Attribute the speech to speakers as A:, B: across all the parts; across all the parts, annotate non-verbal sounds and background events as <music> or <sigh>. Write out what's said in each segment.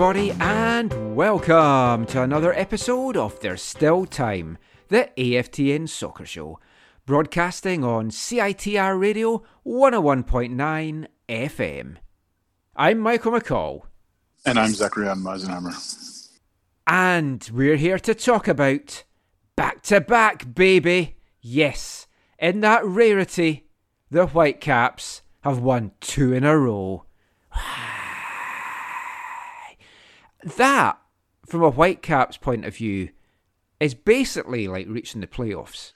A: Everybody, and welcome to another episode of There's Still Time, the AFTN Soccer Show, broadcasting on CITR Radio 101.9 FM. I'm Michael McCall,
B: And I'm Zachariah Meisenheimer.
A: and we're here to talk about back to back, baby. Yes, in that rarity, the Whitecaps have won two in a row. That, from a Whitecaps point of view, is basically like reaching the playoffs.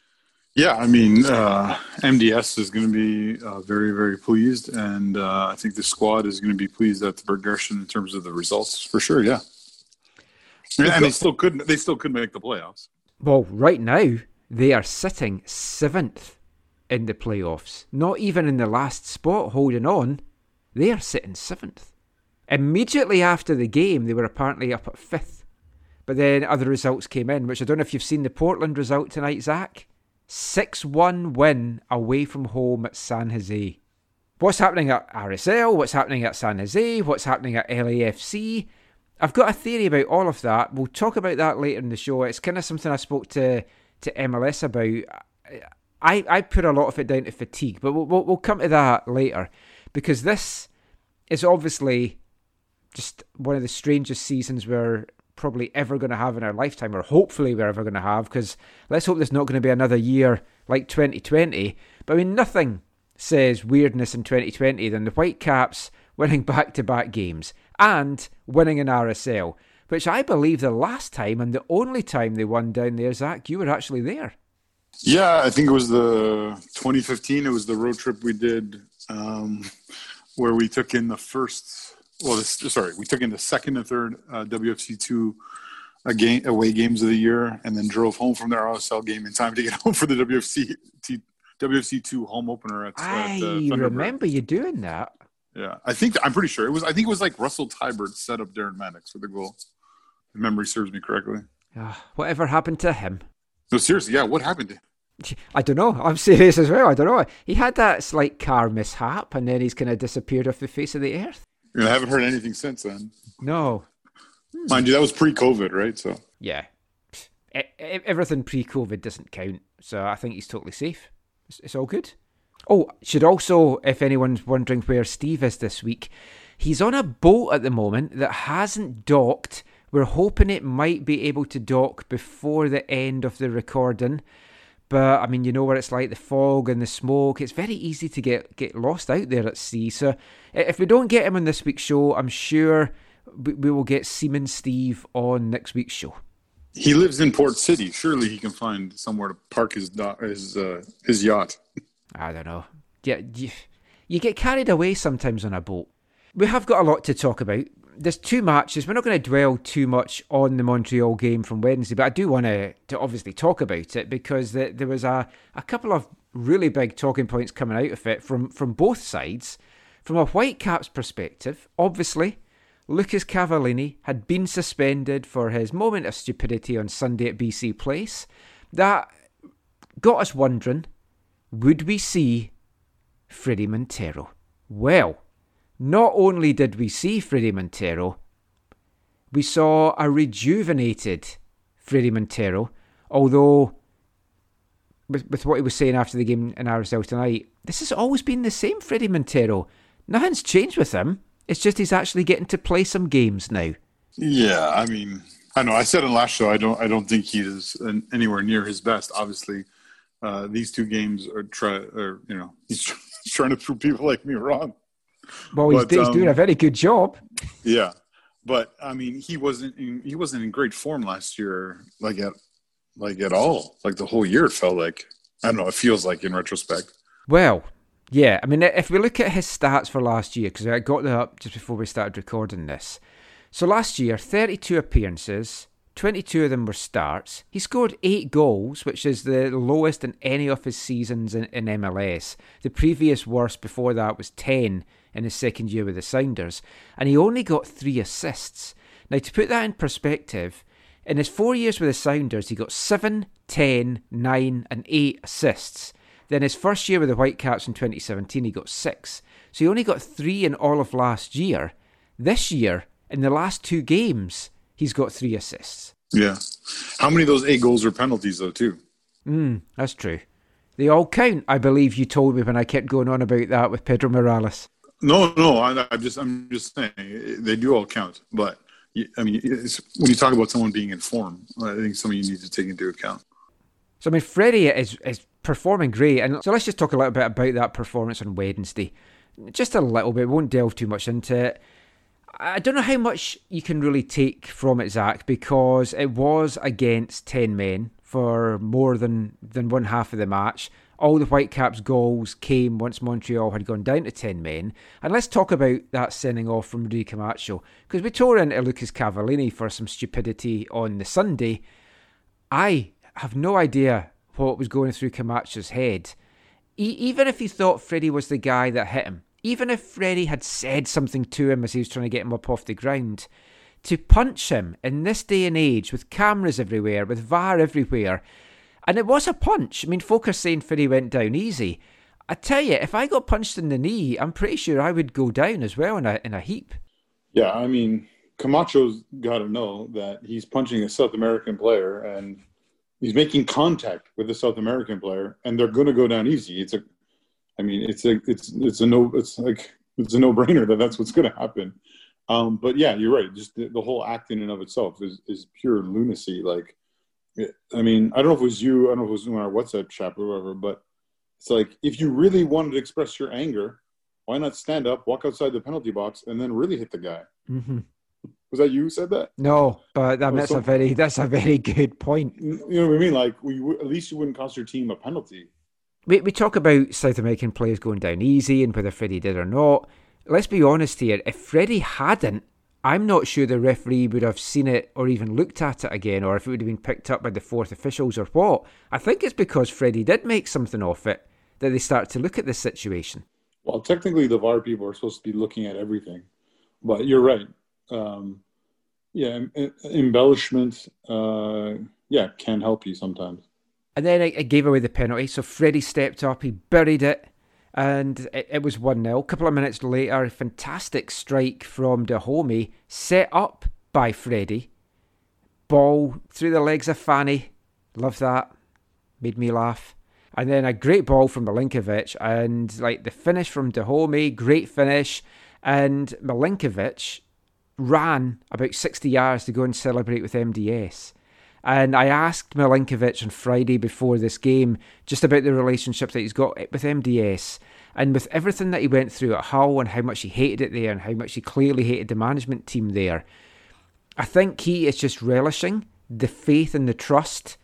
B: Yeah, I mean, uh, MDS is going to be uh, very, very pleased, and uh, I think the squad is going to be pleased at the progression in terms of the results for sure. Yeah, and they still could. They still could make the playoffs.
A: Well, right now, they are sitting seventh in the playoffs. Not even in the last spot holding on. They are sitting seventh. Immediately after the game, they were apparently up at fifth. But then other results came in, which I don't know if you've seen the Portland result tonight, Zach. 6 1 win away from home at San Jose. What's happening at RSL? What's happening at San Jose? What's happening at LAFC? I've got a theory about all of that. We'll talk about that later in the show. It's kind of something I spoke to, to MLS about. I, I put a lot of it down to fatigue, but we'll, we'll, we'll come to that later because this is obviously just one of the strangest seasons we're probably ever going to have in our lifetime, or hopefully we're ever going to have, because let's hope there's not going to be another year like 2020. But I mean, nothing says weirdness in 2020 than the Whitecaps winning back to back games and winning an RSL, which I believe the last time and the only time they won down there, Zach, you were actually there.
B: Yeah, I think it was the 2015. It was the road trip we did um, where we took in the first. Well, this, sorry, we took in the second and third uh, WFC two a game, away games of the year, and then drove home from their RSL game in time to get <laughs> home for the WFC T, WFC two home opener at.
A: I
B: at, uh,
A: remember you doing that.
B: Yeah, I think I'm pretty sure it was. I think it was like Russell Teibert set up Darren Mattocks for the goal. If memory serves me correctly.
A: Ah, whatever happened to him?
B: No, seriously, yeah. What happened? to him?
A: I don't know. I'm <laughs> serious as well. I don't know. He had that slight car mishap and then he's kind of disappeared off the face of the earth.
B: You I haven't heard anything since then.
A: No. Hmm.
B: Mind you, that was pre-COVID, right? So
A: Yeah. Everything pre COVID doesn't count. So I think he's totally safe. It's, it's all good. Oh, should also, if anyone's wondering where Steve is this week, he's on a boat at the moment that hasn't docked. We're hoping it might be able to dock before the end of the recording. But I mean, you know what it's like the fog and the smoke. It's very easy to get, get lost out there at sea. So if we don't get him on this week's show, I'm sure we, we will get Seaman Steve on next week's show.
B: he lives in Port City. Surely he can find somewhere to park his his uh, his yacht.
A: I don't know. Yeah, you, you get carried away sometimes on a boat. We have got a lot to talk about. There's two matches. We're not going to dwell too much on the Montreal game from Wednesday, but I do want to, to obviously talk about it because the, there was a, a couple of really big talking points coming out of it from, from both sides. From a Whitecaps perspective, obviously, Lucas Cavallini had been suspended for his moment of stupidity on Sunday at BC Place. That got us wondering would we see Fredy Montero? Well, not only did we see Fredy Montero, we saw a rejuvenated Fredy Montero, although with, with what he was saying after the game in RSL tonight, this has always been the same Fredy Montero. Nothing's changed with him. It's just he's actually getting to play some games now.
B: Yeah, I mean, I know. I said in last show, I don't, I don't think he is an, anywhere near his best. Obviously, uh, these two games are try, or you know, <laughs> he's trying to prove people like me wrong.
A: Well, he's,
B: But,
A: he's
B: um,
A: doing a very good job.
B: Yeah, but I mean, he wasn't, in, he wasn't in great form last year, like at, like at all, like the whole year. It felt like I don't know. It feels like in retrospect.
A: Well, yeah. I mean, if we look at his stats for last year, because I got that up just before we started recording this. So last year, 32 appearances, 22 of them were starts. He scored eight goals, which is the lowest in any of his seasons in, in MLS. The previous worst before that was 10 in his second year with the Sounders. And he only got three assists. Now, to put that in perspective, in his four years with the Sounders, he got 7, 10, 9, and 8 assists. Then his first year with the Whitecaps in 2017, he got 6. So he only got 3 in all of last year. This year, in the last two games, he's got 3 assists.
B: Yeah. How many of those eight goals were penalties though, too?
A: Mm, that's true. They all count, I believe you told me when I kept going on about that with Pedro Morales.
B: No, no. I, I'm just, I'm just saying they do all count. But I mean, when you talk about someone being informed, I think something you need to take into account.
A: So I mean, Fredy is is performing great, and so let's just talk a little bit about that performance on Wednesday. Just a little bit. We won't delve too much into it. I don't know how much you can really take from it, Zach, because it was against ten men for more than than one half of the match. All the Whitecaps goals came once Montreal had gone down to ten men. And let's talk about that sending off from Rudy Camacho because we tore into Lucas Cavallini for some stupidity on the Sunday. I have no idea what was going through Camacho's head. Even if he thought Fredy was the guy that hit him, even if Fredy had said something to him as he was trying to get him up off the ground, to punch him in this day and age with cameras everywhere, with VAR everywhere, and it was a punch. I mean, folk are saying Fredy went down easy. I tell you, if I got punched in the knee, I'm pretty sure I would go down as well in a in a heap.
B: Yeah, I mean, Camacho's got to know that he's punching a South American player and he's making contact with a South American player, and they're going to go down easy. It's a, I mean, it's a, it's it's a no, it's like it's a no brainer that that's what's going to happen. Um, but yeah, you're right. Just the, the whole act in and of itself is is pure lunacy. Like, I mean, I don't know if it was you, I don't know if it was in our WhatsApp chat or whatever, but it's like if you really wanted to express your anger, why not stand up, walk outside the penalty box, and then really hit the guy?
A: Mm-hmm.
B: Was that you who said that?
A: No, but I mean,
B: Oh,
A: that's
B: so-
A: a very that's a very good point.
B: You know what I mean? Like, we, at least you wouldn't cost your team a penalty.
A: We, we talk about South American players going down easy and whether Fredy did or not. Let's be honest here. If Fredy hadn't, I'm not sure the referee would have seen it or even looked at it again, or if it would have been picked up by the fourth officials or what. I think it's because Fredy did make something off it that they start to look at this situation.
B: Well, technically, the VAR people are supposed to be looking at everything, but you're right. Um, yeah, em- em- embellishment, uh, yeah, can help you sometimes.
A: And then it gave away the penalty, so Fredy stepped up, he buried it, and it, it was 1 0. A couple of minutes later, a fantastic strike from Dajome, set up by Fredy. Ball through the legs of Fanni. Love that. Made me laugh. And then a great ball from Milinkovic, and like the finish from Dajome, great finish. And Milinkovic ran about 60 yards to go and celebrate with MDS. And I asked Milinkovic on Friday before this game just about the relationship that he's got with MDS. And with everything that he went through at Hull and how much he hated it there and how much he clearly hated the management team there, I think he is just relishing the faith and the trust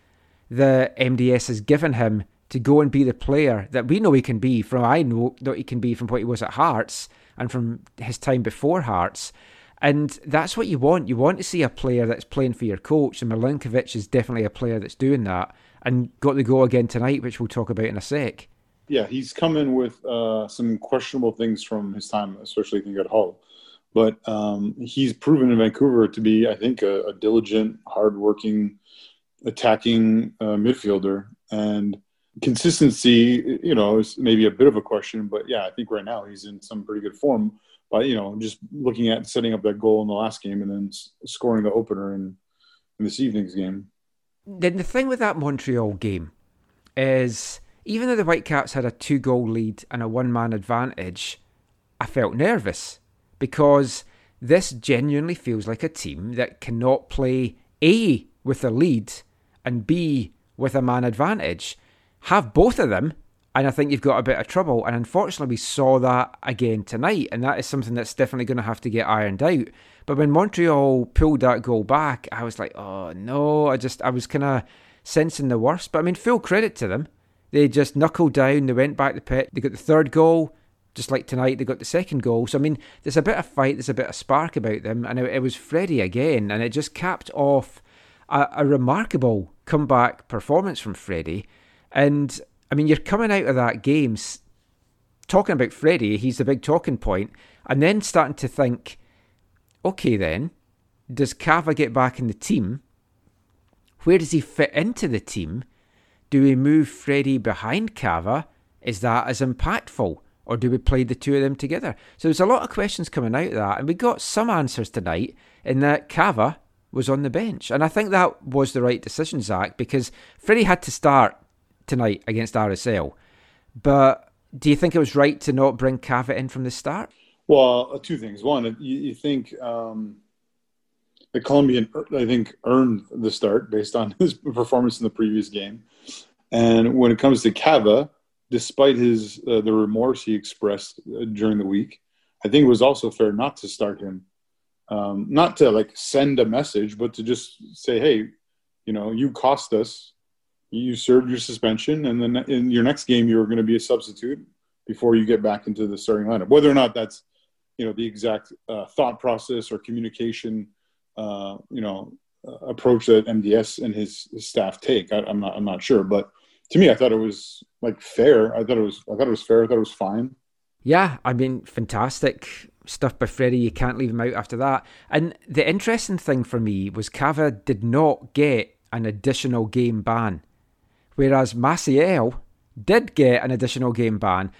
A: that MDS has given him to go and be the player that we know he can be from I know that he can be from what he was at Hearts and from his time before Hearts. And that's what you want. You want to see a player that's playing for your coach, and Milinkovic is definitely a player that's doing that and got the goal again tonight, which we'll talk about in a sec.
B: Yeah, he's come in with uh, some questionable things from his time, especially I think at Hull. But um, he's proven in Vancouver to be, I think, a, a diligent, hardworking, attacking uh, midfielder. And consistency, you know, is maybe a bit of a question. But yeah, I think right now he's in some pretty good form. But you know, just looking at setting up that goal in the last game and then scoring the opener in, in this evening's game.
A: Then the thing with that Montreal game is even though the Whitecaps had a two goal lead and a one man advantage, I felt nervous because this genuinely feels like a team that cannot play A with a lead and B with a man advantage. Have both of them, and I think you've got a bit of trouble. And unfortunately, we saw that again tonight, and that is something that's definitely going to have to get ironed out. But when Montreal pulled that goal back, I was like, oh no, I just, I was kind of sensing the worst. But I mean, full credit to them. They just knuckled down, they went back to the pit, they got the third goal. Just like tonight, they got the second goal. So, I mean, there's a bit of fight, there's a bit of spark about them. And it, it was Fredy again, and it just capped off a, a remarkable comeback performance from Fredy. And I mean, you're coming out of that game talking about Fredy, he's the big talking point, and then starting to think, okay, then, does Cava get back in the team? Where does he fit into the team? Do we move Fredy behind Cava? Is that as impactful? Or do we play the two of them together? So there's a lot of questions coming out of that, and we got some answers tonight in that Cava was on the bench. And I think that was the right decision, Zach, because Fredy had to start tonight against RSL. But do you think it was right to not bring Cava in from the start?
B: Well, uh, two things. One, you, you think um, the Colombian, I think, earned the start based on <laughs> his performance in the previous game. And when it comes to Cava, despite his uh, the remorse he expressed uh, during the week, I think it was also fair not to start him. Um, not to like send a message, but to just say, hey, you know, you cost us. You served your suspension, and then in your next game, you're going to be a substitute before you get back into the starting lineup. Whether or not that's, you know, the exact uh, thought process or communication, uh, you know, uh, approach that MDS and his, his staff take, I, I'm not, I'm not sure, but to me, I thought it was like fair. I thought it was, I thought it was fair. I thought it was fine.
A: Yeah, I mean, fantastic stuff by Fredy. You can't leave him out after that. And the interesting thing for me was Cava did not get an additional game ban, whereas Maciel did get an additional game ban.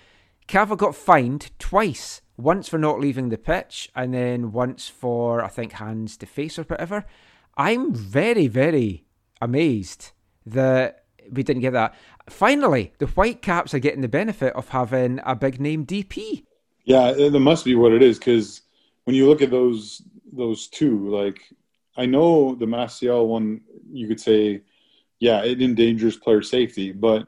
A: Cava got fined twice. Once for not leaving the pitch, and then once for I think hands to face or whatever. I'm very, very amazed that we didn't get that. Finally, the Whitecaps are getting the benefit of having a big name DP.
B: Yeah, that must be what it is because when you look at those those two, like I know the Maciel one, you could say, yeah, it endangers player safety, but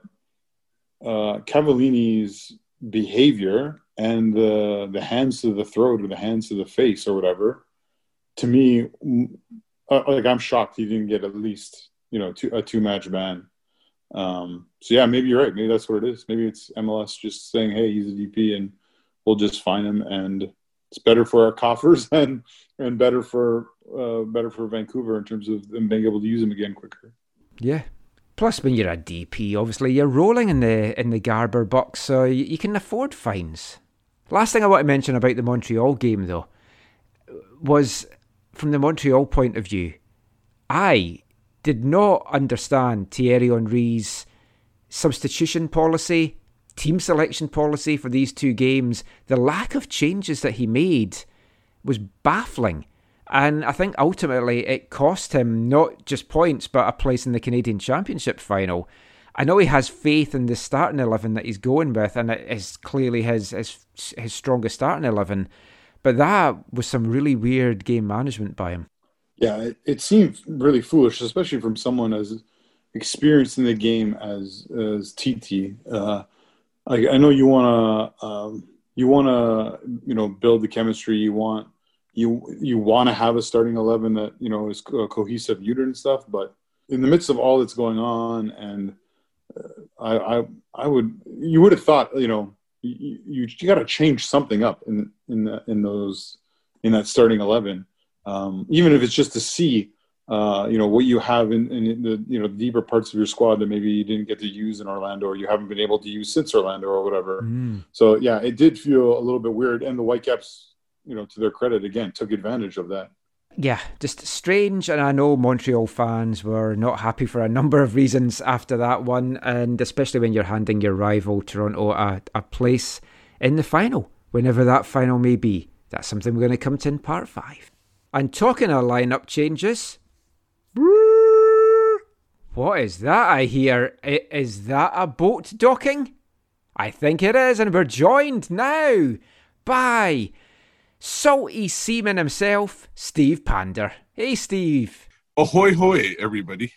B: uh, Cavallini's behavior and the the hands to the throat or the hands to the face or whatever, to me, uh, like I'm shocked he didn't get at least you know two, a two match ban. Um, so yeah, maybe you're right. Maybe that's what it is. Maybe it's MLS just saying, "Hey, he's a DP, and we'll just fine him." And it's better for our coffers <laughs> and and better for uh, better for Vancouver in terms of them being able to use him again quicker.
A: Yeah. Plus, when you're a DP, obviously you're rolling in the in the Garber box, so you, you can afford fines. Last thing I want to mention about the Montreal game, though, was from the Montreal point of view. I did not understand Thierry Henry's substitution policy, team selection policy for these two games. The lack of changes that he made was baffling. And I think ultimately it cost him not just points, but a place in the Canadian Championship final. I know he has faith in the starting 11 that he's going with, and it is clearly his, his, his strongest starting 11. But that was some really weird game management by him.
B: Yeah, it, it seemed really foolish, especially from someone as experienced in the game as as TT. Uh, I, I know you want to um, you want to you know build the chemistry. You want you you want to have a starting eleven that you know is a cohesive unit and stuff. But in the midst of all that's going on, and uh, I, I I would you would have thought you know you you, you got to change something up in in the, in those in that starting eleven um, even if it's just to see, uh, you know, what you have in, in, the you know deeper parts of your squad that maybe you didn't get to use in Orlando or you haven't been able to use since Orlando or whatever. Mm. So yeah, it did feel a little bit weird, and the Whitecaps, you know, to their credit, again took advantage of that.
A: Yeah, just strange, and I know Montreal fans were not happy for a number of reasons after that one, and especially when you're handing your rival Toronto a, a place in the final, whenever that final may be. That's something we're going to come to in part five. And talking of lineup changes, What is that I hear? Is that a boat docking? I think it is, and we're joined now by salty seaman himself, Steve Pander. Hey, Steve.
C: Ahoy, hoy, everybody.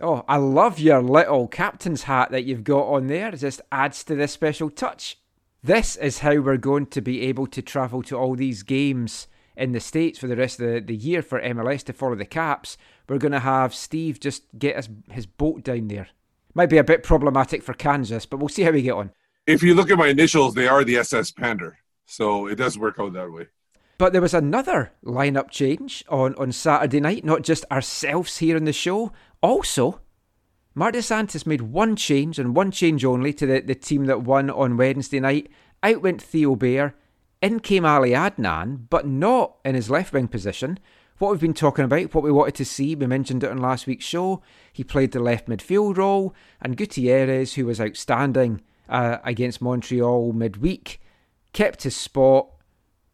A: Oh, I love your little captain's hat that you've got on there. It just adds to this special touch. This is how we're going to be able to travel to all these games in the States for the rest of the, the year for MLS to follow the Caps. We're going to have Steve just get his, his boat down there. Might be a bit problematic for Kansas, but we'll see how we get on.
C: If you look at my initials, they are the SS Pander. So it does work out that way.
A: But there was another lineup change on, on Saturday night, not just ourselves here on the show. Also, Marc Dos Santos made one change and one change only to the, the team that won on Wednesday night. Out went Theo Bair, in came Ali Adnan, but not in his left wing position. What we've been talking about, what we wanted to see, we mentioned it on last week's show. He played the left midfield role, and Gutierrez, who was outstanding uh, against Montreal midweek, kept his spot.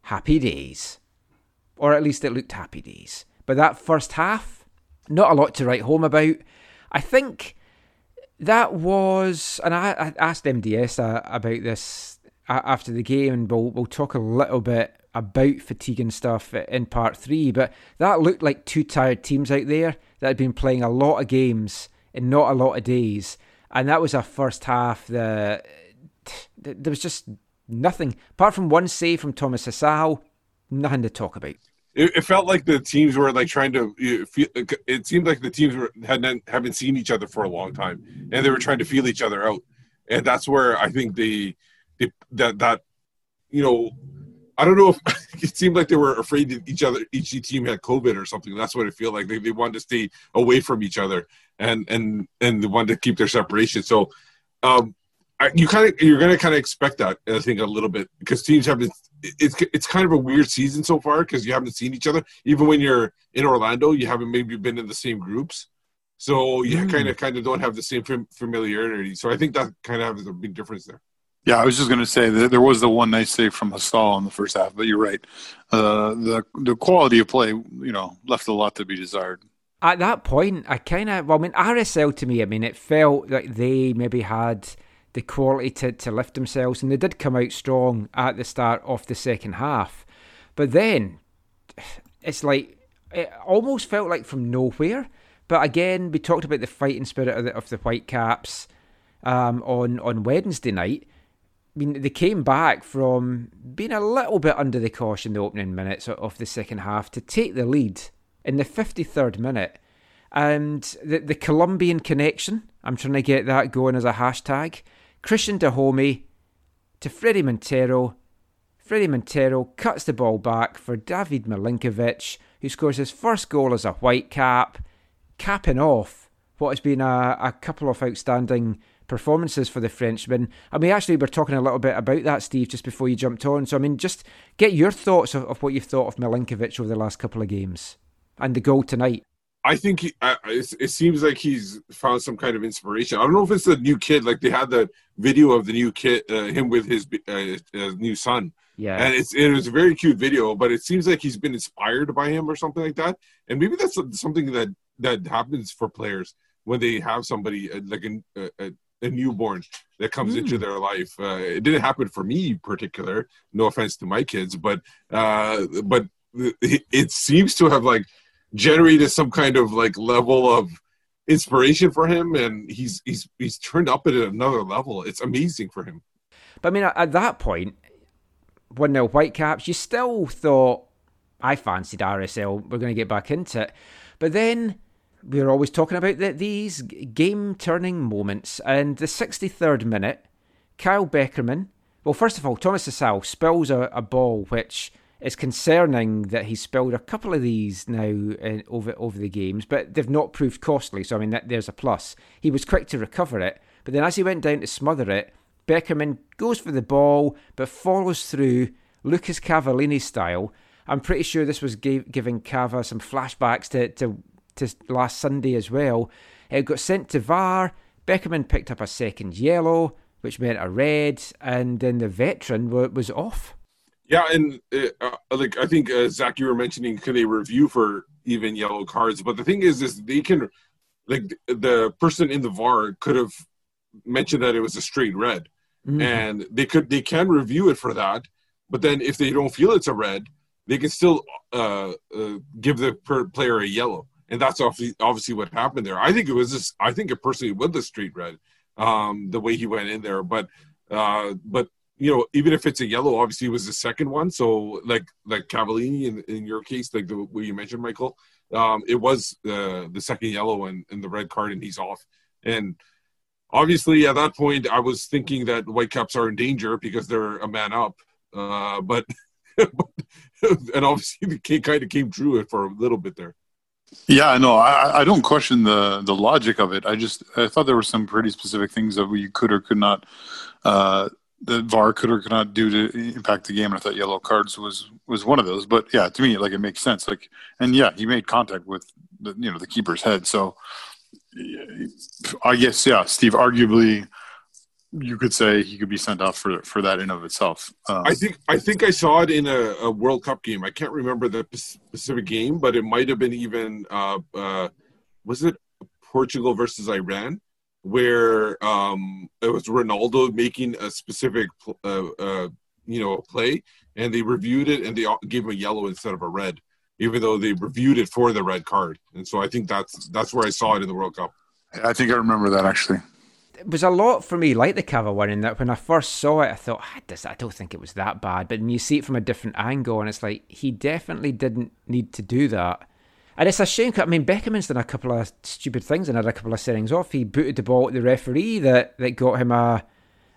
A: Happy days. Or at least it looked happy days. But that first half, not a lot to write home about. I think that was, and I, I asked MDS uh, about this after the game, and we'll, we'll talk a little bit about fatigue and stuff in part three. But that looked like two tired teams out there that had been playing a lot of games in not a lot of days, and that was a first half that there was just nothing apart from one save from Thomas Hasal, nothing to talk about.
C: It, it felt like the teams were like trying to. feel- It seemed like the teams were hadn't haven't seen each other for a long time, and they were trying to feel each other out. And that's where I think the, they that that, you know, I don't know if <laughs> it seemed like they were afraid that each other, each team had COVID or something. That's what it felt like. They, they wanted to stay away from each other and and and they wanted to keep their separation. So, um, you kind of you're going to kind of expect that I think a little bit because teams haven't. It's it's kind of a weird season so far because you haven't seen each other. Even when you're in Orlando, you haven't maybe been in the same groups. So you kind of kind of don't have the same fam- familiarity. So I think that kind of has a big difference there.
B: Yeah, I was just going to say that there was the one nice save from Hasal in the first half, but you're right. Uh, the the quality of play, you know, left a lot to be desired.
A: At that point, I kind of, well, I mean, RSL to me, I mean, it felt like they maybe had the quality to, to lift themselves, and they did come out strong at the start of the second half. But then, it's like, it almost felt like from nowhere. But again, we talked about the fighting spirit of the, of the Whitecaps um, on, on Wednesday night. I mean, they came back from being a little bit under the caution the opening minutes of the second half to take the lead in the 53rd minute. And the, the Colombian connection, I'm trying to get that going as a hashtag. Cristian Dajome to Fredy Montero. Fredy Montero cuts the ball back for David Milinkovic, who scores his first goal as a Whitecap, capping off what has been a, a couple of outstanding performances for the Frenchman. And we actually we were talking a little bit about that, Steve, just before you jumped on. So, I mean, just get your thoughts of, of what you've thought of Milinkovic over the last couple of games and the goal tonight.
C: I think he, it, it seems like he's found some kind of inspiration. I don't know if it's the new kid. Like they had the video of the new kid, uh, him with his, uh, his new son,
A: Yeah.
C: and it's it was a very cute video. But it seems like he's been inspired by him or something like that. And maybe that's something that that happens for players when they have somebody uh, like a, a, a newborn that comes into their life. Uh, it didn't happen for me in particular. No offense to my kids, but uh, but it seems to have like generated some kind of like level of inspiration for him and he's he's he's turned up at another level it's amazing for him
A: But I mean, at, at that point, when they're Whitecaps, you still thought, I fancied RSL, we're going to get back into it. But then we were always talking about the, these game turning moments. And the 63rd minute, Kyle Beckerman, well, first of all, Thomas Hasal spills a, a ball, which is concerning that he spilled a couple of these now in, over over the games, but they've not proved costly. So I mean, that, there's a plus. He was quick to recover it, but then as he went down to smother it, Beckerman goes for the ball, but follows through Lucas Cavallini style. I'm pretty sure this was gave, giving Cava some flashbacks to, to to last Sunday as well. It got sent to VAR. Beckerman picked up a second yellow, which meant a red, and then the veteran was off.
C: Yeah and uh, uh, like i think uh, zach you were mentioning can they review for even yellow cards but the thing is is they can like the person in the VAR could have mentioned that it was a straight red,
A: Mhm.
C: and they could they can review it for that. But then if they don't feel it's a red, they can still uh, uh, give the per- player a yellow, and that's obviously obviously what happened there. I think it was this. I think it personally was the straight red, um, the way he went in there. But uh, but you know, even if it's a yellow, obviously it was the second one. So like like Cavallini in, in your case, like the way you mentioned, Michael, um, it was uh, the second yellow and, and the red card, and he's off. And obviously at that point, I was thinking that Whitecaps are in danger because they're a man up. Uh, but <laughs> and obviously the cake kind of came true for a little bit there.
B: Yeah, no, I, I don't question the the logic of it. I just I thought there were some pretty specific things that we could or could not, uh, the VAR could or could not do to impact the game. And I thought yellow cards was was one of those. But yeah, to me, like it makes sense. Like, and yeah, he made contact with the you know the keeper's head. So I guess yeah, Steve. Arguably, you could say he could be sent off for for that in of itself. Um,
C: I think I think I saw it in a, a World Cup game. I can't remember the specific game, but it might have been even uh, uh, was it Portugal versus Iran, where um, it was Ronaldo making a specific uh, uh, you know play, and they reviewed it and they all- gave him a yellow instead of a red, even though they reviewed it for the red card. And so I think that's that's where I saw it in the World Cup.
B: I think I remember that actually.
A: it was a lot for me like the Cava one in that when I first saw it, I thought, "Ah, this, I don't think it was that bad. But then you see it from a different angle, and it's like he definitely didn't need to do that. And it's a shame. I mean, Beckerman's done a couple of stupid things and had a couple of settings off. He booted the ball at the referee that, that got him a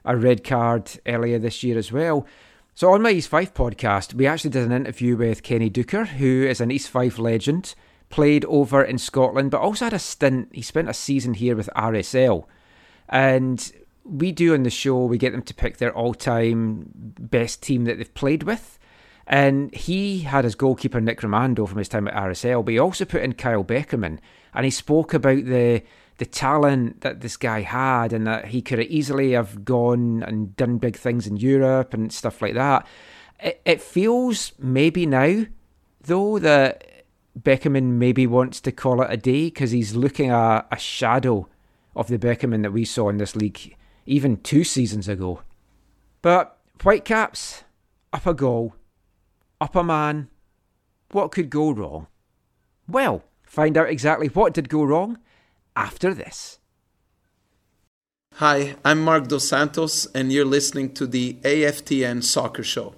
A: a red card earlier this year as well. So on my East Fife podcast, we actually did an interview with Kenny Deuchar, who is an East Fife legend, played over in Scotland, but also had a stint. He spent a season here with RSL. And we do on the show, we get them to pick their all time best team that they've played with. And he had his goalkeeper Nick Rimando from his time at RSL, but he also put in Kyle Beckerman. And he spoke about the the talent that this guy had and that he could easily have gone and done big things in Europe and stuff like that. It, it feels maybe now, though, that Beckerman maybe wants to call it a day because he's looking at a shadow of the Beckerman that we saw in this league even two seasons ago. But Whitecaps, up a goal, up a man. What could go wrong? Well, find out exactly what did go wrong after this.
D: Hi, I'm Marc Dos Santos, and you're listening to the AFTN Soccer Show.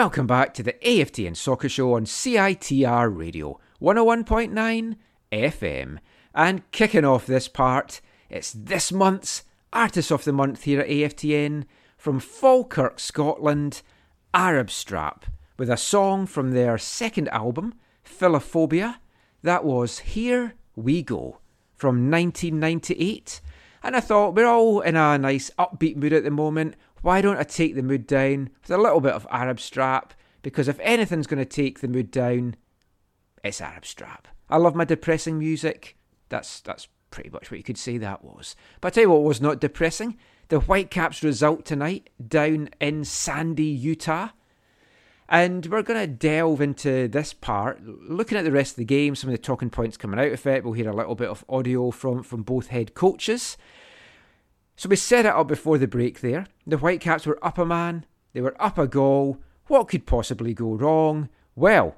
A: Welcome back to the AFTN Soccer Show on CITR Radio 101.9 FM. And kicking off this part, it's this month's Artist of the Month here at AFTN from Falkirk, Scotland, Arab Strap, with a song from their second album, Philophobia. That was Here We Go from 1998. And I thought we're all in a nice upbeat mood at the moment. Why don't I take the mood down with a little bit of Arab Strap? Because if anything's going to take the mood down, it's Arab Strap. I love my depressing music. That's that's pretty much what you could say that was. But I tell you what was not depressing. The Whitecaps result tonight down in Sandy, Utah. And we're going to delve into this part, looking at the rest of the game, some of the talking points coming out of it. We'll hear a little bit of audio from, from both head coaches. So we set it up before the break there. The Whitecaps were up a man, they were up a goal. What could possibly go wrong? Well,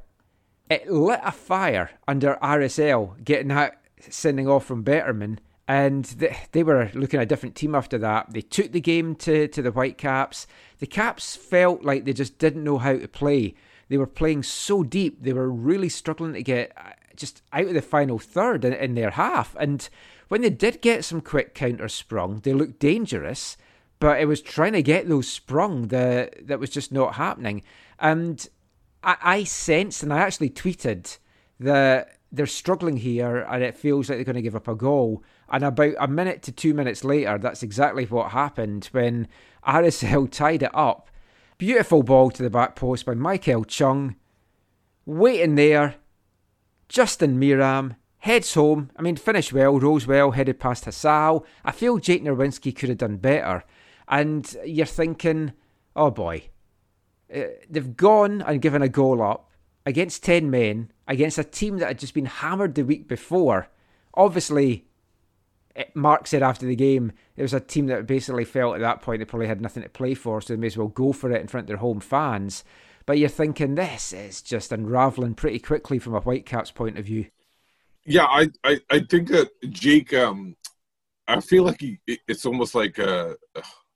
A: it lit a fire under RSL getting that sending off from Beckerman. And they, they were looking at a different team after that. They took the game to, to the Whitecaps. The Caps felt like they just didn't know how to play. They were playing so deep. They were really struggling to get uh, just out of the final third in, in their half. And when they did get some quick counters sprung, they looked dangerous. But it was trying to get those sprung that that was just not happening. And I, I sensed, and I actually tweeted that they're struggling here, and it feels like they're going to give up a goal. And about a minute to two minutes later, that's exactly what happened when RSL tied it up. Beautiful ball to the back post by Maikel Chang. Waiting there, Justin Meram heads home. I mean, finished well, rose well, headed past Hasal. I feel Jake Nerwinski could have done better. And you're thinking, oh boy, uh, they've gone and given a goal up against 10 men, against a team that had just been hammered the week before. Obviously, Mark said after the game, it was a team that basically felt at that point they probably had nothing to play for, so they may as well go for it in front of their home fans. But you're thinking this is just unravelling pretty quickly from a Whitecaps point of view.
C: Yeah, I, I, I think that Jake. Um, I feel like he. It's almost like uh,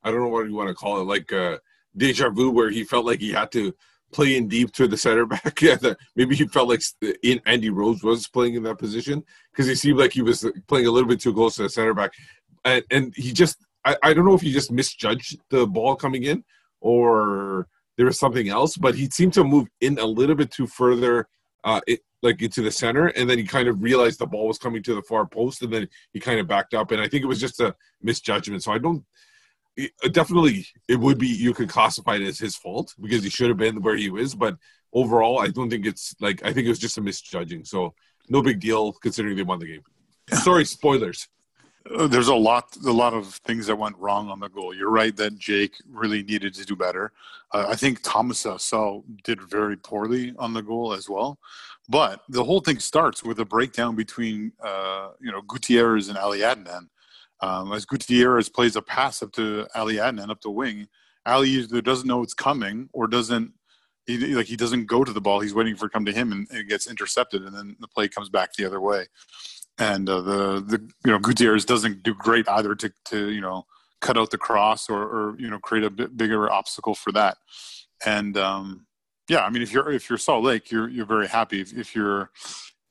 C: I don't know what you want to call it, like uh, deja vu, where he felt like he had to play in deep to the center <laughs> back. yeah, maybe he felt like in Andy Rose was playing in that position because he seemed like he was playing a little bit too close to the center back, and and he just. I, I don't know if he just misjudged the ball coming in or there was something else, but he seemed to move in a little bit too further, uh, it, like into the center, and then he kind of realized the ball was coming to the far post, and then he kind of backed up, and I think it was just a misjudgment. So I don't. It, definitely, it would be you could classify it as his fault because he should have been where he was, but overall, I don't think it's like I think it was just a misjudging. So no big deal considering they won the game. Sorry, spoilers.
B: There's a lot a lot of things that went wrong on the goal. You're right that Jake really needed to do better. Uh, I think Thomas Hasal did very poorly on the goal as well. But the whole thing starts with a breakdown between uh, you know Gutierrez and Ali Adnan. Um, as Gutierrez plays a pass up to Ali Adnan up the wing, Ali either doesn't know it's coming or doesn't he, like he doesn't go to the ball. He's waiting for it to come to him and it gets intercepted, and then the play comes back the other way and uh, the the you know Gutierrez doesn't do great either to to you know cut out the cross or or you know create a bit bigger obstacle for that. And um, yeah, I mean if you're if you're Salt Lake, you're you're very happy. If, if you're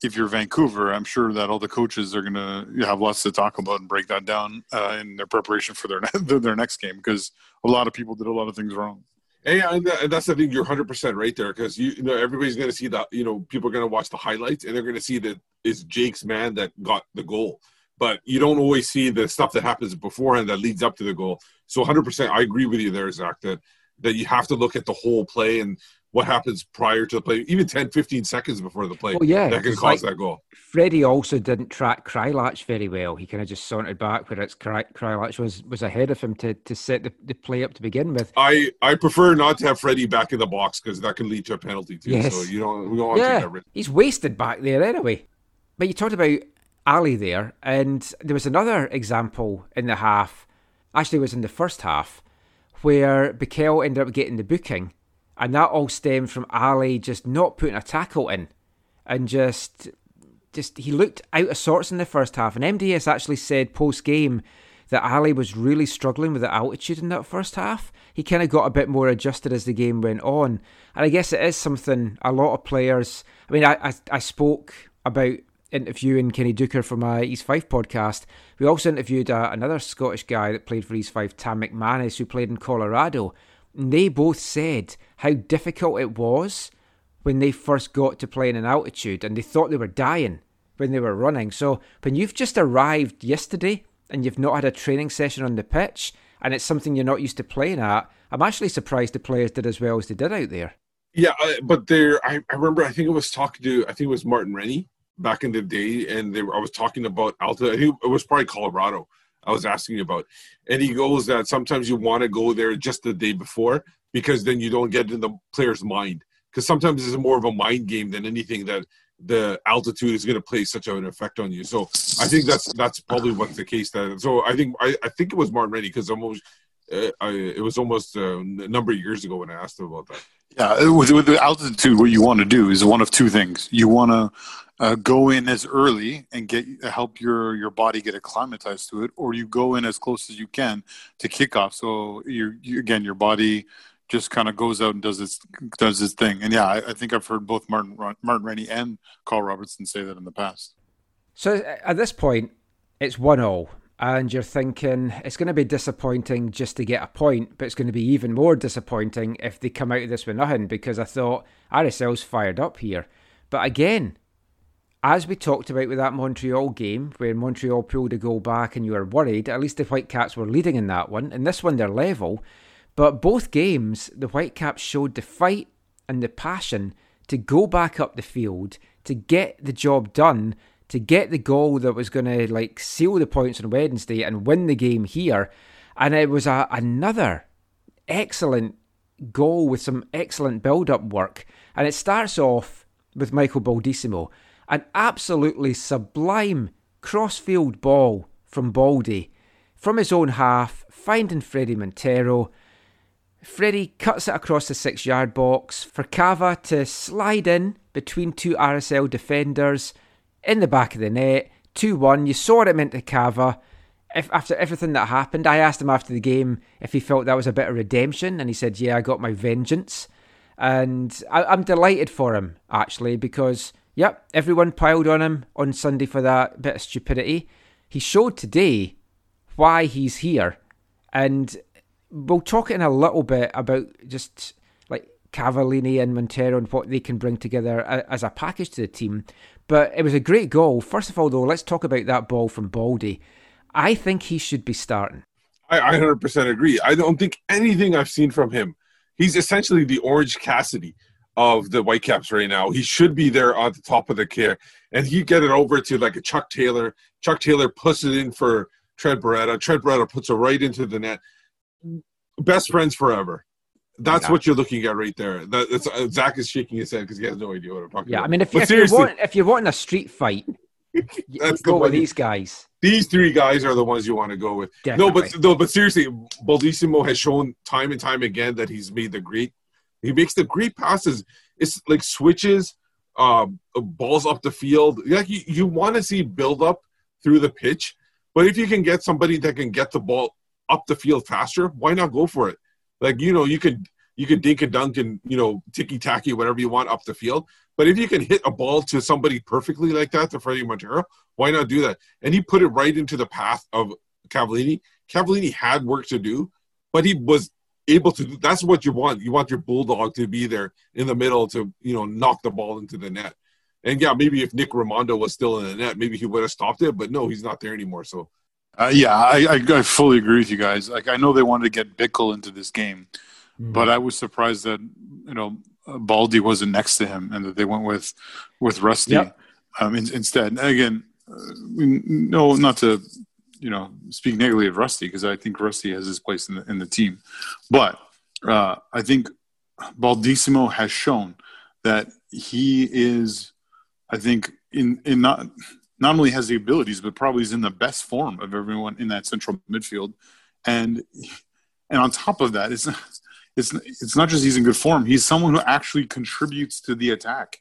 B: if you're Vancouver, I'm sure that all the coaches are going to have lots to talk about and break that down uh, in their preparation for their <laughs> their next game because a lot of people did a lot of things wrong.
C: Yeah, and, and that's the thing. You're 100 percent right there because you, you know everybody's going to see that. You know, people are going to watch the highlights and they're going to see that it's Jake's man that got the goal. But you don't always see the stuff that happens beforehand that leads up to the goal. So 100, percent I agree with you there, Zach. That that you have to look at the whole play and what happens prior to the play, even 10, 15 seconds before the play.
A: Oh, yeah.
C: that can cause
A: like-
C: that goal.
A: Fredy also didn't track Kreilach very well. He kind of just sauntered back, whereas Kry- Kreilach was, was ahead of him to, to set the, the play up to begin with.
C: I I prefer not to have Fredy back in the box because that can lead to a penalty too.
A: Yes.
C: So you don't we don't want to take
A: Yeah,
C: that risk.
A: he's wasted back there anyway. But you talked about Ali there, and there was another example in the half. Actually, it was in the first half where Bikel ended up getting the booking, and that all stemmed from Ali just not putting a tackle in, and just just he looked out of sorts in the first half. And MDS actually said post game that Ali was really struggling with the altitude in that first half. He kind of got a bit more adjusted as the game went on, and I guess it is something a lot of players. I mean, I I, I spoke about interviewing Kenny Deuchar for my East Fife podcast. We also interviewed uh, another Scottish guy that played for East Fife, Tam McManus, who played in Colorado. And they both said how difficult it was when they first got to playing in an altitude and they thought they were dying when they were running. So when you've just arrived yesterday and you've not had a training session on the pitch and it's something you're not used to playing at, I'm actually surprised the players did as well as they did out there.
C: Yeah, uh, but there, I, I remember. I think I was talking to. I think it was Martin Rennie back in the day, and were, I was talking about Alta. I think it was probably Colorado. I was asking about, and he goes that sometimes you want to go there just the day before because then you don't get in the player's mind. Because sometimes it's more of a mind game than anything that the altitude is going to play such an effect on you. So I think that's that's probably what's the case. That so I think I, I think it was Martin Rennie because almost uh, I, it was almost uh, a number of years ago when I asked him about that.
B: Yeah, with, with the altitude, what you want to do is one of two things. You want to uh, go in as early and get help your your body get acclimatized to it, or you go in as close as you can to kickoff. So you you again, your body just kind of goes out and does its does its thing. And yeah, I, I think I've heard both Martin Martin Rennie and Carl Robinson say that in the past.
A: So uh, at this point, it's one all, and you're thinking it's going to be disappointing just to get a point, but it's going to be even more disappointing if they come out of this with nothing. Because I thought RSL's fired up here, but again, as we talked about with that Montreal game, where Montreal pulled a goal back and you were worried, at least the Whitecaps were leading in that one. In this one, they're level. But both games, the Whitecaps showed the fight and the passion to go back up the field, to get the job done, to get the goal that was going to like seal the points on Wednesday and win the game here. And it was a, another excellent goal with some excellent build-up work. And it starts off with Michael Baldisimo, an absolutely sublime cross-field ball from Baldy from his own half, finding Fredy Montero Fredy cuts it across the six yard box for Cava to slide in between two RSL defenders in the back of the net. 2 1. You saw what it meant to Cava. If, after everything that happened, I asked him after the game if he felt that was a bit of redemption, and he said, Yeah, I got my vengeance. And I, I'm delighted for him, actually, because, yep, everyone piled on him on Sunday for that bit of stupidity. He showed today why he's here. And we'll talk in a little bit about just like Cavallini and Montero and what they can bring together as a package to the team. But it was a great goal. First of all, though, let's talk about that ball from Baldy. I think he should be starting.
C: I, I 100% agree. I don't think anything I've seen from him. He's essentially the Orange Cassidy of the Whitecaps right now. He should be there on the top of the care, and he get it over to like a Chuck Taylor. Chuck Taylor puts it in for Trent Beretta. Trent Beretta puts it right into the net best friends forever. That's what you're looking at right there. That, that's, uh, Zach is shaking his head because he has no idea what I'm talking
A: yeah,
C: about.
A: I mean, if, if you want if you want a street fight, <laughs>
C: that's
A: go
C: the
A: with these guys.
C: These three guys are the ones you want to go with. No, but no, but seriously, Baldisimo has shown time and time again that he's made the great. He makes the great passes. It's like switches, um, balls up the field. Like you, you want to see build up through the pitch, but if you can get somebody that can get the ball up the field faster, why not go for it? Like you know, you could you could dink and dunk and you know ticky tacky whatever you want up the field. But if you can hit a ball to somebody perfectly like that, to Fredy Montero, why not do that? And he put it right into the path of Cavallini. Cavallini had work to do, but he was able to do that's what you want. You want your bulldog to be there in the middle to, you know, knock the ball into the net. And yeah, maybe if Nick Rimando was still in the net, maybe he would have stopped it, but no, he's not there anymore. So
B: Uh, yeah, I, I, I fully agree with you guys. Like, I know they wanted to get Bikel into this game, but I was surprised that you know uh, Baldy wasn't next to him and that they went with with Rusty
A: Yep.
B: um, in, instead. And again, uh, no, not to you know speak negatively of Rusty because I think Rusty has his place in the in the team, but uh, I think Baldisimo has shown that he is, I think, in in not not only has the abilities, but probably is in the best form of everyone in that central midfield. And and on top of that, it's it's it's not just he's in good form. He's someone who actually contributes to the attack,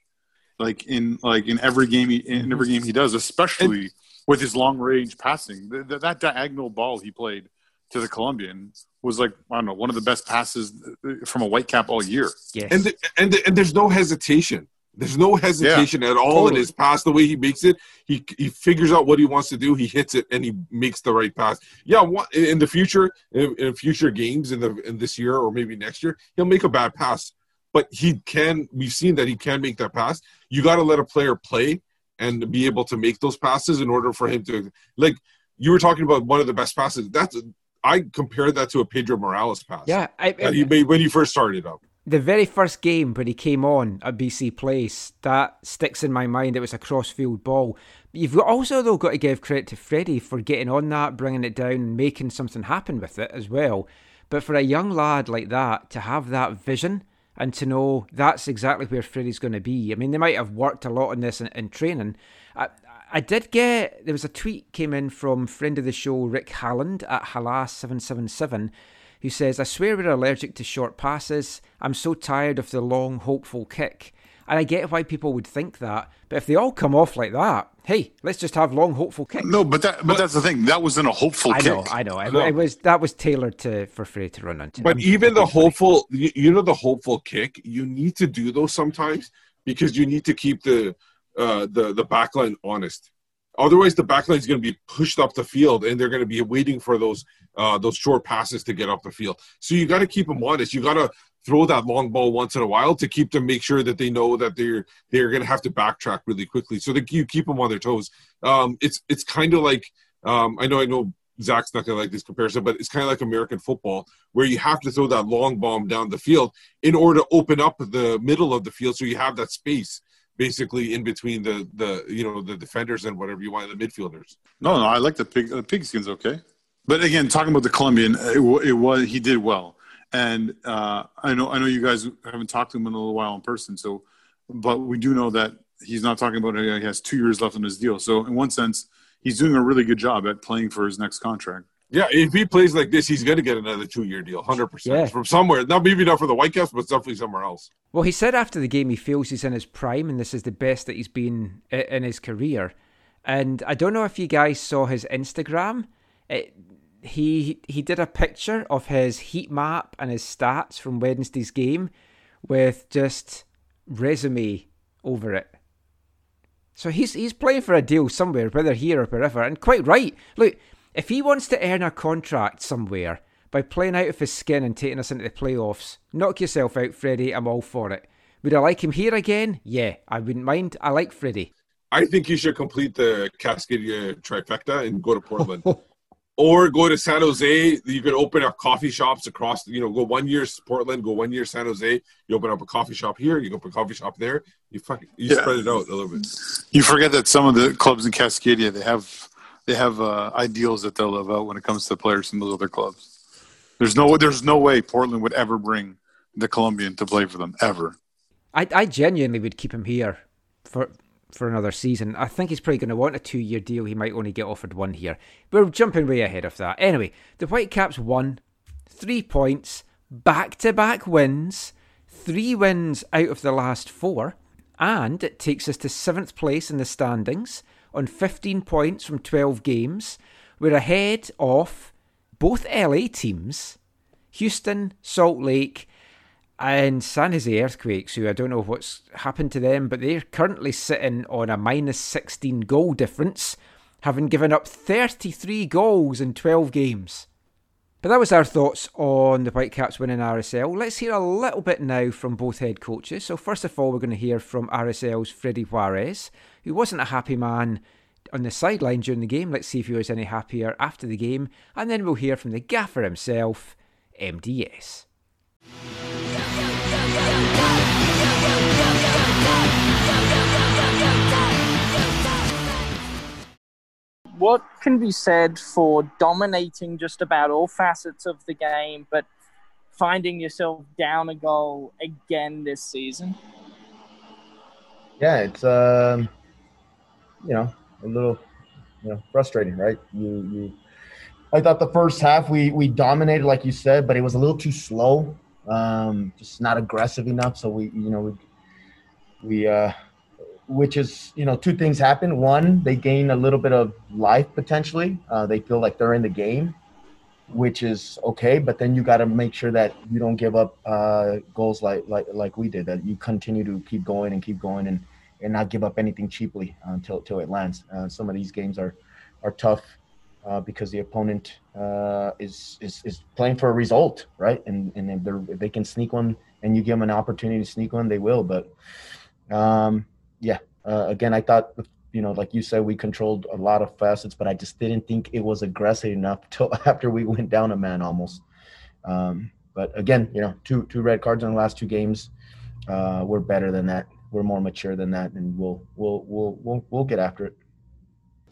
B: like in like in every game he, in every game he does, especially with his long range passing. Th- th- that diagonal ball he played to the Colombian was like I don't know one of the best passes uh, from a Whitecap all year.
A: Yes.
C: and the, and the, and there's no hesitation. There's no hesitation at all in his pass. The way he makes it, he he figures out what he wants to do. He hits it and he makes the right pass. Yeah, in the future, in, in future games in the in this year or maybe next year, he'll make a bad pass, but he can. We've seen that he can make that pass. You got to let a player play and be able to make those passes in order for him to like. You were talking about one of the best passes. That's I compared that to a Pedro Morales pass
A: yeah, I,
C: that he made when he first started up.
A: the very first game when he came on at BC Place, that sticks in my mind. It was a cross-field ball. You've also though got to give credit to Fredy for getting on that, bringing it down, and making something happen with it as well. But for a young lad like that to have that vision and to know that's exactly where Fredy's going to be. I mean, they might have worked a lot on this in, in training. I, I did get there was a tweet came in from friend of the show Rick Halland at Halas777 who says, I swear we're allergic to short passes. I'm so tired of the long, hopeful kick. And I get why people would think that, but if they all come off like that, hey, let's just have long, hopeful kicks.
B: No, but that but that's the thing. That wasn't a hopeful
A: I
B: kick.
A: know, I know. It,
C: No.
A: it was that was tailored to for Frey to run into.
C: But even the hopeful, you you know, the hopeful kick, you need to do those sometimes because you need to keep the uh, the the backline honest. Otherwise, the backline is going to be pushed up the field, and they're going to be waiting for those uh, those short passes to get up the field. So you got to keep them honest. You got to throw that long ball once in a while to keep them, make sure that they know that they're they're going to have to backtrack really quickly, so that you keep them on their toes. Um, it's it's kind of like um, I know I know Zach's not going to like this comparison, but it's kind of like American football, where you have to throw that long bomb down the field in order to open up the middle of the field, so you have that space basically in between the the you know the defenders and whatever you want the midfielders.
B: No, no, I like the pig. The pigskin's okay. But again, talking about the Colombian, it, it was he did well, and uh, I know I know you guys haven't talked to him in a little while in person. So, but we do know that he's not talking about it. He has two years left on his deal. So, in one sense, he's doing a really good job at playing for his next contract.
C: Yeah, if he plays like this, he's going to get another two year deal, hundred
A: Yeah.
C: percent from somewhere. Not maybe not for the Whitecaps, but definitely somewhere else.
A: Well, he said after the game he feels he's in his prime and this is the best that he's been in his career. And I don't know if you guys saw his Instagram. It, he he did a picture of his heat map and his stats from Wednesday's game with just resume over it. So he's he's playing for a deal somewhere, whether here or wherever, and quite right. Look, if he wants to earn a contract somewhere by playing out of his skin and taking us into the playoffs, knock yourself out, Fredy. I'm all for it. Would I like him here again? Yeah, I wouldn't mind. I like Fredy.
C: I think he should complete the Cascadia trifecta and go to Portland. <laughs> or go to San Jose. You can open up coffee shops across, you know, go one year Portland, go one year San Jose. You open up a coffee shop here, you open a coffee shop there. You fucking, you
B: Yeah.
C: spread it out a little bit.
B: You forget that some of the clubs in Cascadia they have they have uh, ideals that they'll live out when it comes to players from those other clubs. There's no there's no way Portland would ever bring the Colombian to play for them ever.
A: I, I genuinely would keep him here for for another season. I think he's probably going to want a two year deal. He might only get offered one here. We're jumping way ahead of that. Anyway, the Whitecaps won three points, back to back wins, three wins out of the last four, and it takes us to seventh place in the standings on 15 points from 12 games. We're ahead of both LA teams, Houston, Salt Lake, and San Jose Earthquakes, who I don't know what's happened to them, but they're currently sitting on a minus 16 goal difference, having given up 33 goals in 12 games. But that was our thoughts on the Whitecaps winning RSL. Let's hear a little bit now from both head coaches. So, first of all, we're going to hear from RSL's Freddy Juarez, who wasn't a happy man on the sideline during the game. Let's see if he was any happier after the game. And then we'll hear from the gaffer himself, MDS.
E: What can be said for dominating just about all facets of the game, but finding yourself down a goal again this season?
F: yeah, it's um, you know a little you know frustrating, right? You you. I thought the first half we we dominated, like you said, but it was a little too slow, um, just not aggressive enough. So we you know we we uh, which is you know two things happen. One, they gain a little bit of life potentially. Uh, they feel like they're in the game, which is okay. But then you got to make sure that you don't give up uh, goals like like like we did. That you continue to keep going and keep going and and not give up anything cheaply until until it lands. Uh, some of these games are are tough uh, because the opponent uh, is, is is playing for a result, right? And and if, they're, if they can sneak one and you give them an opportunity to sneak one, they will. But um, yeah, uh, again, I thought you know, like you said, we controlled a lot of facets, but I just didn't think it was aggressive enough <laughs> till after we went down a man almost. Um, but again, you know, two two red cards in the last two games. Uh, we're better than that. We're more mature than that, and we'll we'll we'll we'll, we'll get after it.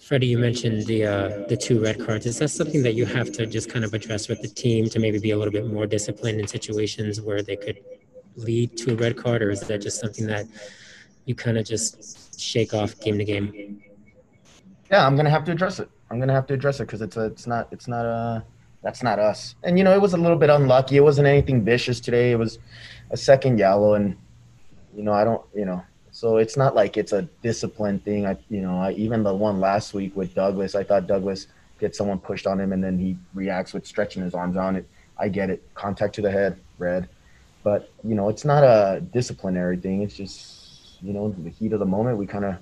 G: Freddy, you mentioned the uh, the two red cards. Is that something that you have to just kind of address with the team to maybe be a little bit more disciplined in situations where they could lead to a red card, or is that just something that you kind of just shake off game to game?
F: Yeah, I'm gonna have to address it. I'm gonna have to address it because it's a, it's not it's not a that's not us. And you know, it was a little bit unlucky. It wasn't anything vicious today. It was a second yellow, and you know, I don't, you know, so it's not like it's a discipline thing. I, you know, I, even the one last week with Douglas, I thought Douglas gets someone pushed on him and then he reacts with stretching his arms on it. I get it. Contact to the head, red. But you know, it's not a disciplinary thing. It's just you know, the heat of the moment. We kind of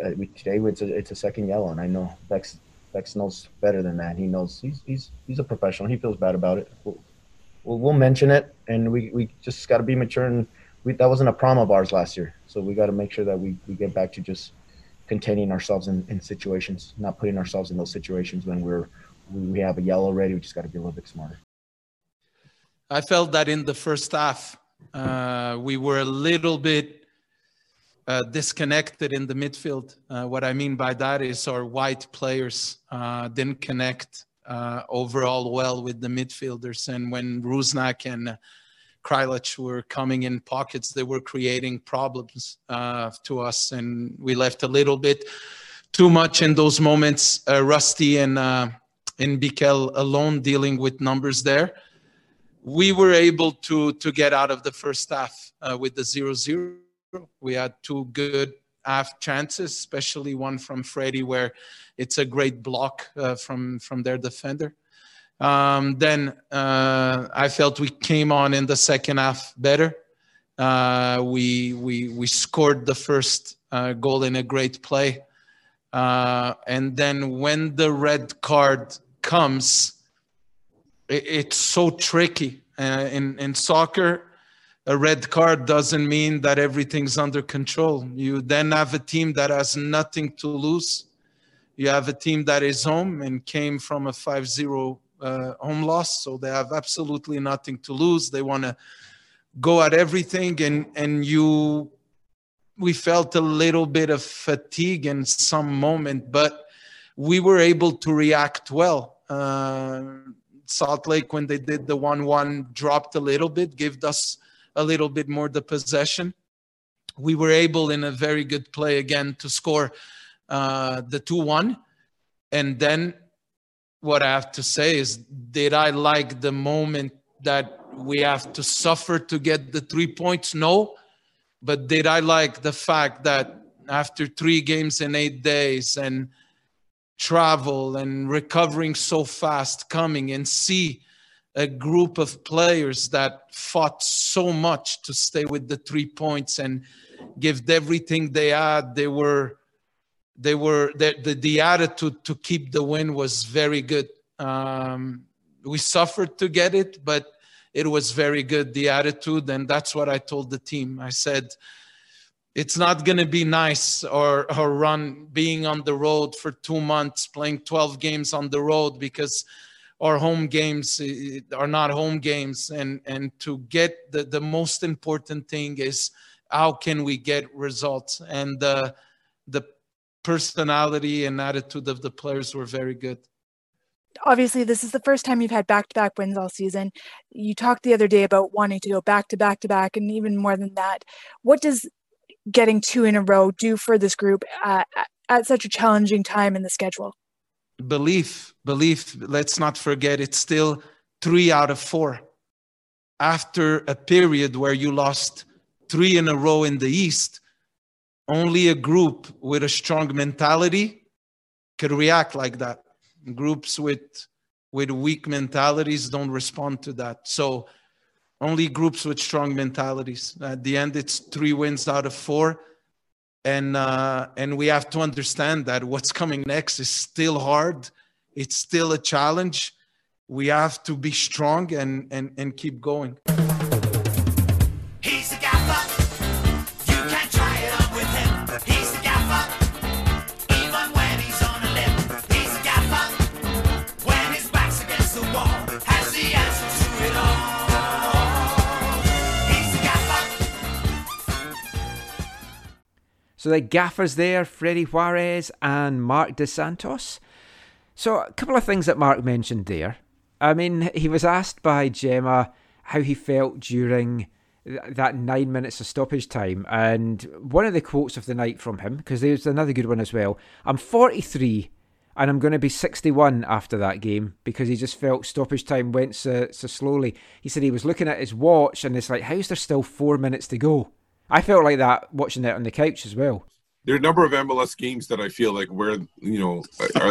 F: uh, we today it's a it's a second yellow, and I know Bex Bex knows better than that. He knows he's he's he's a professional. He feels bad about it. We'll we'll, we'll mention it, and we we just got to be mature. And we, that wasn't a problem of ours last year, so we got to make sure that we we get back to just containing ourselves in, in situations, not putting ourselves in those situations when we're we, we have a yellow ready. We just got to be a little bit smarter.
H: I felt that in the first half, uh, we were a little bit uh, disconnected in the midfield. Uh, what I mean by that is our white players uh, didn't connect uh, overall well with the midfielders. And when Rusnak and Kralic were coming in pockets, they were creating problems uh, to us. And we left a little bit too much in those moments. Rusty and, and Bikel alone dealing with numbers there we were able to to get out of the first half uh, with the 0-0. We had two good half chances, especially one from Fredy, where it's a great block uh, from from their defender. Um, then uh, I felt we came on in the second half better. Uh, we we we scored the first uh, goal in a great play, uh, and then when the red card comes it's so tricky. Uh, in in soccer, a red card doesn't mean that everything's under control. You then have a team that has nothing to lose. You have a team that is home and came from a 5-0 uh, home loss, so they have absolutely nothing to lose. They want to go at everything, and and you, we felt a little bit of fatigue in some moment, but we were able to react well. Uh, Salt Lake, when they did the 1 1, dropped a little bit, gave us a little bit more the possession. We were able, in a very good play again, to score uh, the 2 1. And then what I have to say is, did I like the moment that we have to suffer to get the three points? No. But did I like the fact that after three games in eight days and travel and recovering so fast coming and see a group of players that fought so much to stay with the three points and give everything they had they were they were the, the, the attitude to keep the win was very good. Um, we suffered to get it but it was very good the attitude and that's what i told the team. I said it's not going to be nice or, or run being on the road for two months playing 12 games on the road because our home games are not home games and and to get the, the most important thing is how can we get results? And the the personality and attitude of the players were very good
I: obviously this is the first time you've had back-to-back wins all season you talked the other day about wanting to go back to back to back and even more than that what does getting two in a row do for this group at, at such a challenging time in the schedule?
H: Belief, belief. Let's not forget it's still three out of four. After a period where you lost three in a row in the East, only a group with a strong mentality could react like that. Groups with with weak mentalities don't respond to that. So only groups with strong mentalities. At the end, it's three wins out of four, and uh, and we have to understand that what's coming next is still hard. It's still a challenge. We have to be strong and and and keep going.
A: So the gaffers there, Freddy Juarez and Marc Dos Santos. So a couple of things that Marc mentioned there. I mean, he was asked by Gemma how he felt during that nine minutes of stoppage time, and one of the quotes of the night from him, because there's another good one as well. I'm 43 and I'm going to be 61 after that game because he just felt stoppage time went so, so slowly. He said he was looking at his watch and it's like, how's there still four minutes to go? I felt like that watching it on the couch as well.
C: There are a number of MLS games that I feel like where you know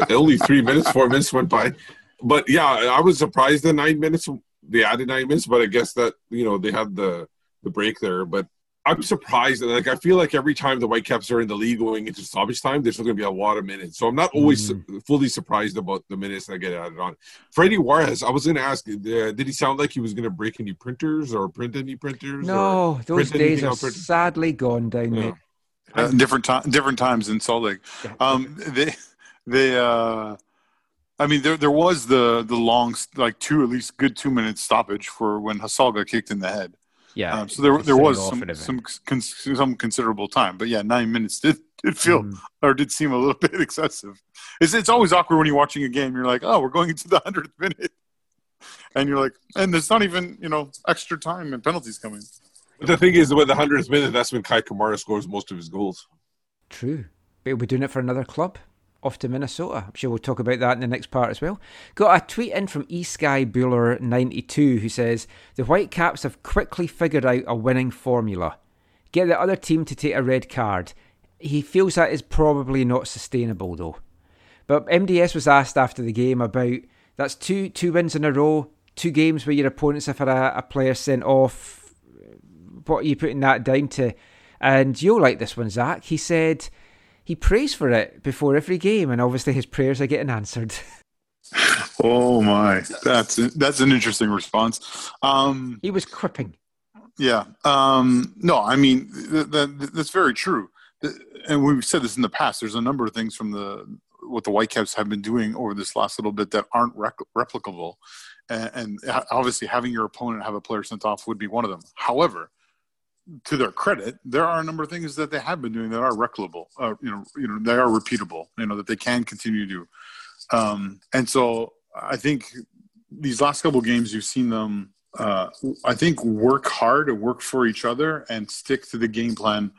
C: only three minutes, four minutes went by. But yeah, I was surprised the nine minutes they added nine minutes, but I guess that you know they had the the break there. But I'm surprised. Like I feel like every time the Whitecaps are in the league going into stoppage time, there's still going to be a lot of minutes. So I'm not always su- fully surprised about the minutes that get added on. Freddy Juarez, I was going to ask, uh, did he sound like he was going to break any printers or print any printers?
A: No, those
C: print
A: days are
C: printers?
A: sadly gone down,
C: Yeah.
A: mate.
B: Uh, different time, different times in Salt Lake. Um, they, they, uh, I mean, there, there was the the long, like two at least good two minute stoppage for when Hasal got kicked in the head.
A: Yeah.
B: Um, so there, there was some,
A: it a bit.
B: some, cons- some considerable time, but yeah, nine minutes did, did feel
A: Mm.
B: or did seem a little <laughs> bit excessive. It's, it's always awkward when you're watching a game. You're like, oh, we're going into the hundredth minute, and you're like, and there's not even you know extra time and penalties coming.
C: But the thing is, with the hundredth minute, that's when Kei Kamara scores most of his goals.
A: True. But he'll be doing it for another club. Off to Minnesota. I'm sure we'll talk about that in the next part as well. Got a tweet in from eSky Bueller 92 who says the Whitecaps have quickly figured out a winning formula. Get the other team to take a red card. He feels that is probably not sustainable though. But MDS was asked after the game about that's two two wins in a row, two games where your opponents have had a, a player sent off. What are you putting that down to? And you'll like this one, Zach. He said he prays for it before every game, and obviously his prayers are getting answered. <laughs>
B: Oh my, that's that's an interesting response. Um,
A: he was quipping.
B: Yeah. Um, no, I mean th- that, that's very true. Th- And we've said this in the past. There's a number of things from the what the Whitecaps have been doing over this last little bit that aren't rec- replicable, and, and obviously having your opponent have a player sent off would be one of them. However, to their credit, there are a number of things that they have been doing that are replicable. Uh, you know, you know, they are repeatable. You know that they can continue to do. Um, and so I think these last couple games, you've seen them. Uh, I think work hard and work for each other and stick to the game plan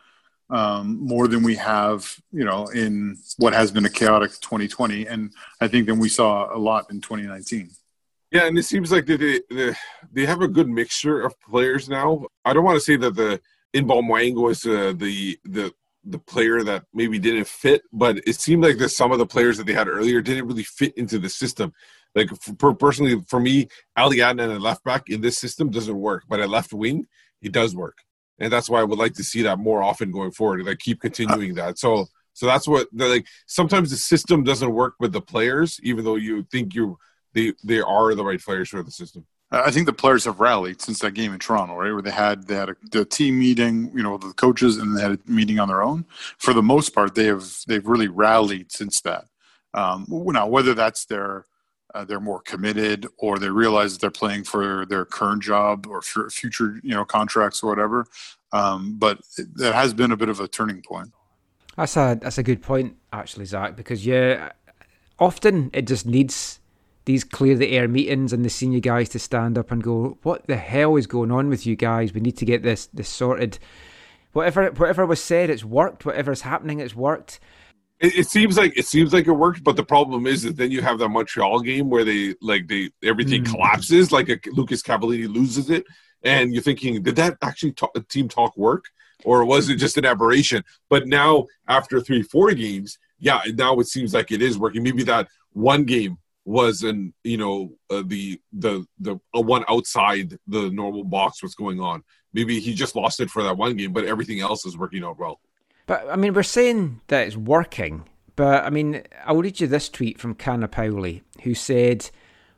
B: um, more than we have, you know, in what has been a chaotic 2020. And I think than we saw a lot in 2019.
C: Yeah, and it seems like they they, they, have a good mixture of players now. I don't want to say that the Inbeom Hwang was uh, the the the player that maybe didn't fit, but it seemed like that some of the players that they had earlier didn't really fit into the system. Like for, personally, for me, Ali Adnan at left back in this system doesn't work, but at left wing, it does work, and that's why I would like to see that more often going forward. Like keep continuing that. So so that's what like. Sometimes the system doesn't work with the players, even though you think you they they are the right players for the system.
B: I think the players have rallied since that game in Toronto, right? Where they had they had a the team meeting, you know, the coaches, and they had a meeting on their own. For the most part, they have they've really rallied since that. Um, now, whether that's their uh, they're more committed, or they realize that they're playing for their current job or for future, you know, contracts or whatever. Um, but it, that has been a bit of a turning point.
A: That's a that's a good point, actually, Zach, because yeah, often it just needs these clear the air meetings and the senior guys to stand up and go, "What the hell is going on with you guys? We need to get this this sorted." Whatever whatever was said, it's worked. Whatever's happening, it's worked.
C: It, it seems like it seems like it worked, but the problem is that then you have that Montreal game where they like they everything
A: Mm.
C: collapses, like a, Lucas Cavallini loses it, and you're thinking, did that actually talk, team talk work, or was it just an aberration? But now after three four games, yeah, now it seems like it is working. Maybe that one game was an you know uh, the the the uh, one outside the normal box what's going on. Maybe he just lost it for that one game, but everything else is working out well.
A: But I mean, we're saying that it's working. But I mean, I'll read you this tweet from Canna Pauli, who said,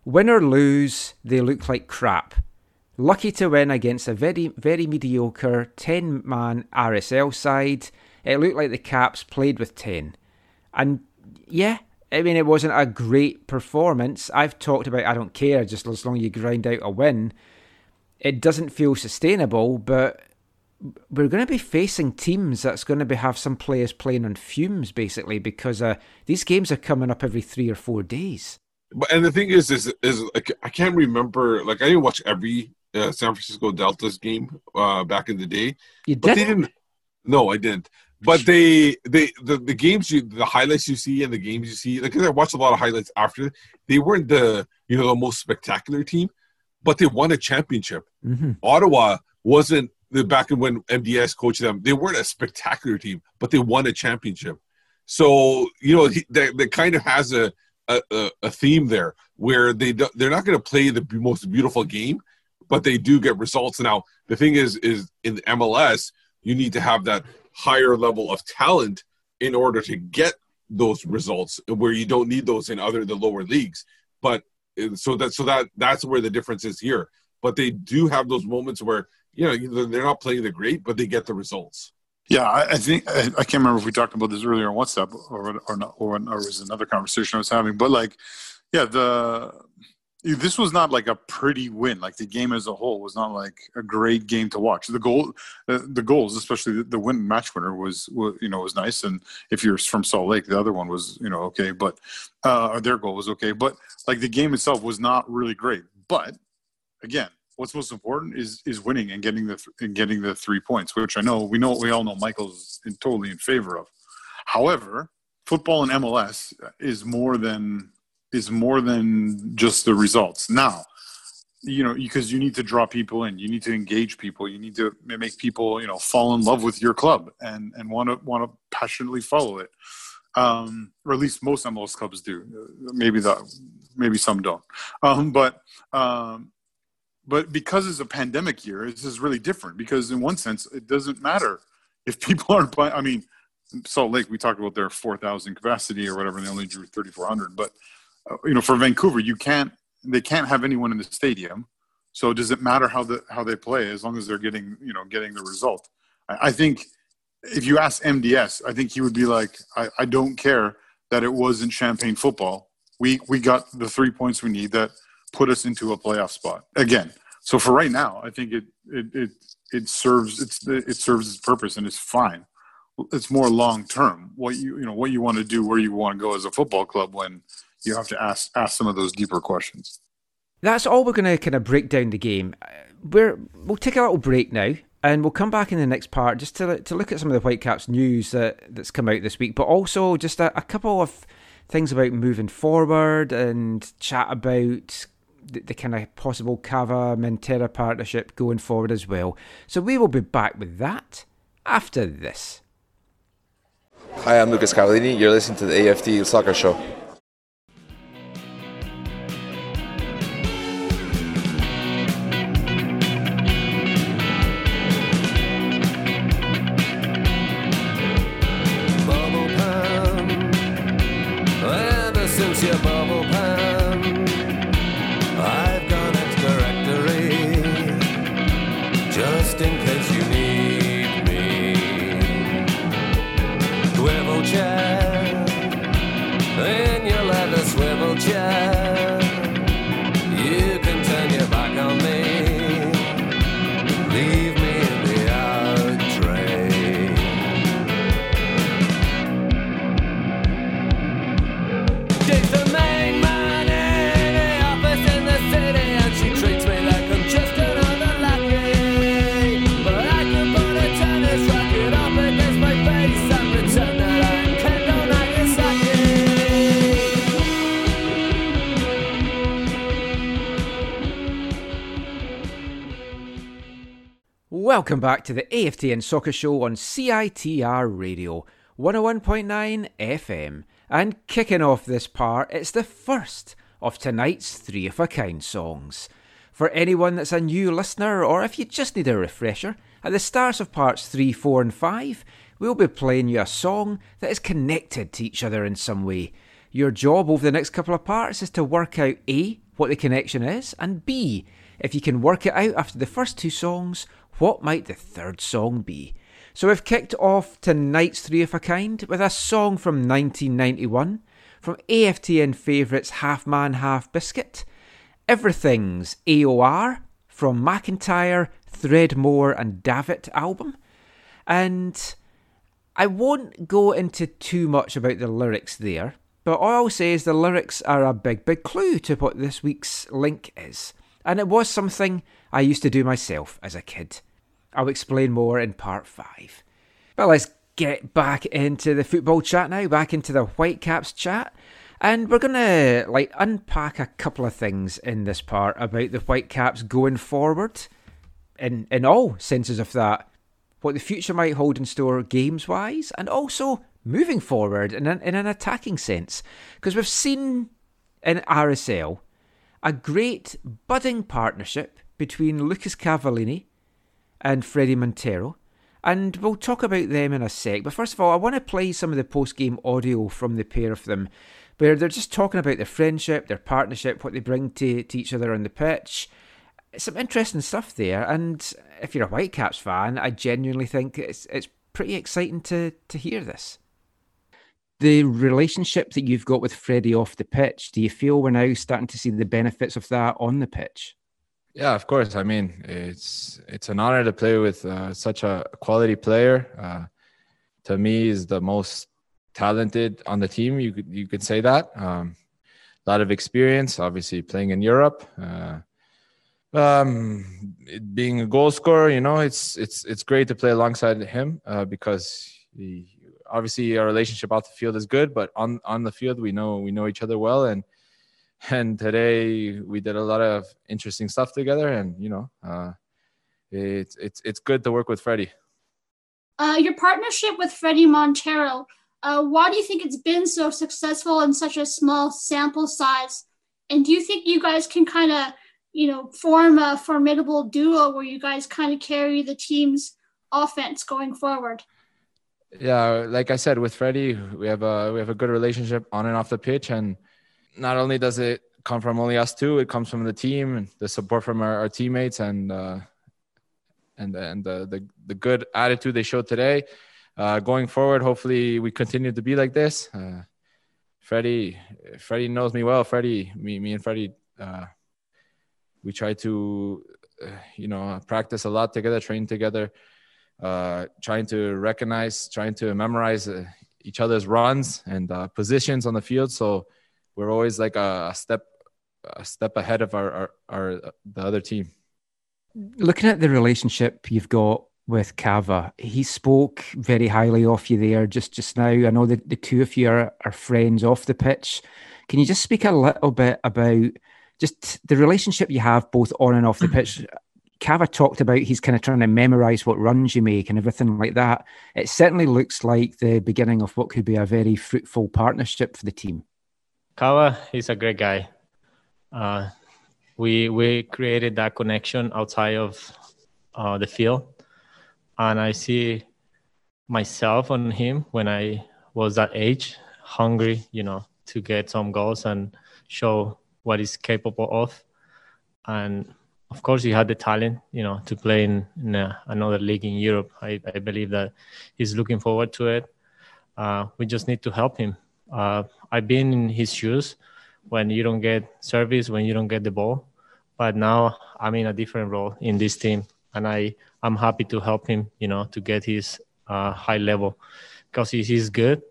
A: "Win or lose, they look like crap. Lucky to win against a very, very mediocre ten-man RSL side. It looked like the Caps played with ten, and yeah." I mean, it wasn't a great performance. I've talked about I don't care, just as long as you grind out a win. It doesn't feel sustainable, but we're going to be facing teams that's going to be have some players playing on fumes basically because uh, these games are coming up every three or four days.
C: But and the thing is, is is like I can't remember. Like I didn't watch every uh, San Francisco Deltas game uh, back in the day.
A: You
C: but they
A: didn't.
C: No, I didn't. But they they the, the games you the highlights you see and the games you see like I watched a lot of highlights after they weren't the you know the most spectacular team, but they won a championship.
A: Mhm.
C: Ottawa wasn't the back when MDS coached them. They weren't a spectacular team, but they won a championship. So you know he, that, that kind of has a, a a- theme there where they they're not going to play the most beautiful game, but they do get results. Now the thing is is in the MLS you need to have that higher level of talent in order to get those results where you don't need those in other the lower leagues. But uh, so that so that that's where the difference is here. But they do have those moments where you know they're not playing the great, but they get the results.
B: Yeah, I, I think I, I can't remember if we talked about this earlier on WhatsApp or or not, or, or was another conversation I was having. But like, yeah, the this was not like a pretty win. Like the game as a whole was not like a great game to watch. The goal, the, the goals, especially the, the win match winner, was, was you know was nice. And if you're from Salt Lake, the other one was you know okay, but uh, their goal was okay. But like the game itself was not really great. But again, what's most important is is winning and getting the th- and getting the three points, which I know we know we all know Michael's in, totally in favor of. However, football and MLS is more than is more than just the results. Now, you know, because you need to draw people in, you need to engage people, you need to make people you know fall in love with your club and and want to want to passionately follow it. Um, or at least most MLS clubs do. Maybe the maybe some don't. Um, but um, but because it's a pandemic year, this is really different because in one sense, it doesn't matter if people <laughs> aren't buying. I mean, Salt Lake, we talked about their 4,000 capacity or whatever, and they only drew 3,400. But, uh, you know, for Vancouver, you can't, they can't have anyone in the stadium. So does it matter how the, how they play as long as they're getting, you know, getting the result? I, I think if you ask MDS, I think he would be like, I, I don't care that it wasn't champagne football. We, we got the three points we need that put us into a playoff spot again. So for right now, I think it it it, it serves it's it serves its purpose and it's fine. It's more long term. What you you know what you want to do, where you want to go as a football club when you have to ask ask some of those deeper questions.
A: That's all we're going to kind of break down the game. We're we'll take a little break now, and we'll come back in the next part just to to look at some of the Whitecaps news that that's come out this week, but also just a, a couple of things about moving forward and chat about the, the kind of possible Cava Montero partnership going forward as well. So we will be back with that after this.
J: Hi, I'm Lucas Cavallini. You're listening to the AFT Soccer Show.
A: Welcome back to the AFTN Soccer Show on CITR Radio 101.9 FM. And kicking off this part, it's the first of tonight's Three of a Kind songs. For anyone that's a new listener, or if you just need a refresher, at the start of parts 3, 4, and 5, we'll be playing you a song that is connected to each other in some way. Your job over the next couple of parts is to work out A, what the connection is, and B, if you can work it out after the first two songs, what might the third song be? So we've kicked off tonight's Three of a Kind with a song from 1991 from AFTN favourites Half Man Half Biscuit, Everything's AOR from McIntyre, Treadmore, and Davitt album. And I won't go into too much about the lyrics there, but all I'll say is the lyrics are a big, big clue to what this week's link is. And it was something I used to do myself as a kid. I'll explain more in part 5. But let's get back into the football chat now, back into the Whitecaps chat. And we're going to like unpack a couple of things in this part about the Whitecaps going forward in in all senses of that. What the future might hold in store games wise and also moving forward in an, in an attacking sense. Because we've seen in RSL a great budding partnership between Lucas Cavallini and Fredy Montero. And we'll talk about them in a sec. But first of all, I want to play some of the post game audio from the pair of them, where they're just talking about their friendship, their partnership, what they bring to, to each other on the pitch. Some interesting stuff there. And if you're a Whitecaps fan, I genuinely think it's it's pretty exciting to, to hear this. The relationship that you've got with Fredy off the pitch, do you feel we're now starting to see the benefits of that on the pitch?
K: Yeah, of course. I mean, it's it's an honor to play with uh, such a quality player. Uh, to me, is the most talented on the team. You could you could say that. Um, a lot of experience, obviously playing in Europe. Uh, um, being a goal scorer, you know, it's it's it's great to play alongside him uh, because he, obviously our relationship off the field is good, but on on the field we know we know each other well and and today we did a lot of interesting stuff together and you know uh, it's it's it's good to work with fredy
L: Uh, your partnership with Fredy Montero, uh, why do you think it's been so successful in such a small sample size? And do you think you guys can kind of, you know, form a formidable duo where you guys kind of carry the team's offense going forward?
K: yeah like i said with fredy we have a we have a good relationship on and off the pitch and not only does it come from only us two it comes from the team and the support from our, our teammates and uh and and the, the the good attitude they showed today. Uh going forward hopefully we continue to be like this. Uh fredy fredy knows me well. Fredy me me and fredy uh we try to uh, you know practice a lot together train together uh, trying to recognize, trying to memorize uh, each other's runs and positions on the field. So we're always like a, step, a step ahead of our, our, our the other team.
A: Looking at the relationship you've got with Cava, he spoke very highly of you there just just now. I know that the two of you are, are friends off the pitch. Can you just speak a little bit about just the relationship you have both on and off the pitch? <clears throat> Cava talked about he's kind of trying to memorize what runs you make and everything like that. It certainly looks like the beginning of what could be a very fruitful partnership for the team.
M: Kawa is a great guy. Uh, we we created that connection outside of uh, the field, and I see myself on him when I was that age, hungry, you know, to get some goals and show what he's capable of. And of course, he had the talent, you know, to play in, in a, another league in Europe. I, I believe that he's looking forward to it. Uh, we just need to help him. Uh, I've been in his shoes when you don't get service, when you don't get the ball, but now I'm in a different role in this team, and I I'm happy to help him, you know, to get his uh, high level, because if he's good,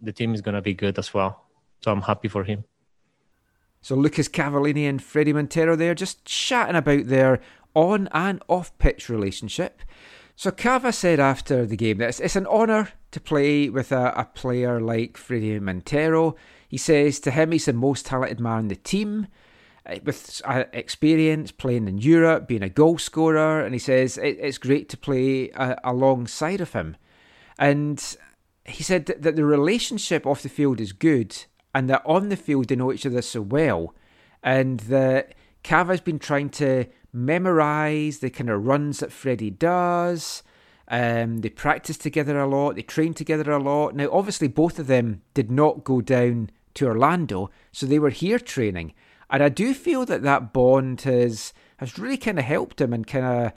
M: the team is gonna be good as well. So I'm happy for him.
A: So Lucas Cavallini and Fredy Montero there just chatting about their on and off pitch relationship. So Cava said after the game that it's, it's an honour to play with a, a player like Fredy Montero. He says to him he's the most talented man in the team uh, with uh, experience playing in Europe, being a goal scorer, and he says it, it's great to play uh, alongside of him. And he said that, that the relationship off the field is good, and that on the field they know each other so well, and that Cava's been trying to memorize the kind of runs that Fredy does. Um, they practice together a lot, they train together a lot. Now, obviously, both of them did not go down to Orlando, so they were here training. And I do feel that that bond has has really kind of helped him and kind of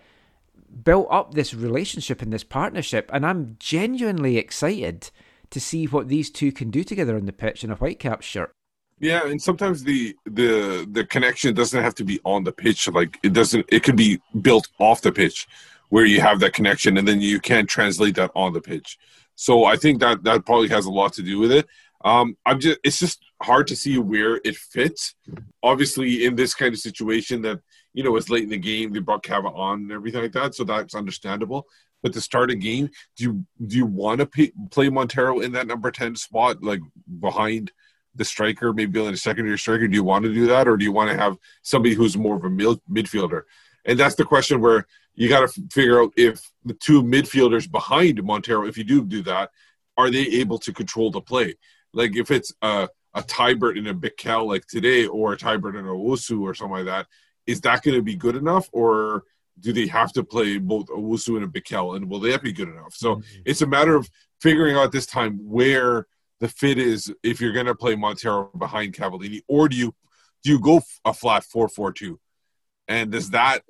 A: built up this relationship and this partnership. And I'm genuinely excited to see what these two can do together on the pitch in a Whitecaps shirt.
C: Yeah, and sometimes the the the connection doesn't have to be on the pitch. Like it doesn't. It can be built off the pitch, where you have that connection, and then you can translate that on the pitch. So I think that that probably has a lot to do with it. Um, I'm just. It's just hard to see where it fits. Obviously, in this kind of situation, that you know it's late in the game, they brought Cava on and everything like that, so that's understandable. But to start a game, do you do you want to play Montero in that number ten spot, like behind? the striker, maybe like a secondary striker? Do you want to do that, or do you want to have somebody who's more of a mid- midfielder? And that's the question where you got to figure out if the two midfielders behind Montero, if you do do that, are they able to control the play? Like if it's a a Teibert and a Bikel like today, or a Teibert and a Owusu or something like that, is that going to be good enough, or do they have to play both a Owusu and a Bikel, and will that be good enough? So mm-hmm. it's a matter of figuring out this time where the fit is if you're going to play Montero behind Cavallini, or do you do you go a flat four four two, and does that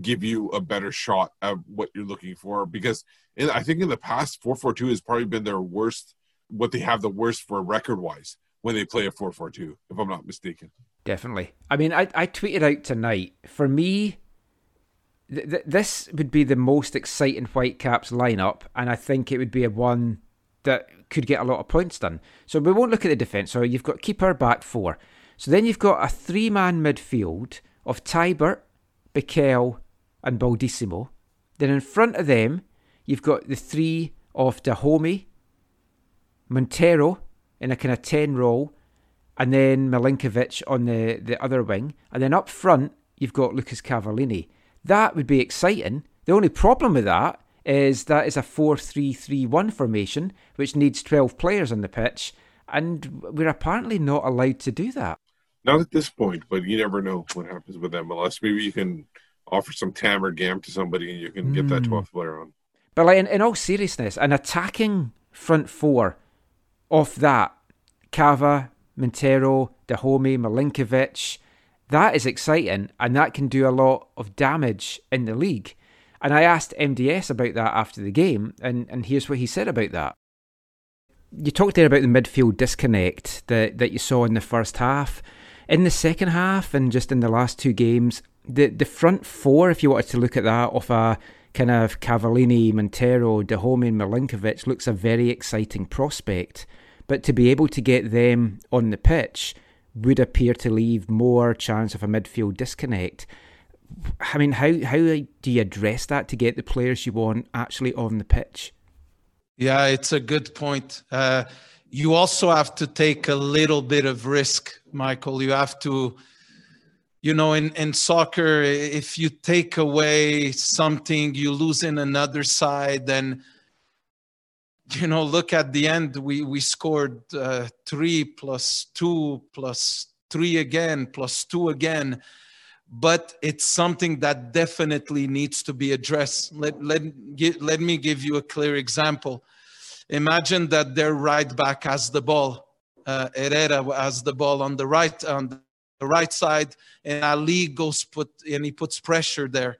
C: give you a better shot at what you're looking for? Because in, I think in the past four four two has probably been their worst, what they have the worst for record wise when they play a four four two, if I'm not mistaken.
A: Definitely. I mean, I I tweeted out tonight. For me, th- th- this would be the most exciting Whitecaps lineup, and I think it would be a one that could get a lot of points done. So we won't look at the defence. So you've got keeper back four. So then you've got a three man midfield of Teibert, Bikel, and Baldisimo. Then in front of them, you've got the three of Dajome, Montero in a kind of 10 role, and then Milinkovic on the, the other wing. And then up front, you've got Lucas Cavallini. That would be exciting. The only problem with that is that is a 4-3-3-1 formation which needs 12 players on the pitch and we're apparently not allowed to do that.
C: Not at this point, but you never know what happens with MLS. Maybe you can offer some Tam or Gam to somebody and you can get that
A: Mm.
C: 12th player on.
A: But like in, in all seriousness, an attacking front four off that, Cava, Montero, Dajome, Milinkovic, that is exciting and that can do a lot of damage in the league. And I asked MDS about that after the game, and, and here's what he said about that. You talked there about the midfield disconnect that, that you saw in the first half. In the second half, and just in the last two games, the, the front four, if you wanted to look at that, of a kind of Cavallini, Montero, Dajome, and Milinkovic, looks a very exciting prospect. But to be able to get them on the pitch would appear to leave more chance of a midfield disconnect. I mean, how how do you address that to get the players you want actually on the pitch?
H: Yeah, it's a good point. Uh, you also have to take a little bit of risk, Michael. You have to, you know, in, in soccer, if you take away something, you lose in another side, then, you know, look at the end. We, we scored uh, three plus two plus three again plus two again but it's something that definitely needs to be addressed. Let, let, let me give you a clear example. Imagine that their right back has the ball, uh, Herrera has the ball on the right on the right side, and Ali goes put and he puts pressure there.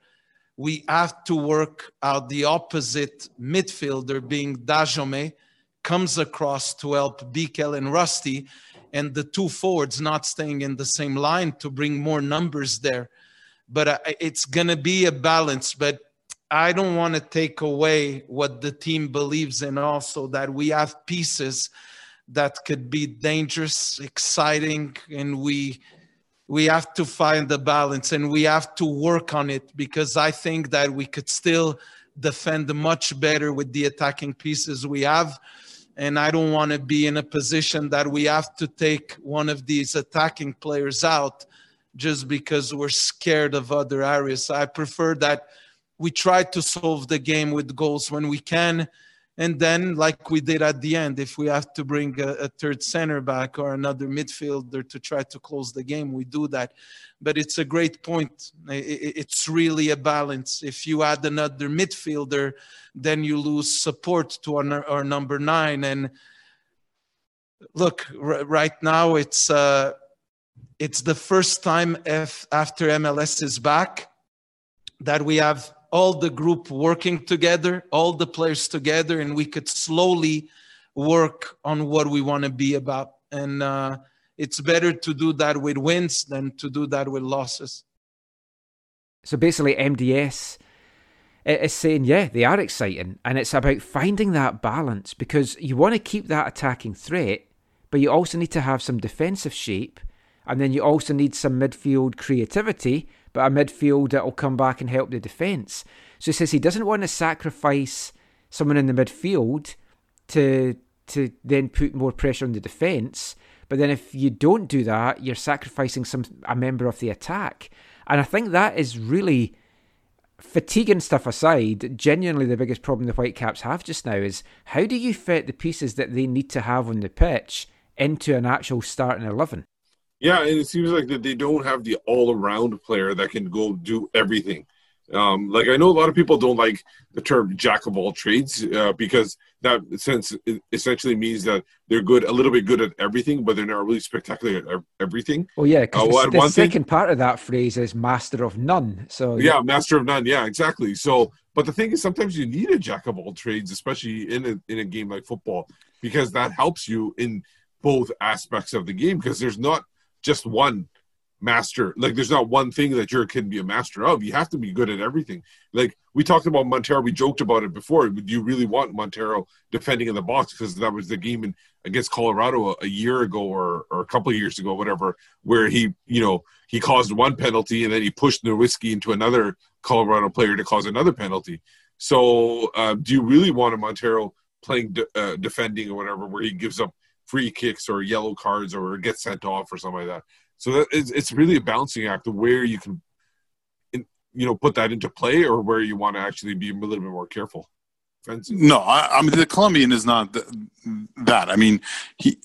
H: We have to work out the opposite midfielder, being Dajome, comes across to help Bikel and Rusty, and the two forwards not staying in the same line to bring more numbers there. But uh, it's going to be a balance. But I don't want to take away what the team believes in also that we have pieces that could be dangerous, exciting, and we we have to find the balance and we have to work on it because I think that we could still defend much better with the attacking pieces we have and I don't want to be in a position that we have to take one of these attacking players out just because we're scared of other areas. I prefer that we try to solve the game with goals when we can. And then, like we did at the end, if we have to bring a, a third center back or another midfielder to try to close the game, we do that. But it's a great point. It's really a balance. If you add another midfielder, then you lose support to our, our number nine. And look, r- right now it's uh, it's the first time after MLS is back that we have all the group working together, all the players together, and we could slowly work on what we want to be about. And uh, it's better to do that with wins than to do that with losses.
A: So basically, MDS is saying, yeah, they are exciting, and it's about finding that balance because you want to keep that attacking threat, but you also need to have some defensive shape, and then you also need some midfield creativity, but a midfield that will come back and help the defence. So he says he doesn't want to sacrifice someone in the midfield to to then put more pressure on the defence. But then if you don't do that, you're sacrificing some a member of the attack. And I think that is really fatigue and stuff aside, genuinely the biggest problem the Whitecaps have just now is how do you fit the pieces that they need to have on the pitch into an actual starting eleven?
C: Yeah, and it seems like that they don't have the all-around player that can go do everything. Um, like I know a lot of people don't like the term "jack of all trades" uh, because that sense essentially means that they're good, a little bit good at everything, but they're not really spectacular at everything.
A: Well, yeah, because
C: Uh,
A: the, the
C: one thing-
A: second part of that phrase is master of none. So
C: yeah, master of none. Yeah, exactly. So, but the thing is, sometimes you need a jack of all trades, especially in a in a game like football, because that helps you in both aspects of the game. Because there's not just one master. Like, there's not one thing that you can be a master of. You have to be good at everything. Like we talked about Montero, we joked about it before. Do you really want Montero defending in the box? Because that was the game in against Colorado a, a year ago or or a couple years ago, whatever, where he you know he caused one penalty and then he pushed Nowitzki into another Colorado player to cause another penalty. So, uh, do you really want a Montero playing de- uh, defending or whatever, where he gives up free kicks or yellow cards or get sent off or something like that? So it's, it's really a balancing act of where you can, you know, put that into play or where you want to actually be a little bit more careful.
B: No, I, I mean the Colombian is not th- that. I mean, he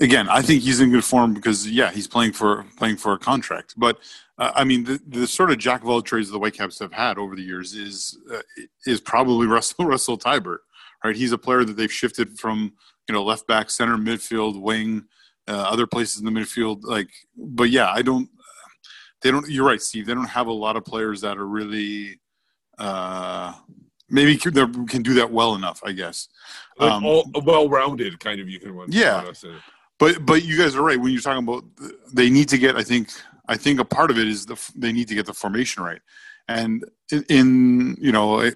B: again. I think he's in good form because yeah, he's playing for playing for a contract. But uh, I mean, the, the sort of jack of all trades the Whitecaps have had over the years is uh, is probably <laughs> Russell Russell Teibert. Right, he's a player that they've shifted from you know left back, center, midfield, wing, uh, other places in the midfield. Like, but yeah, I don't. They don't. You're right, Steve. They don't have a lot of players that are really. Uh, maybe can, can do that well enough, I guess.
C: Like
B: Um,
C: all, well-rounded kind of you can want.
B: Yeah.
C: want to say.
B: but but you guys are right when you're talking about they need to get. I think I think a part of it is the they need to get the formation right, and in, in you know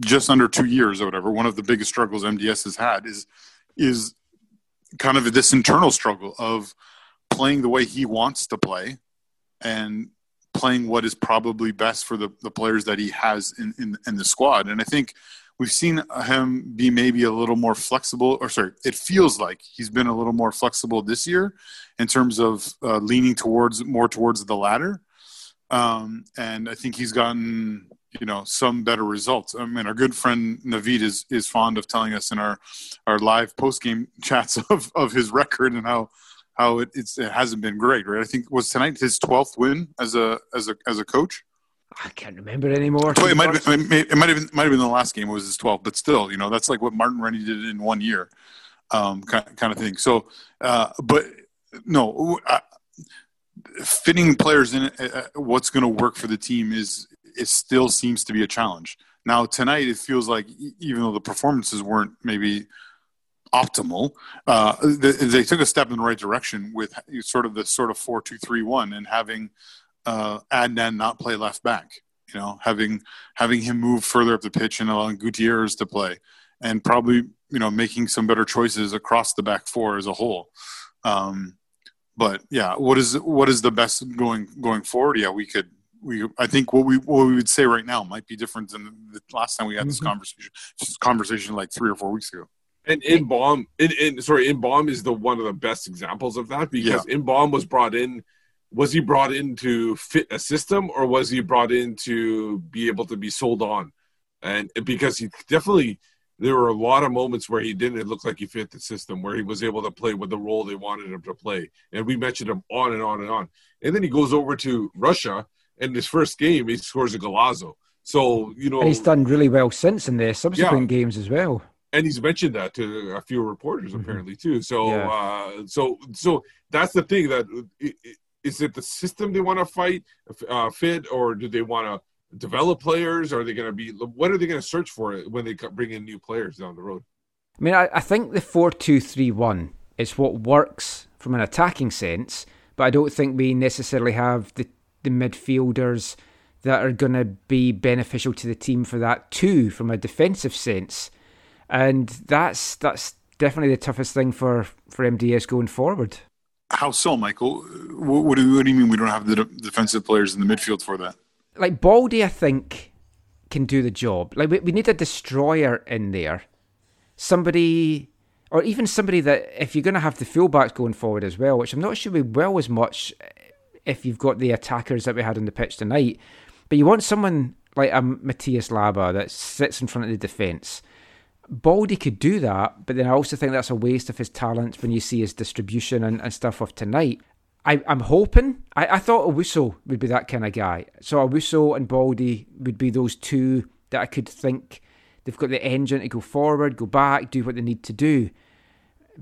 B: just under two years or whatever, one of the biggest struggles MDS has had is is kind of this internal struggle of playing the way he wants to play and playing what is probably best for the, the players that he has in, in, in the squad. And I think we've seen him be maybe a little more flexible, or sorry, it feels like he's been a little more flexible this year in terms of uh, leaning towards more towards the latter. Um, and I think he's gotten, you know, some better results. I mean, our good friend Navid is, is fond of telling us in our, our live post game <laughs> chats of, of his record and how, how it, it's, it hasn't been great, right? I think was tonight his 12th win as a, as a, as a coach.
A: I can't remember anymore.
B: Well, it might have been, it might have been, might have been the last game. It was his 12th, but still, you know, that's like what Martin Rennie did in one year, um, kind, kind of thing. So, uh, but no, uh, fitting players in uh, what's going to work for the team is it still seems to be a challenge. Now tonight, it feels like even though the performances weren't maybe optimal, uh, they, they took a step in the right direction with sort of the sort of four two three one and having uh, Adnan not play left back. You know, having having him move further up the pitch and allowing Gutierrez to play, and probably you know making some better choices across the back four as a whole. Um, but yeah, what is what is the best going going forward? Yeah, we could. We I think what we what we would say right now might be different than the last time we had this mm-hmm. conversation. This conversation like three or four weeks ago.
C: And Inbeom, in, in sorry, Inbeom is the one of the best examples of that because Inbeom was brought in. Was he brought in to fit a system, or was he brought in to be able to be sold on? And because he definitely, there were a lot of moments where he didn't look like he fit the system, where he was able to play with the role they wanted him to play. And we mentioned him on and on and on. And then he goes over to Russia, and his first game he scores a golazo. So you know,
A: And he's done really well since in the subsequent games as well.
C: and he's mentioned that to a few reporters apparently too. So,
A: Yeah.
C: uh, so, so that's the thing that i- i- it the system they want to fight, uh, fit, or do they want to develop players? Are they going to be? What are they going to search for when they bring in new players down the road?
A: I mean, I, I think the four two three one is what works from an attacking sense, but I don't think we necessarily have the, the midfielders that are going to be beneficial to the team for that too, from a defensive sense. And that's that's definitely the toughest thing for, for MDS going forward.
B: How so, Michael? What, what, do, you- what do you mean we don't have the defensive players in the midfield for that?
A: Like Baldy, I think, can do the job. Like we, we need a destroyer in there. Somebody or even somebody that if you're going to have the fullbacks going forward as well, which I'm not sure we will as much if you've got the attackers that we had on the pitch tonight. But you want someone like a Matías Laba that sits in front of the defence. Baldy could do that, but then I also think that's a waste of his talents when you see his distribution and, and stuff of tonight. I, I'm hoping. I, I thought Owusu would be that kind of guy. So Owusu and Baldy would be those two that I could think they've got the engine to go forward, go back, do what they need to do.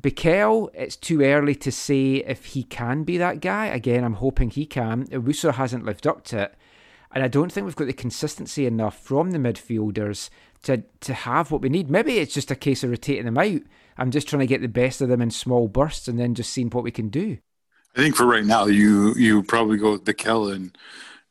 A: Bikel, it's too early to say if he can be that guy. Again, I'm hoping he can. Owusu hasn't lived up to it. And I don't think we've got the consistency enough from the midfielders to, to have what we need. Maybe it's just a case of rotating them out. I'm just trying to get the best of them in small bursts and then just seeing what we can do.
B: I think for right now, you you probably go with Bikel and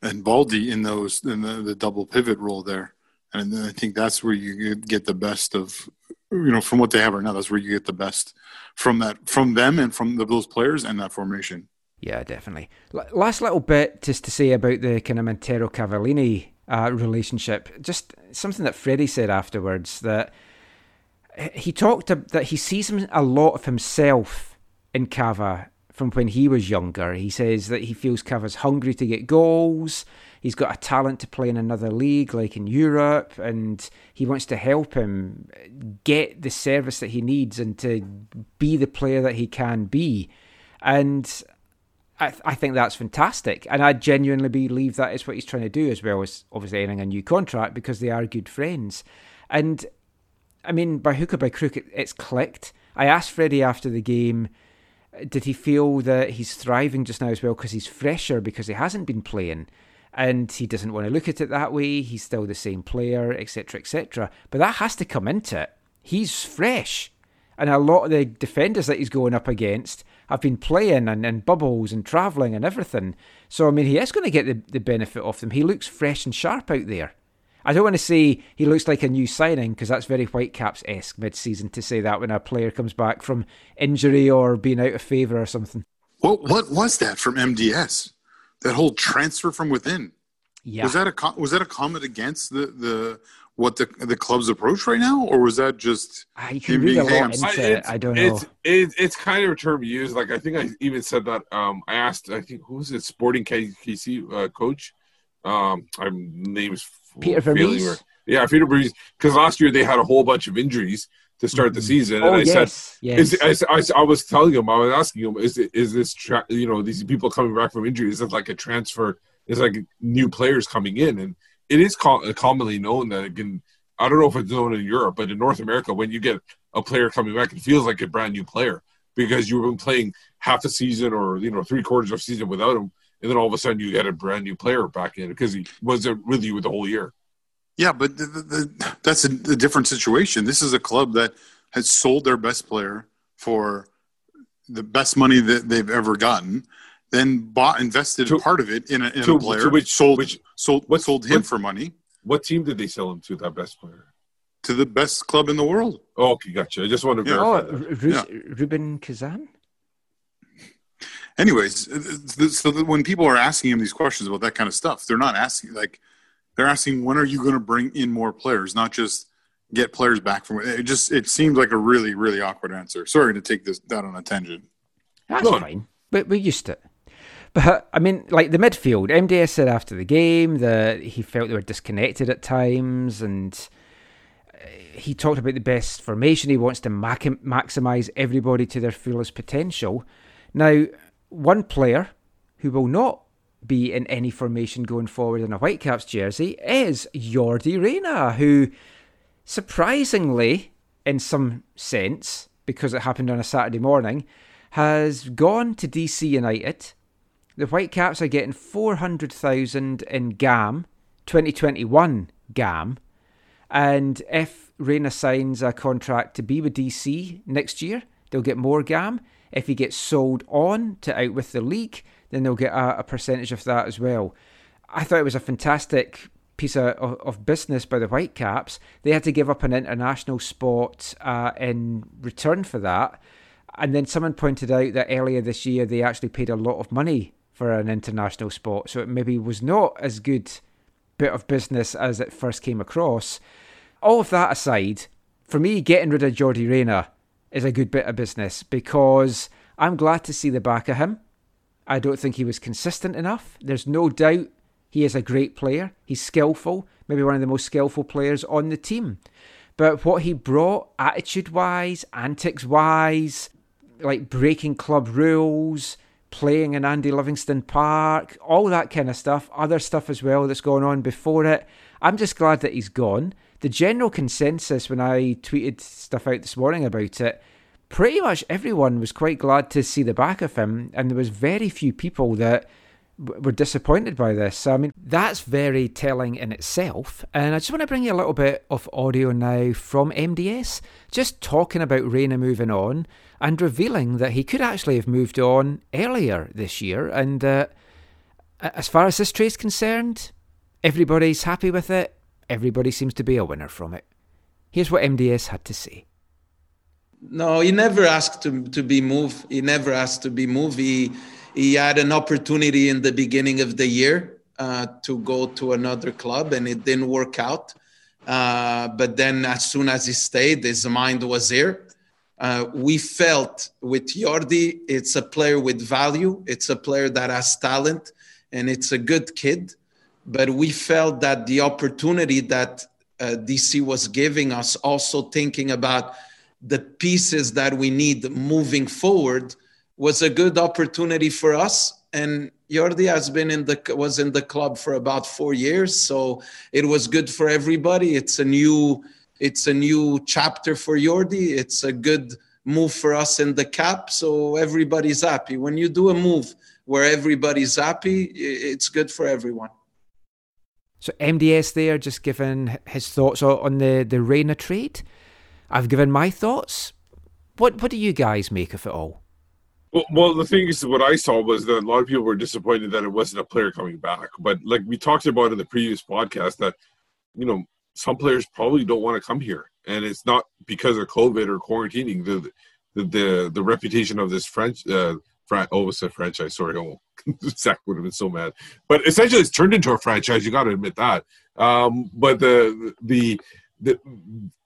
B: and Baldy in those in the, the double pivot role there, and I think that's where you get the best of you know from what they have right now. That's where you get the best from that from them and from the, those players and that formation.
A: Yeah, definitely. Last little bit just to say about the kind of Montero Cavallini uh, relationship. Just something that Fredy said afterwards that he talked that he sees a lot of himself in Cava from when he was younger. He says that he feels Cava's hungry to get goals. He's got a talent to play in another league, like in Europe, and he wants to help him get the service that he needs and to be the player that he can be. And I, I think that's fantastic. And I genuinely believe that is what he's trying to do, as well as obviously earning a new contract because they are good friends. And I mean, by hook or by crook, it, it's clicked. I asked Fredy after the game, did he feel that he's thriving just now as well because he's fresher because he hasn't been playing? And he doesn't want to look at it that way. He's still the same player, etc., etc. But that has to come into it. He's fresh. And a lot of the defenders that he's going up against have been playing and, and bubbles and travelling and everything. So, I mean, he is going to get the, the benefit of them. He looks fresh and sharp out there. I don't want to say he looks like a new signing because that's very Whitecaps esque mid season to say that when a player comes back from injury or being out of favour or something.
B: What what was that from MDS? That whole transfer from within.
A: Yeah.
B: Was that a was that a comment against the the what the the club's approach right now, or was that just
A: you can
B: him
A: read a
B: being, "Hey, I'm
A: into it. I don't know.
C: It's it, it's kind of a term used. Like I think I even said that. Um, I asked. I think who was it? Sporting KC uh, coach. Um, I'm name's
A: Peter
C: failing Vermes? Yeah, Peter Vermes. Because last year they had a whole bunch of injuries to start the mm-hmm. season, and
A: Oh,
C: I
A: yes,
C: said,
A: yes.
C: Is, I, s- I s- I was telling him, I was asking him, is it is this tra- you know these people coming back from injury? Is it like a transfer? Is like new players coming in, and it is co- commonly known that again. I don't know if it's known in Europe, but in North America, when you get a player coming back, it feels like a brand new player because you've been playing half a season or you know three quarters of a season without him, and then all of a sudden you get a brand new player back in because he wasn't with you the whole year.
B: Yeah, but the, the, the, that's a, a different situation. This is a club that has sold their best player for the best money that they've ever gotten, then bought invested a part of it in a, in
C: to-
B: a player,
C: to which-
B: sold
C: which-
B: sold what, sold him
C: what-
B: for money
C: What team did they sell him to? That best player.
B: to the best club in the world.
C: Oh, okay, gotcha. I just want to
B: Yeah.
A: Oh,
C: verify that.
A: Ru- Ru- Rubin Kazan?
B: Anyways, so that when people are asking him these questions about that kind of stuff, they're not asking like they're asking when are you going to bring in more players, not just get players back from it. Just it seems like a really really awkward answer. Sorry to take this that on a tangent.
A: That's fine. But we're used to it. But I mean, like the midfield, MDS said after the game that he felt they were disconnected at times, and uh, he talked about the best formation. He wants to mac- maximize everybody to their fullest potential. Now, one player who will not be in any formation going forward in a Whitecaps jersey is Jordi Reyna, who surprisingly, in some sense, because it happened on a Saturday morning, has gone to DC United. The Whitecaps are getting 400,000 in GAM, 2021 GAM. And if Reyna signs a contract to be with DC next year, they'll get more GAM. If he gets sold on to out with the league, then they'll get a, a percentage of that as well. I thought it was a fantastic piece of, of, business by the Whitecaps. They had to give up an international spot uh, in return for that. And then someone pointed out that earlier this year they actually paid a lot of money for an international spot. So it maybe was not as good bit of business as it first came across. All of that aside, for me, getting rid of Jordi Reyna is a good bit of business because I'm glad to see the back of him. I don't think he was consistent enough. There's no doubt he is a great player. He's skillful, maybe one of the most skillful players on the team. But what he brought, attitude wise, antics wise, like breaking club rules, playing in Andy Livingston Park, all that kind of stuff, other stuff as well that's going on before it. I'm just glad that he's gone. The general consensus when I tweeted stuff out this morning about it, pretty much everyone was quite glad to see the back of him, and there was very few people that were disappointed by this. So, I mean, that's very telling in itself. And I just want to bring you a little bit of audio now from MDS, just talking about Reyna moving on and revealing that he could actually have moved on earlier this year. And uh, as far as this trade's concerned, everybody's happy with it. Everybody seems to be a winner from it. Here's what MDS had to say.
H: No, he never asked to, to be moved. He never asked to be moved. He, he had an opportunity in the beginning of the year uh, to go to another club and it didn't work out. Uh, but then, as soon as he stayed, his mind was here. Uh, we felt with Jordi, it's a player with value, it's a player that has talent, and it's a good kid. But we felt that the opportunity that uh, DC was giving us, also thinking about the pieces that we need moving forward, was a good opportunity for us. And Jordi has been in the was in the club for about four years, so it was good for everybody. It's a new it's a new chapter for Jordi. It's a good move for us in the cap, so everybody's happy. When you do a move where everybody's happy, it's good for everyone.
A: So MDS there just giving his thoughts on the the Reyna trade. I've given my thoughts. What what do you guys make of it all?
C: Well, well, the thing is, what I saw was that a lot of people were disappointed that it wasn't a player coming back. But like we talked about in the previous podcast, that you know some players probably don't want to come here, and it's not because of COVID or quarantining. The the the, the reputation of this French, uh, Fran- oh, it's a franchise. Sorry, oh, <laughs> Zach would have been so mad. But essentially, it's turned into a franchise. You got to admit that. Um, but the the the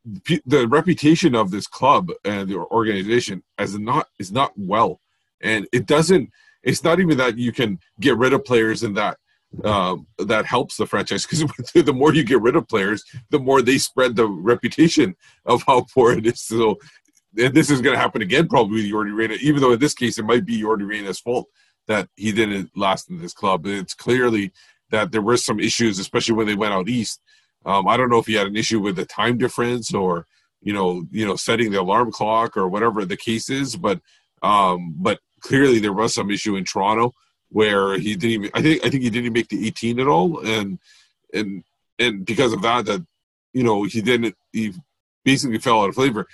C: the reputation of this club and the organization as not is not well. And it doesn't it's not even that you can get rid of players and that um, that helps the franchise because <laughs> the more you get rid of players the more they spread the reputation of how poor it is. So this is going to happen again probably with Jordi Reyna even though in this case it might be Jordi Reyna's fault that he didn't last in this club. It's clearly that there were some issues especially when they went out east um, I don't know if he had an issue with the time difference or you know you know setting the alarm clock or whatever the case is but um, but clearly there was some issue in Toronto where he didn't even I think I think he didn't make the 18 at all. And and and because of that that you know he didn't he basically fell out of flavor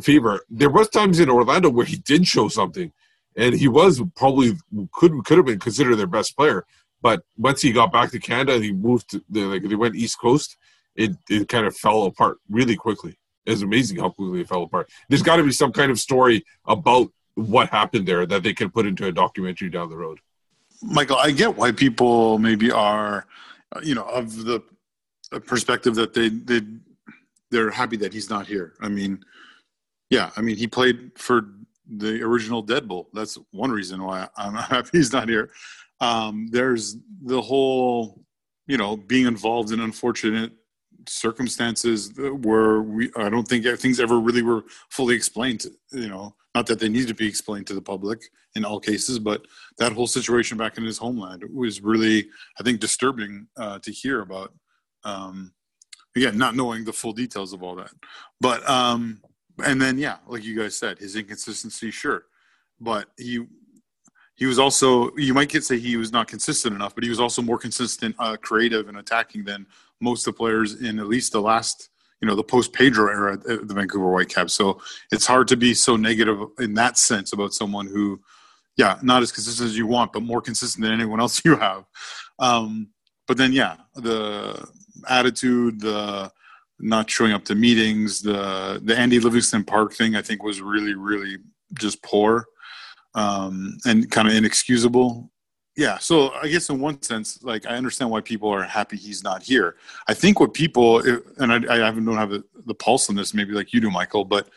C: fever there was times in Orlando where he did show something and he was probably could could have been considered their best player but once he got back to Canada he moved to like they went east coast it it kind of fell apart really quickly it's amazing how quickly it fell apart there's got to be some kind of story about what happened there that they can put into a documentary down the road.
B: Michael, I get why people maybe are, you know, of the perspective that they they they're happy that he's not here. I mean, yeah, I mean he played for the original Deadpool. That's one reason why I'm <laughs> happy he's not here. Um, there's the whole, you know, being involved in unfortunate circumstances where we I don't think things ever really were fully explained. You know, not that they need to be explained to the public in all cases, but that whole situation back in his homeland was really, I think, disturbing uh, to hear about. Um, again, not knowing the full details of all that, but um, and then yeah, like you guys said, his inconsistency, sure, but he he was also you might get say he was not consistent enough, but he was also more consistent, uh, creative, and attacking than most of the players in at least the last you know the post Pedro era at the Vancouver Whitecaps. So it's hard to be so negative in that sense about someone who, yeah, not as consistent as you want, but more consistent than anyone else <laughs> you have. Um, but then, yeah, the attitude, the not showing up to meetings, the the Andy Livingston Park thing, I think was really, really just poor um, and kind of inexcusable. Yeah, so I guess in one sense, like I understand why people are happy he's not here. I think what people, and I, I haven't don't have the, the pulse on this, maybe like you do, Michael, but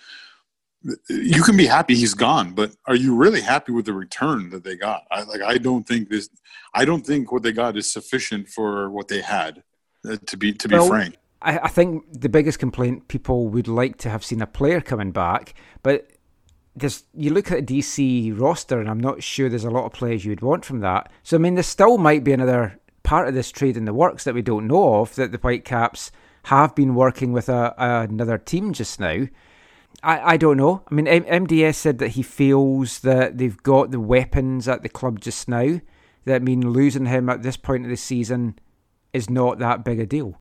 B: you can be happy he's gone, but are you really happy with the return that they got? I like I don't think this, I don't think what they got is sufficient for what they had. uh, To be to be
A: Well,
B: frank,
A: I, I think the biggest complaint people would like to have seen a player coming back, but there's you look at the DC roster, and I'm not sure there's a lot of players you'd want from that. So I mean, there still might be another part of this trade in the works that we don't know of that the Whitecaps have been working with a, another team just now. I, I don't know. I mean, M- MDS said that he feels that they've got the weapons at the club just now. That mean losing him at this point of the season is not that big a deal.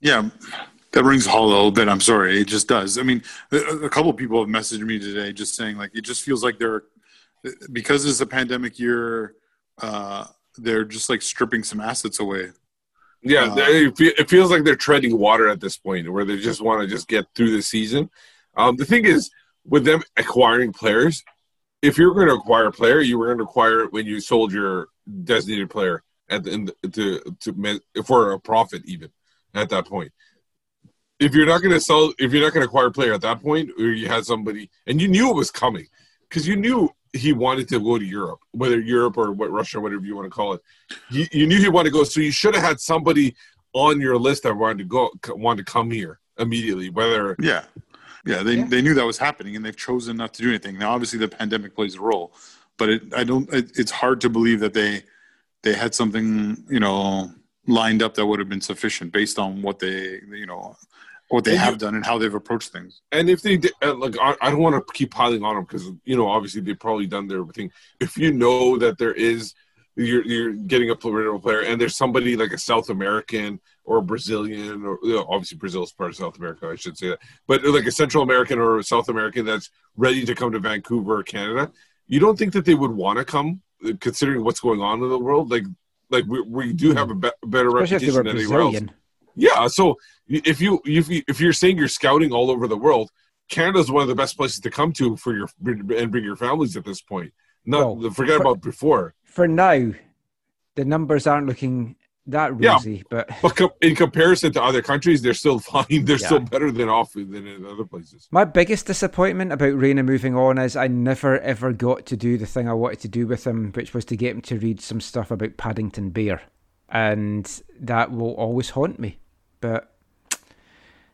B: Yeah, that rings hollow a little bit. I'm sorry, it just does. I mean, a, a couple of people have messaged me today just saying like it just feels like they're because it's a pandemic year. Uh, they're just like stripping some assets away.
C: Yeah,
B: Uh,
C: it feels like they're treading water at this point, where they just want to just get through the season. Um, the thing is, with them acquiring players, if you're going to acquire a player, you were going to acquire it when you sold your designated player at the end to to for a profit, even at that point. If you're not going to sell, if you're not going to acquire a player at that point, or you had somebody and you knew it was coming, because you knew he wanted to go to Europe, whether Europe or what Russia, or whatever you want to call it. You, you knew he wanted to go, so you should have had somebody on your list that wanted to go, wanted to come here immediately. Whether
B: Yeah, yeah, they they knew that was happening, and they've chosen not to do anything. Now, obviously, the pandemic plays a role, but it, I don't. It, it's hard to believe that they they had something you know lined up that would have been sufficient based on what they you know what they
C: And you-
B: have done and how they've approached things.
C: And if they did, uh, like, I, I don't want to keep piling on them because you know, obviously they've probably done their thing. If you know that there is, you're you're getting a political player, and there's somebody like a South American or a Brazilian, or you know, obviously Brazil is part of South America, I should say that, but like a Central American or a South American that's ready to come to Vancouver or Canada, you don't think that they would want to come, uh, considering what's going on in the world, like. Like we, we do have a be- better
A: Especially
C: reputation
A: were
C: than anywhere else. Yeah, so if you if you if you're saying you're scouting all over the world, Canada's one of the best places to come to for your and bring your families at this point. Not
A: Well,
C: forget
A: for-
C: about before.
A: For now, the numbers aren't looking that
C: Yeah.
A: rosy, but <laughs>
C: But com- in comparison to other countries, they're still <laughs> fine. They're
A: Yeah.
C: still better than off than in other places.
A: My biggest disappointment about Reyna moving on is I never ever got to do the thing I wanted to do with him, which was to get him to read some stuff about Paddington Bear. And that will always haunt me. But,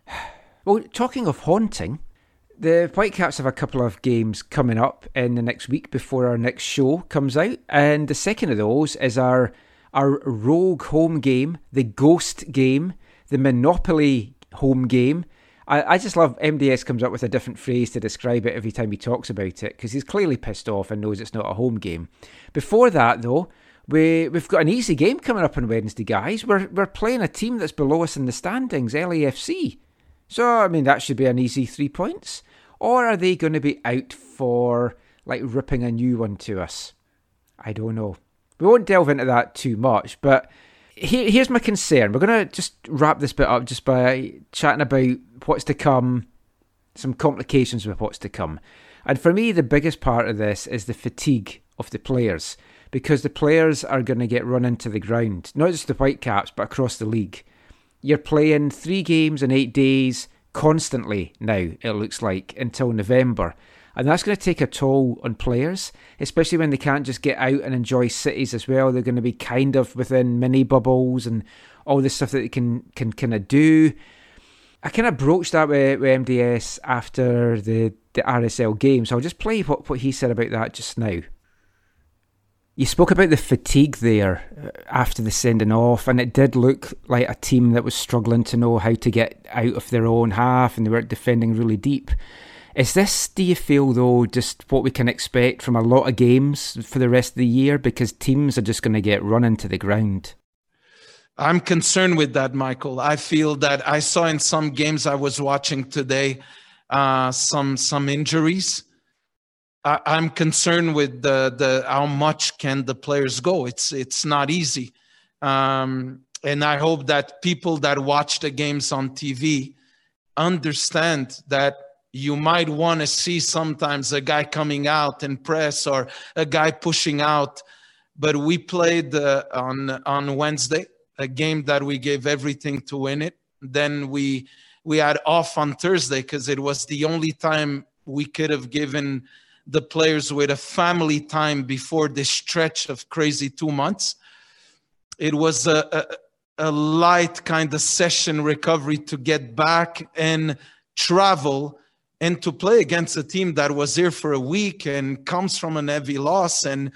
A: <sighs> well, talking of haunting, the Whitecaps have a couple of games coming up in the next week before our next show comes out. And the second of those is our, our rogue home game, the ghost game, the Monopoly home game. I, I just love MDS comes up with a different phrase to describe it every time he talks about it because he's clearly pissed off and knows it's not a home game. Before that, though, we we've got an easy game coming up on Wednesday, guys. We're we're playing a team that's below us in the standings, LAFC. So I mean that should be an easy three points. Or are they going to be out for like ripping a new one to us? I don't know. We won't delve into that too much, but here, here's my concern. We're going to just wrap this bit up just by chatting about what's to come, some complications with what's to come. And for me, the biggest part of this is the fatigue of the players because the players are going to get run into the ground, not just the Whitecaps, but across the league. You're playing three games in eight days constantly now, it looks like, until November. And that's going to take a toll on players, especially when they can't just get out and enjoy cities as well. They're going to be kind of within mini bubbles and all the stuff that they can can kind of do. I kind of broached that with, with MDS after the, the RSL game, so I'll just play what, what he said about that just now. You spoke about the fatigue there uh, after the sending off, and it did look like a team that was struggling to know how to get out of their own half, and they weren't defending really deep. Is this, do you feel, though, just what we can expect from a lot of games for the rest of the year? Because teams are just going to get run into the ground.
H: I'm concerned with that, Michael. I feel that I saw in some games I was watching today uh, some some injuries. I, I'm concerned with the the how much can the players go. It's it's not easy, um, and I hope that people that watch the games on TV understand that you might want to see sometimes a guy coming out and press or a guy pushing out. But we played uh, on on Wednesday a game that we gave everything to win it. Then we we had off on Thursday because it was the only time we could have given the players with a family time before this stretch of crazy two months. It was a, a, a light kind of session recovery to get back and travel and to play against a team that was here for a week and comes from an heavy loss. And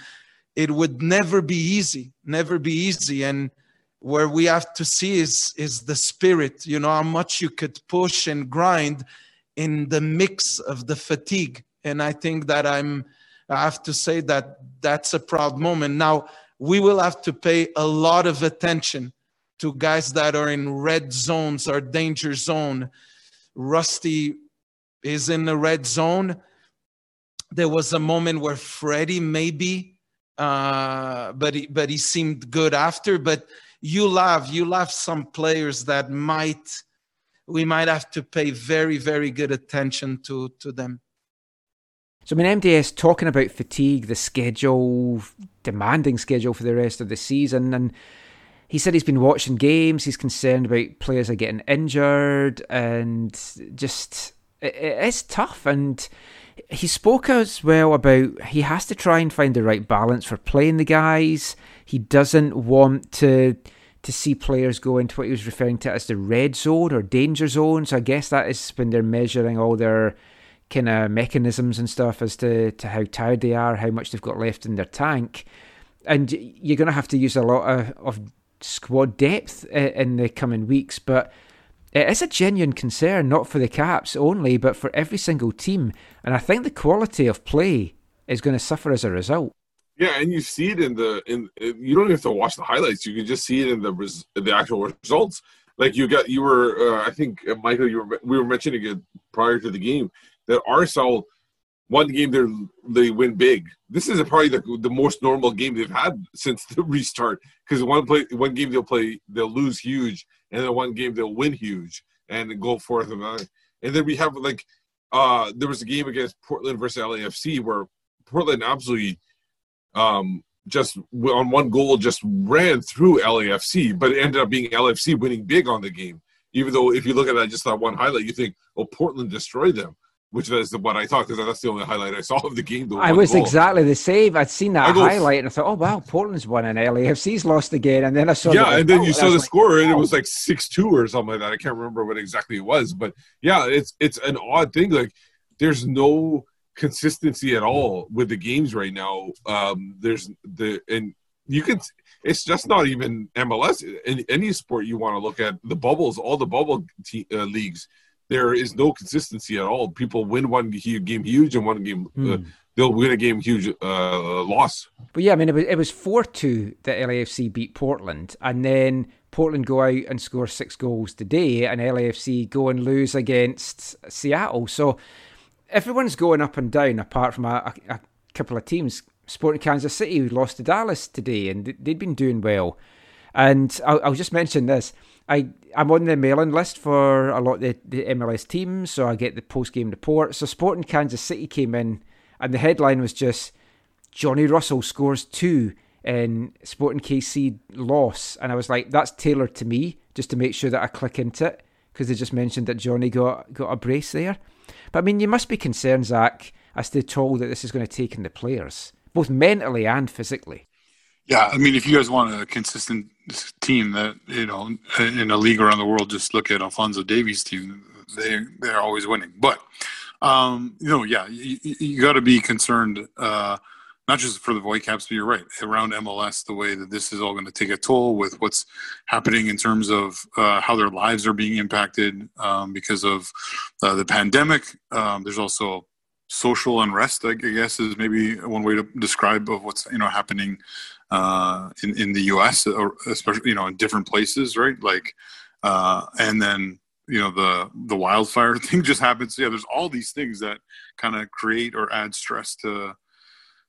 H: it would never be easy never be easy. And where we have to see is is the spirit you know how much you could push and grind in the mix of the fatigue and i think that i'm i have to say that that's a proud moment. Now we will have to pay a lot of attention to guys that are in red zones or danger zone. Rusty is in the red zone. There was a moment where fredy maybe uh, but he, but he seemed good after. But you love you love some players that might we might have to pay very very good attention to to them
A: So, I mean, MDS talking about fatigue, the schedule, demanding schedule for the rest of the season, and he said he's been watching games. He's concerned about players are getting injured, and just it, it's tough. And he spoke as well about he has to try and find the right balance for playing the guys. He doesn't want to to see players go into what he was referring to as the red zone or danger zone. So I guess that is when they're measuring all their kind of mechanisms and stuff as to, to how tired they are, how much they've got left in their tank. And you're going to have to use a lot of, of squad depth in the coming weeks. But it is a genuine concern, not for the Caps only, but for every single team. And I think the quality of play is going to suffer as a result.
C: Yeah, and you see it in the in. You don't have to watch the highlights. You can just see it in the res, the actual results. Like you got, you were. Uh, I think uh, Michael, you were. We were mentioning it prior to the game that RSL one game they they win big. This is probably the the most normal game they've had since the <laughs> restart. Because one play, one game they'll play, they'll lose huge, and then one game they'll win huge and go forth and on. And then we have like, uh, there was a game against Portland versus LAFC where Portland absolutely um, just on one goal just ran through LAFC, but it ended up being LAFC winning big on the game. Even though if you look at that just that one highlight, you think, oh, Portland destroyed them, which is what I thought because that's the only highlight I saw of the game. The
A: I was
C: goal.
A: exactly the same. I'd seen that
C: go-
A: highlight and I thought, oh wow, Portland's won and LAFC's lost again. And then I saw,
C: yeah,
A: the
C: and then
A: result,
C: you saw the
A: like,
C: score, and it was like six two or something like that. I can't remember what exactly it was, but yeah, it's it's an odd thing. Like there's no consistency at all with the games right now. Um, there's the and you can. It's just not even MLS. In any sport you want to look at, the bubbles, all the bubble te- uh, leagues, there is no consistency at all. People win one game huge and one game uh,
A: Hmm.
C: they'll win a game huge uh, loss.
A: But yeah, I mean, it was it was four two that LAFC beat Portland, and then Portland go out and score six goals today, and LAFC go and lose against Seattle. So everyone's going up and down, apart from a, a, a couple of teams. Sporting Kansas City who lost to Dallas today, and they'd been doing well. And I'll, I'll just mention this: I I'm on the mailing list for a lot of the, the MLS teams, so I get the post game report. So Sporting Kansas City came in, and the headline was just Johnny Russell scores two in Sporting KC loss, and I was like, that's tailored to me, just to make sure that I click into it because they just mentioned that Johnny got got a brace there. But I mean, you must be concerned, Zach, as to the toll that this is going to take in the players, both mentally and physically.
B: Yeah, I mean, if you guys want a consistent team that you know in a league around the world, just look at Alphonso Davies' team. They they're always winning. But um, you know, yeah, you, you got to be concerned, uh, not just for the Whitecaps, but you're right around MLS. The way that this is all going to take a toll with what's happening in terms of uh, how their lives are being impacted um, because of uh, the pandemic. Um, there's also social unrest. I guess is maybe one way to describe of what's you know happening uh, in in the U.S. or especially you know in different places, right? Like, uh, and then you know the the wildfire <laughs> thing just happens. Yeah, there's all these things that kind of create or add stress to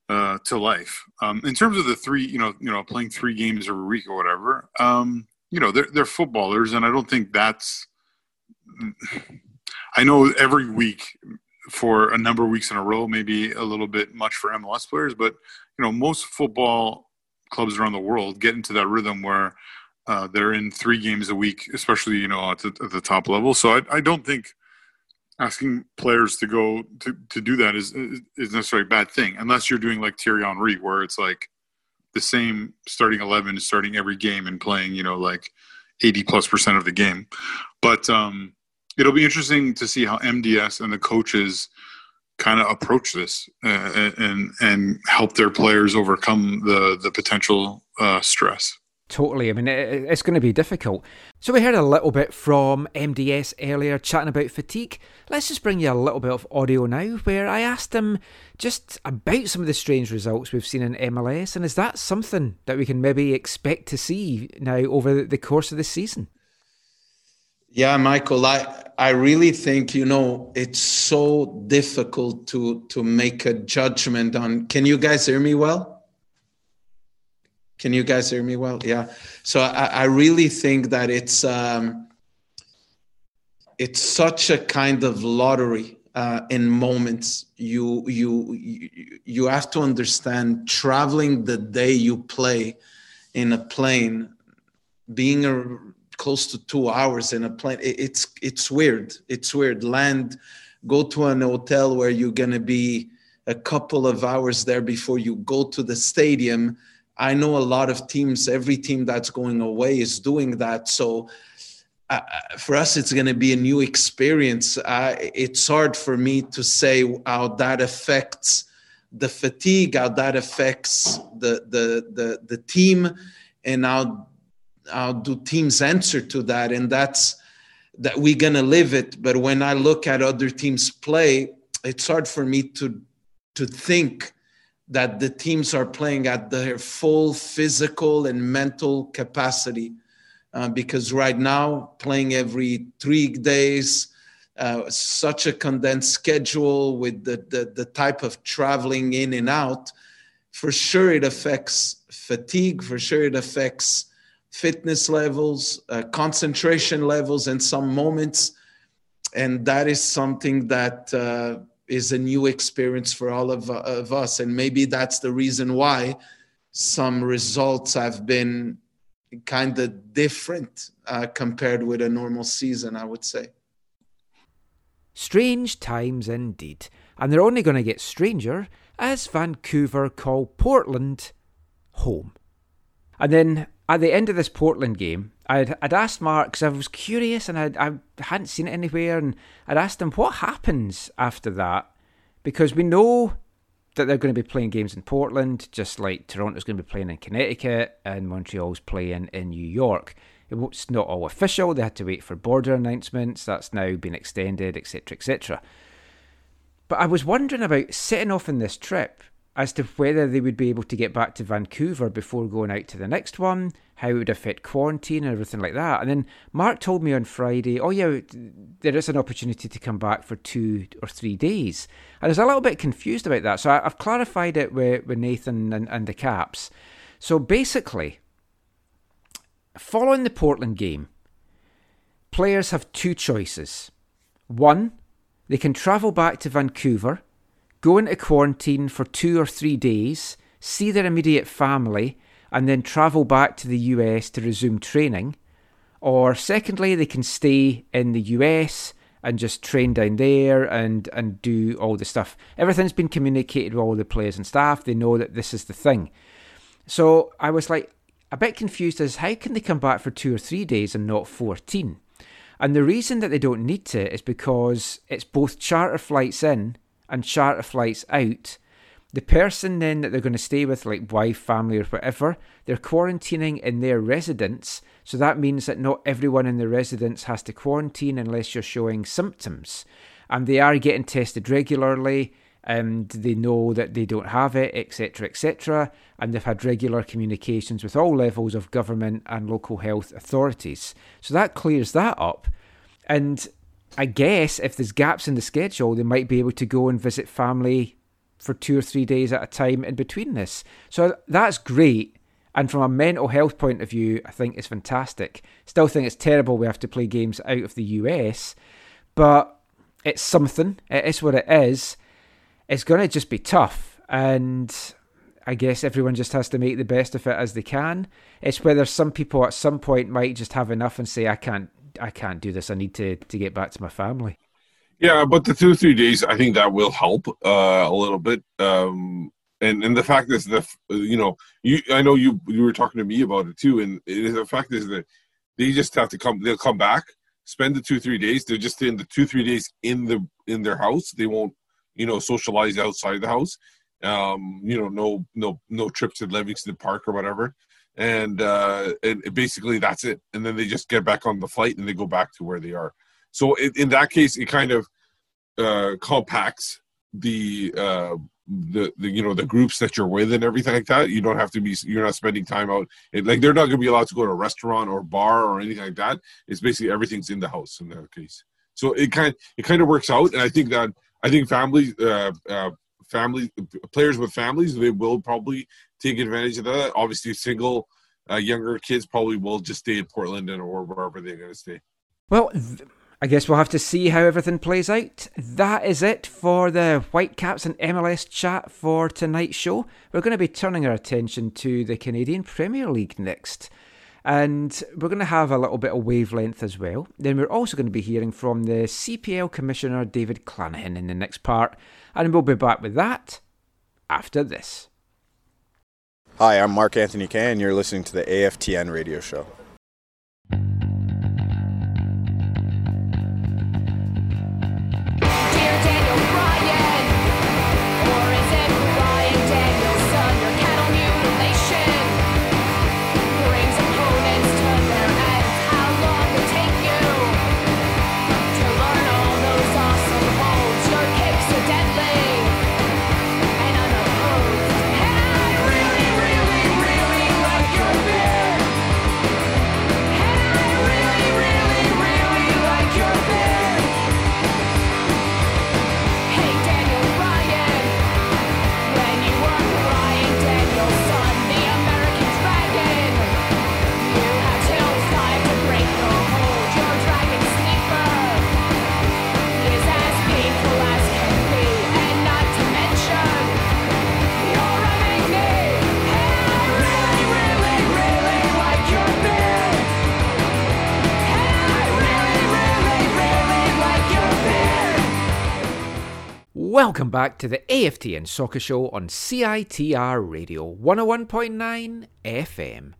B: uh, to life. Um, in terms of the three, you know, you know, playing three games a week or whatever, um, you know, they're they're footballers, and I don't think that's. I know every week for a number of weeks in a row, maybe a little bit much for MLS players, but you know, most football clubs around the world get into that rhythm where uh, they're in three games a week, especially you know at the, at the top level. So I, I don't think asking players to go to, to do that is is necessarily a bad thing, unless you're doing like Thierry Henry, where it's like the same starting eleven is starting every game and playing you know like eighty plus percent of the game. But um, it'll be interesting to see how MDS and the coaches kind of approach this uh, and and help their players overcome the the potential uh, stress.
A: Totally. I mean, it, it's going to be difficult. So, we heard a little bit from MDS earlier chatting about fatigue. Let's just bring you a little bit of audio now where I asked him just about some of the strange results we've seen in MLS. And is that something that we can maybe expect to see now over the course of the season?
H: Yeah, Michael, I, I really think, you know, it's so difficult to, to make a judgment on. Can you guys hear me well? Can you guys hear me well? Yeah. So I, I really think that it's um, it's such a kind of lottery uh, in moments. You you you you have to understand traveling the day you play in a plane, being a, close to two hours in a plane. It, it's it's weird. It's weird. Land, go to an hotel where you're gonna be a couple of hours there before you go to the stadium I know a lot of teams, every team that's going away is doing that. So uh, for us, it's going to be a new experience. Uh, it's hard for me to say how that affects the fatigue, how that affects the the the, the team, and how how do teams answer to that? And that's that we're to live it. But when I look at other teams play, it's hard for me to to think that the teams are playing at their full physical and mental capacity. Uh, because right now, playing every three days, uh, such a condensed schedule with the, the, the type of traveling in and out, for sure it affects fatigue, for sure it affects fitness levels, uh, concentration levels in some moments. And that is something that uh, is a new experience for all of, of us. And maybe that's the reason why some results have been kind of different uh, compared with a normal season, I would say.
A: Strange times indeed. And they're only going to get stranger as Vancouver call Portland home. And then at the end of this Portland game, I'd, I'd asked Marc because I was curious and I'd, I hadn't seen it anywhere, and I'd asked him what happens after that because we know that they're going to be playing games in Portland, just like Toronto's going to be playing in Connecticut and Montreal's playing in New York. It's not all official. They had to wait for border announcements. That's now been extended, etc., etc. But I was wondering about setting off on this trip as to whether they would be able to get back to Vancouver before going out to the next one, how it would affect quarantine and everything like that. And then Marc told me on Friday, oh yeah, there is an opportunity to come back for two or three days. And I was a little bit confused about that. So I, have clarified it with, with Nathan and, and the Caps. So basically, following the Portland game, players have two choices. One, they can travel back to Vancouver go into quarantine for two or three days, see their immediate family, and then travel back to the US to resume training. Or secondly, they can stay in the US and just train down there and, and do all the stuff. Everything's been communicated with all the players and staff. They know that this is the thing. So I was like a bit confused as how can they come back for two or three days and not 14? And the reason that they don't need to is because it's both charter flights in and charter flights out, the person then that they're going to stay with, like wife, family, or whatever, they're quarantining in their residence. So that means that not everyone in the residence has to quarantine unless you're showing symptoms. And they are getting tested regularly. Um, and they know that they don't have it, etc., etc. And they've had regular communications with all levels of government and local health authorities. So that clears that up. And I guess if there's gaps in the schedule, they might be able to go and visit family for two or three days at a time in between this. So that's great. And from a mental health point of view, I think it's fantastic. Still think it's terrible we have to play games out of the US, but it's something. It is what it is. It's going to just be tough. And I guess everyone just has to make the best of it as they can. It's whether some people at some point might just have enough and say, I can't. I can't do this. I need to, to get back to my family.
C: Yeah, but the two three days, I think that will help uh, a little bit. Um, and and the fact is that you know you I know you you were talking to me about it too, and the fact is that they just have to come. They'll come back, spend the two three days. They're just in the two three days in the in their house. They won't you know socialize outside the house. Um, you know, no no no trips to Livingston Park or whatever. And uh, basically that's it. And then they just get back on the flight and they go back to where they are. So in, in that case, it kind of uh, compacts the uh, the, the you know the groups that you're with and everything like that. You don't have to be you're not spending time out. It, like they're not going to be allowed to go to a restaurant or bar or anything like that. It's basically everything's in the house in that case. So it kind it kind of works out, and I think that I think families uh, uh, family players with families they will probably take advantage of that. Obviously, single uh, younger kids probably will just stay in Portland and or wherever they're going to stay.
A: Well, th- I guess we'll have to see how everything plays out. That is it for the Whitecaps and MLS chat for tonight's show. We're going to be turning our attention to the Canadian Premier League next. And we're going to have a little bit of wavelength as well. Then we're also going to be hearing from the CPL Commissioner David Clanachan in the next part. And we'll be back with that after this.
N: Hi, I'm Marc Anthony Kaye, and you're listening to the AFTN radio show.
A: Welcome back to the AFTN Soccer Show on CITR Radio 101.9 FM.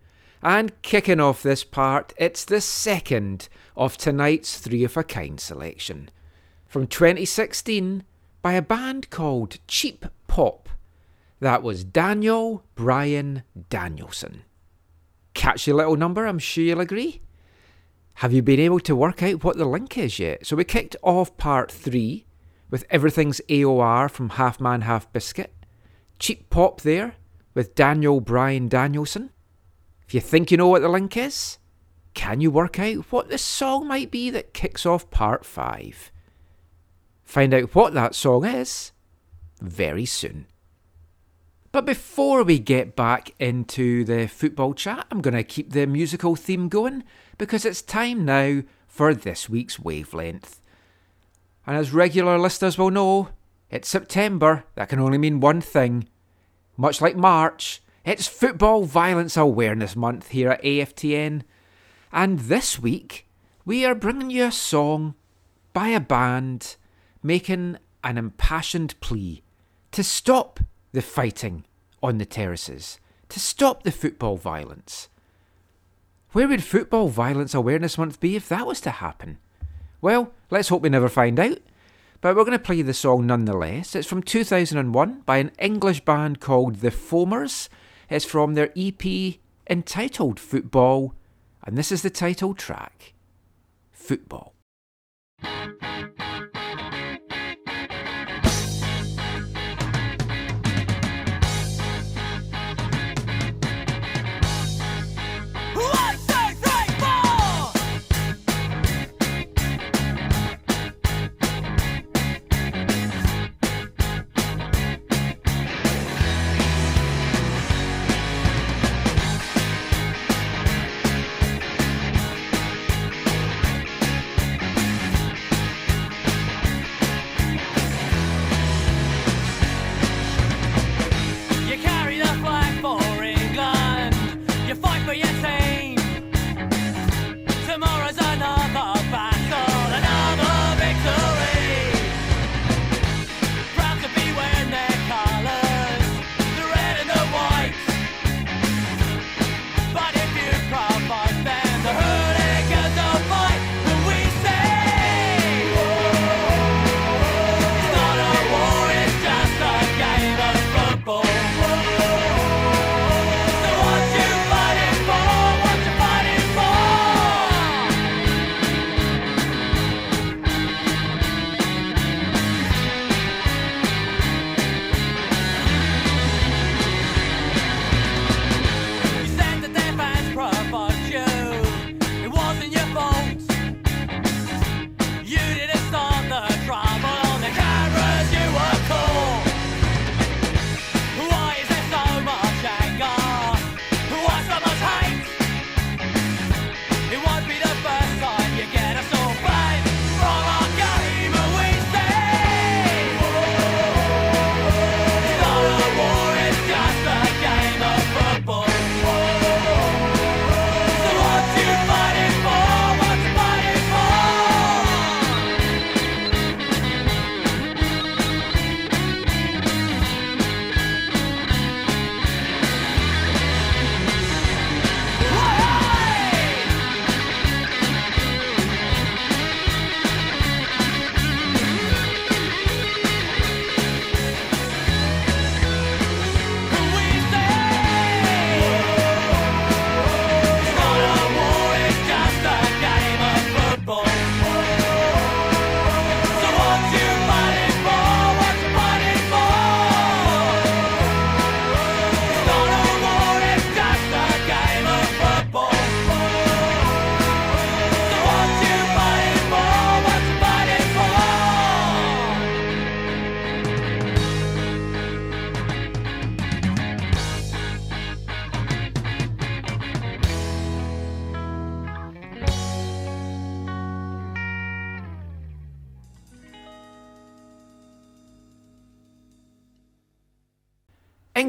A: And kicking off this part, it's the second of tonight's Three of a Kind selection. From 2016 by a band called Cheap Pop. That was Daniel Bryan Danielson. Catchy little number, I'm sure you'll agree. Have you been able to work out what the link is yet? So we kicked off part three with Everything's AOR from Half Man Half Biscuit. Cheap Pop there with Daniel Bryan Danielson. If you think you know what the link is, can you work out what the song might be that kicks off part five? Find out what that song is very soon. But before we get back into the football chat, I'm going to keep the musical theme going because it's time now for this week's wavelength. And as regular listeners will know, it's September. That can only mean one thing. Much like March, it's Football Violence Awareness Month here at AFTN. And this week, we are bringing you a song by a band making an impassioned plea to stop the fighting on the terraces, to stop the football violence. Where would Football Violence Awareness Month be if that was to happen? Well, let's hope we never find out. But we're going to play the song nonetheless. It's from 2001 by an English band called The Foamers. It's from their EP entitled Football, and this is the title track Football.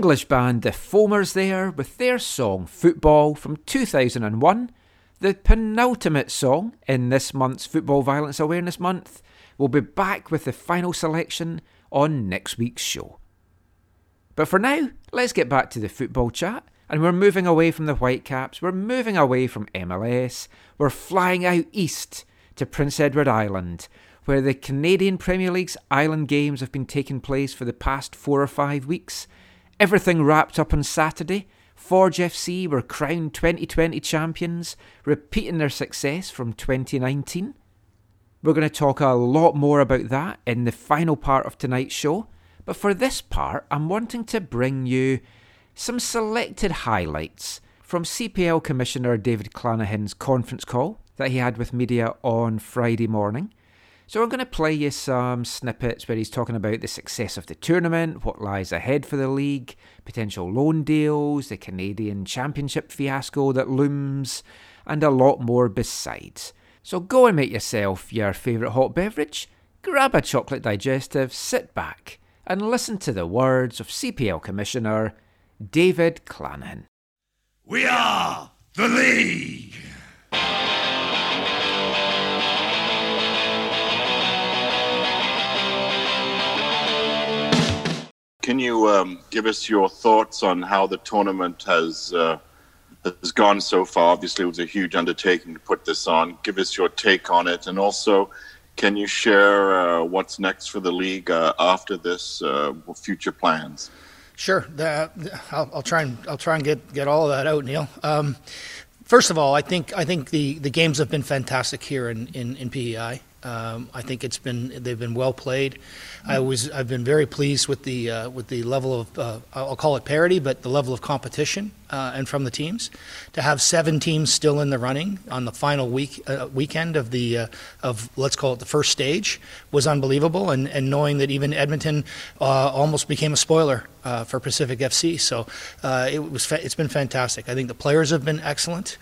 A: English band The Foamers there with their song Football from 2001, the penultimate song in this month's Football Violence Awareness Month. We'll be back with the final selection on next week's show. But for now, let's get back to the football chat. And we're moving away from the Whitecaps, we're moving away from MLS, we're flying out east to Prince Edward Island, where the Canadian Premier League's Island Games have been taking place for the past four or five weeks. Everything wrapped up on Saturday. Forge FC were crowned 2020 champions, repeating their success from 2019. We're going to talk a lot more about that in the final part of tonight's show, but for this part, I'm wanting to bring you some selected highlights from CPL Commissioner David Clanachan's conference call that he had with media on Friday morning. So I'm going to play you some snippets where he's talking about the success of the tournament, what lies ahead for the league, potential loan deals, the Canadian Championship fiasco that looms, and a lot more besides. So go and make yourself your favourite hot beverage, grab a chocolate digestive, sit back, and listen to the words of CPL Commissioner David Clanachan.
O: We are the league.
P: Can you um, give us your thoughts on how the tournament has uh, has gone so far? Obviously, it was a huge undertaking to put this on. Give us your take on it, and also, can you share uh, what's next for the league uh, after this? Uh, future plans.
Q: Sure. I'll, I'll try and I'll try and get get all of that out, Neil. Um, first of all, I think I think the, the games have been fantastic here in in, in PEI. Um, I think it's been they've been well played. I was I've been very pleased with the uh, with the level of uh, I'll call it parity, but the level of competition uh, and from the teams to have seven teams still in the running on the final week uh, weekend of the uh, of let's call it the first stage was unbelievable, and, and knowing that even Edmonton uh, almost became a spoiler for Pacific FC. So it was fa- it's been fantastic. I think the players have been excellent.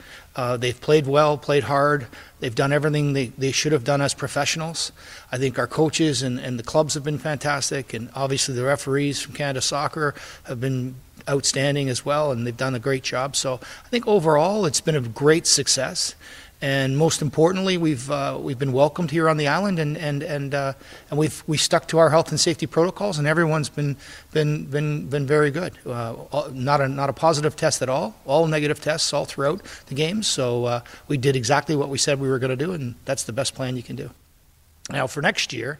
Q: They've played well, played hard. They've done everything they, they should have done as professionals. I think our coaches and, and the clubs have been fantastic, and obviously the referees from Canada Soccer have been outstanding as well, and they've done a great job. So I think overall it's been a great success. And most importantly, we've uh, we've been welcomed here on the island, and and and uh, and we've we stuck to our health and safety protocols, and everyone's been been been been very good. Uh, not a not a positive test at all. All negative tests all throughout the games. So uh, we did exactly what we said we were going to do, and that's the best plan you can do. Now for next year,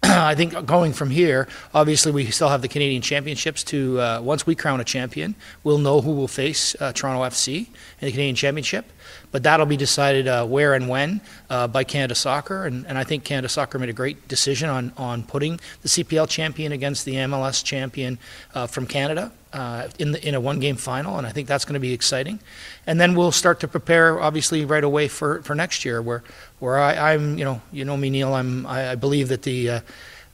Q: <clears throat> I think going from here, obviously we still have the Canadian Championships to uh, once we crown a champion, we'll know who will face uh, Toronto FC in the Canadian Championship. But that'll be decided uh, where and when uh, by Canada Soccer, and, and I think Canada Soccer made a great decision on on putting the CPL champion against the MLS champion uh, from Canada uh, in the in a one game final, and I think that's going to be exciting. And then we'll start to prepare, obviously, right away for, for next year, where where I, I'm, you know, you know me, Neil. I'm I, I believe that the uh,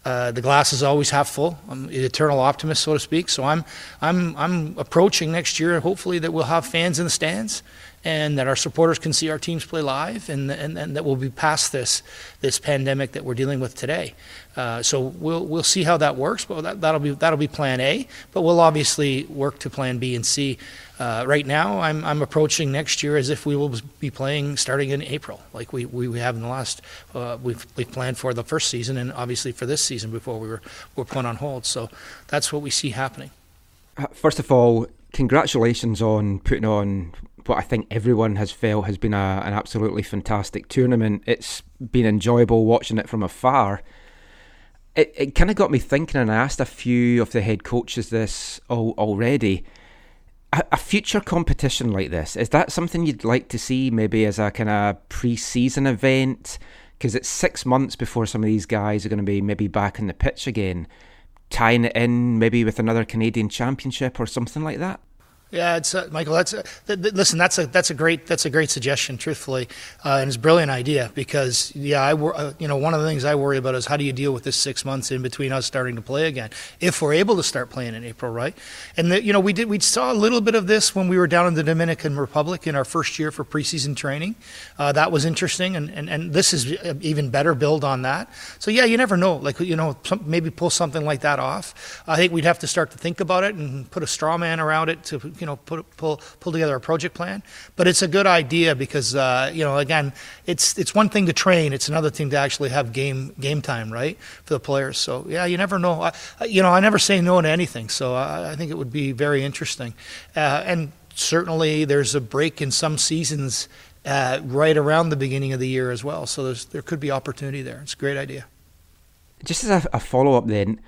Q: uh, the glass is always half full. I'm an eternal optimist, so to speak. So I'm I'm I'm approaching next year. Hopefully, that we'll have fans in the stands, and that our supporters can see our teams play live, and and, and that we'll be past this this pandemic that we're dealing with today. Uh, so we'll we'll see how that works, but that, that'll be that'll be Plan A. But we'll obviously work to Plan B and C. Uh, right now, I'm I'm approaching next year as if we will be playing starting in April, like we, we, we have in the last uh, we've we've planned for the first season and obviously for this season before we were were put on hold. So that's what we see happening.
A: Uh, First of all, congratulations on putting on what I think everyone has felt has been a, an absolutely fantastic tournament. It's been enjoyable watching it from afar. It, it kind of got me thinking, and I asked a few of the head coaches this al- already. A, a future competition like this, is that something you'd like to see maybe as a kind of pre season event? Because it's six months before some of these guys are going to be maybe back in the pitch again tying it in maybe with another Canadian championship or something like that?
Q: Yeah, it's uh, Michael. That's a, th- th- listen. That's a that's a great that's a great suggestion. Truthfully, uh, and it's a brilliant idea because yeah, I wor- uh, you know one of the things I worry about is how do you deal with this six months in between us starting to play again if we're able to start playing in April, right? And the, you know we did we saw a little bit of this when we were down in the Dominican Republic in our first year for preseason training. Uh, that was interesting, and, and and this is even better build on that. So yeah, you never know. Like you know some, maybe pull something like that off. I think we'd have to start to think about it and put a straw man around it to you know put pull pull together a project plan. But it's a good idea because uh, you know again it's it's one thing to train, it's another thing to actually have game game time right for the players. So yeah, you never know. I, you know I never say no to anything. So I, I think it would be very interesting, uh, and certainly there's a break in some seasons. Uh, right around the beginning of the year as well, so there could be opportunity there. It's a great idea.
A: Just as a, a follow up, then,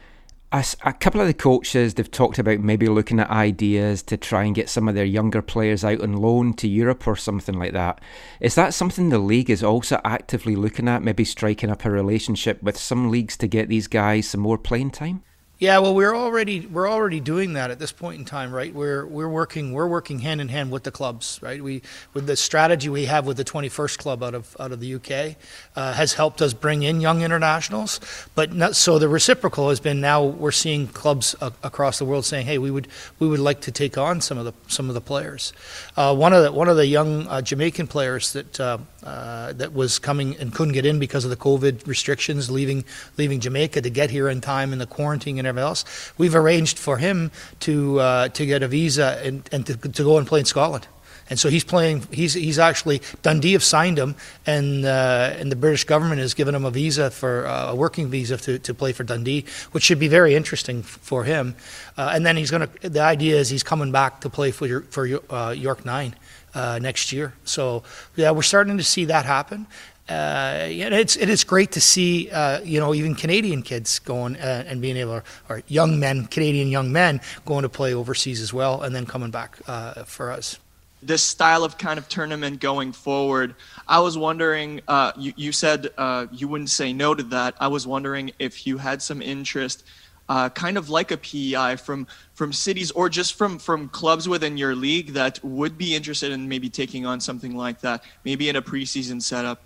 A: a, a couple of the coaches they've talked about maybe looking at ideas to try and get some of their younger players out on loan to Europe or something like that. Is that something the league is also actively looking at? Maybe striking up a relationship with some leagues to get these guys some more playing time.
Q: Yeah, well, we're already we're already doing that at this point in time, right? We're we're working we're working hand in hand with the clubs, right? We with the strategy we have with the 21st club out of out of the UK uh, has helped us bring in young internationals, but not, so the reciprocal has been now we're seeing clubs a, across the world saying, hey, we would we would like to take on some of the some of the players. Uh, one of the one of the young uh, Jamaican players that. Uh, that was coming and couldn't get in because of the COVID restrictions, leaving leaving Jamaica to get here in time in the quarantine and everything else. We've arranged for him to uh, to get a visa and, and to, to go and play in Scotland. And so he's playing. He's he's actually Dundee have signed him, and uh, and the British government has given him a visa for uh, a working visa to, to play for Dundee, which should be very interesting for him. Uh, and then he's going to. The idea is he's coming back to play for your, for uh, York Nine uh, next year. So yeah, we're starting to see that happen. Uh, yeah, it's it is great to see uh, you know even Canadian kids going uh, and being able or young men Canadian young men going to play overseas as well and then coming back uh, for us.
R: this style of kind of tournament going forward. I was wondering, uh, you, you said uh, you wouldn't say no to that. I was wondering if you had some interest, uh, kind of like a PEI from from cities or just from from clubs within your league that would be interested in maybe taking on something like that, maybe in a preseason setup.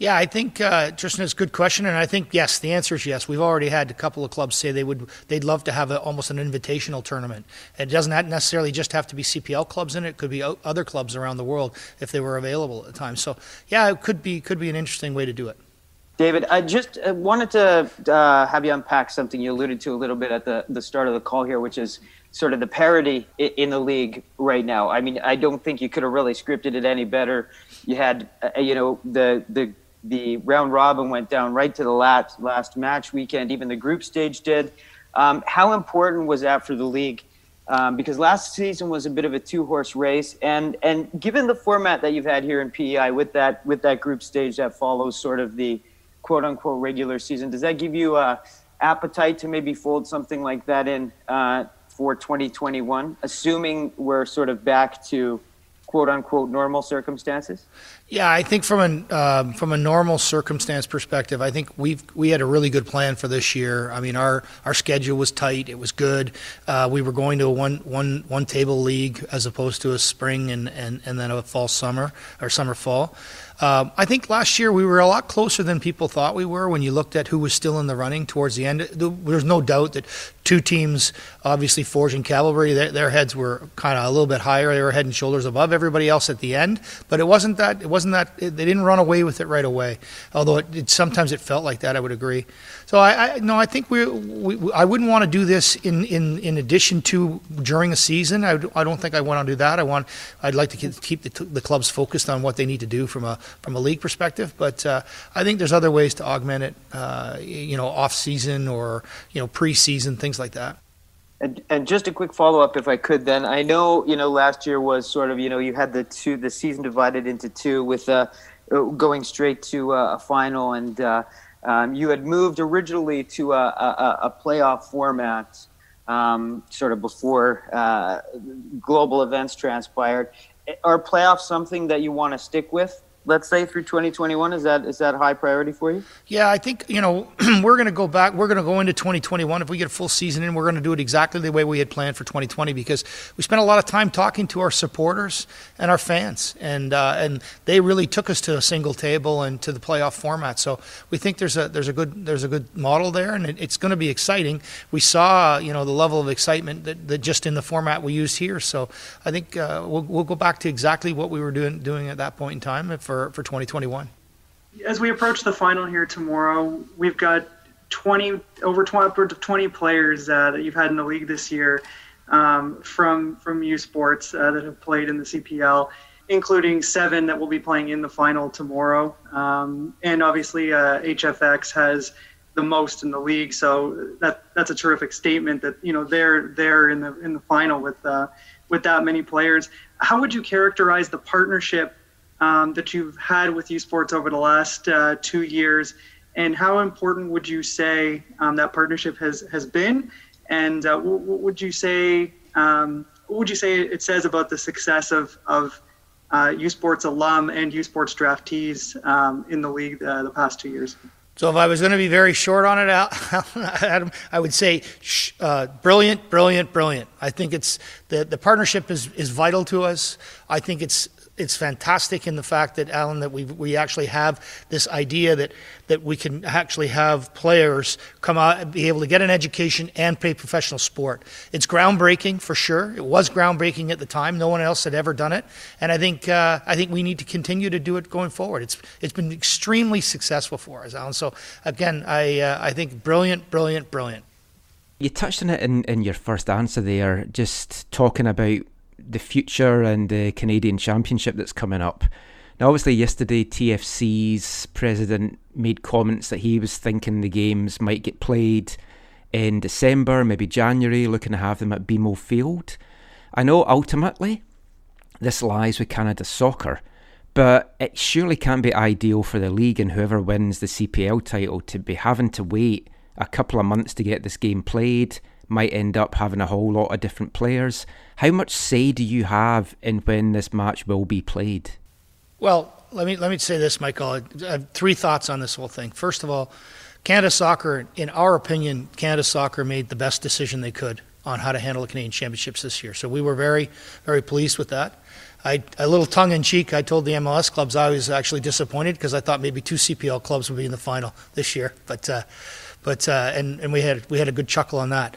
Q: Yeah, I think uh, Tristan, it's a good question, and I think yes, the answer is yes. We've already had a couple of clubs say they would they'd love to have a, almost an invitational tournament. It doesn't necessarily just have to be CPL clubs in it; it could be other clubs around the world if they were available at the time. So yeah, it could be could be an interesting way to do it.
S: David, I just uh, wanted to uh, have you unpack something you alluded to a little bit at the, the start of the call here, which is sort of the parity in the league right now. I mean, I don't think you could have really scripted it any better. You had, uh, you know, the the the round robin went down right to the last last match weekend. Even the group stage did. Um, how important was that for the league? Um, because last season was a bit of a two horse race, and and given the format that you've had here in PEI with that with that group stage that follows sort of the quote unquote regular season, does that give you a appetite to maybe fold something like that in uh, for 2021, assuming we're sort of back to quote unquote normal circumstances?
Q: Yeah, I think from a um, from a normal circumstance perspective, I think we've we had a really good plan for this year. I mean, our our schedule was tight; it was good. Uh, we were going to a one one one table league as opposed to a spring and and and then a fall summer or summer fall. Um, I think last year we were a lot closer than people thought we were when you looked at who was still in the running towards the end. There's no doubt that two teams, obviously Forge and Cavalry, their, their heads were kind of a little bit higher. They were head and shoulders above everybody else at the end. But it wasn't that. It wasn't that. It, they didn't run away with it right away. Although it, it sometimes it felt like that. I would agree. So I, I no, I think we, we I wouldn't want to do this in, in, in addition to during a season. I, I don't think I want to do that. I want I'd like to keep- the, the clubs focused on what they need to do from a from a league perspective. But uh, I think there's other ways to augment it. Uh, you know, off season or you know preseason things like that.
S: And, and just a quick follow up, if I could, then I know you know last year was sort of you know you had the two the season divided into two with uh, going straight to uh, a final, and uh, um, you had moved originally to a, a, a playoff format, um, sort of before uh, global events transpired. Are playoffs something that you want to stick with let's say through 2021. Is that is that high priority for you?
Q: Yeah, I think you know <clears throat> we're going to go back. We're going to go into 2021 if we get a full season in. We're going to do it exactly the way we had planned for 2020 because we spent a lot of time talking to our supporters and our fans, and uh, and they really took us to a single table and to the playoff format. So we think there's a there's a good there's a good model there, and it, it's going to be exciting. We saw you know the level of excitement that, that just in the format we used here. So I think uh, we'll we'll go back to exactly what we were doing doing at that point in time for for 2021.
T: As we approach the final here tomorrow, we've got 20 over 20, upwards of 20 players uh, that you've had in the league this year um, from from U Sports uh, that have played in the CPL, including seven that will be playing in the final tomorrow. Um, and obviously, uh, HFX has the most in the league, so that that's a terrific statement that you know they're there in the in the final with uh, with that many players. How would you characterize the partnership? Um, that you've had with U Sports over the last uh, two years, and how important would you say um, that partnership has has been? And uh, what, what would you say? Um, what would you say it says about the success of of uh, U Sports alum and U Sports draftees um, in the league uh, the past two years?
Q: So if I was going to be very short on it, <laughs> Adam, I would say uh, brilliant, brilliant, brilliant. I think it's the the partnership is is vital to us. I think it's it's fantastic in the fact that Alan that we we actually have this idea that that we can actually have players come out be able to get an education and play professional sport. It's groundbreaking for sure. It was groundbreaking at the time. No one else had ever done it, and I think uh, I think we need to continue to do it going forward. It's it's been extremely successful for us, Alan. So again, I uh, I think brilliant, brilliant, brilliant.
A: You touched on it in, in your first answer there, just talking about the future and the Canadian Championship that's coming up. Now, obviously, yesterday TFC's president made comments that he was thinking the games might get played in December, maybe January, looking to have them at BMO Field. I know ultimately this lies with Canada Soccer, but it surely can't be ideal for the league and whoever wins the CPL title to be having to wait a couple of months to get this game played. Might end up having a whole lot of different players. How much say do you have in when this match will be played?
Q: Well, let me let me say this, Michael. I have three thoughts on this whole thing. First of all, Canada Soccer, in our opinion, Canada Soccer made the best decision they could on how to handle the Canadian Championships this year. So we were very, very pleased with that. I, a little tongue in cheek, I told the MLS clubs I was actually disappointed because I thought maybe two CPL clubs would be in the final this year, but uh, but uh, and and we had we had a good chuckle on that.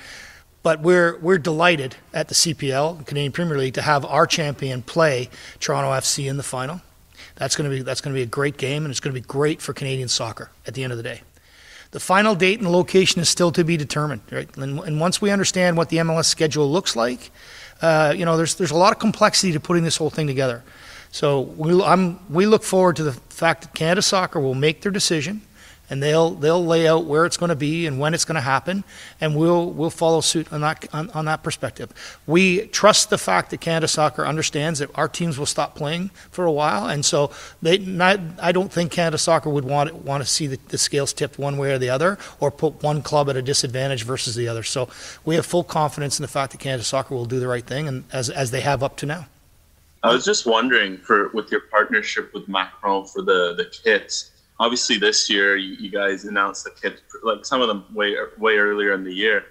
Q: But we're we're delighted at the CPL, Canadian Premier League, to have our champion play Toronto FC in the final. That's going to be that's going to be a great game, and it's going to be great for Canadian soccer at the end of the day. The final date and location is still to be determined, right? And, and once we understand what the MLS schedule looks like, uh, you know, there's there's a lot of complexity to putting this whole thing together. So we we look forward to the fact that Canada Soccer will make their decision, and they'll they'll lay out where it's going to be and when it's going to happen, and we'll we'll follow suit on that on, on that perspective. We trust the fact that Canada Soccer understands that our teams will stop playing for a while, and so they not, I don't think Canada Soccer would want want to see the, the scales tipped one way or the other, or put one club at a disadvantage versus the other. So we have full confidence in the fact that Canada Soccer will do the right thing, and as as they have up to now.
U: I was just wondering, for with your partnership with Macron for the the kits. Obviously, this year you, you guys announced the kits, like some of them way way earlier in the year.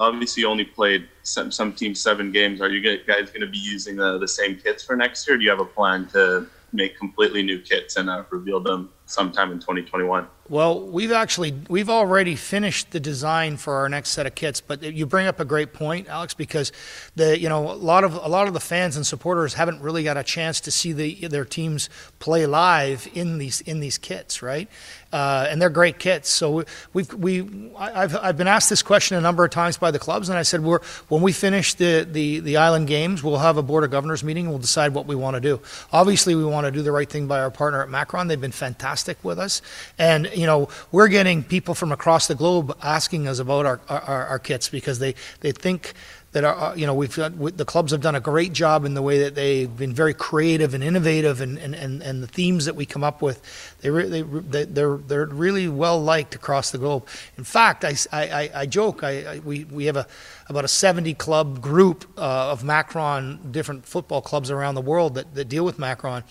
U: Obviously, you only played some, some teams seven games. Are you guys going to be using the, the same kits for next year? Do you have a plan to make completely new kits and uh, reveal them sometime in 2021?
Q: Well, we've actually we've already finished the design for our next set of kits. But you bring up a great point, Alex, because the you know a lot of a lot of the fans and supporters haven't really got a chance to see the, their teams play live in these in these kits, right? Uh, and they're great kits. So we've we I've I've been asked this question a number of times by the clubs, and I said we're when we finish the the the island games, we'll have a board of governors meeting. and We'll decide what we want to do. Obviously, we want to do the right thing by our partner at Macron. They've been fantastic with us, and you know we're getting people from across the globe asking us about our our, our kits because they they think that uh, you know we've the clubs have done a great job in the way that they've been very creative and innovative and and, and, and the themes that we come up with they re, they re- they- they're they're really well liked across the globe. In fact, I, I, I, joke I we we have a about a 70 club group uh, of Macron different football clubs around the world that, that deal with Macron.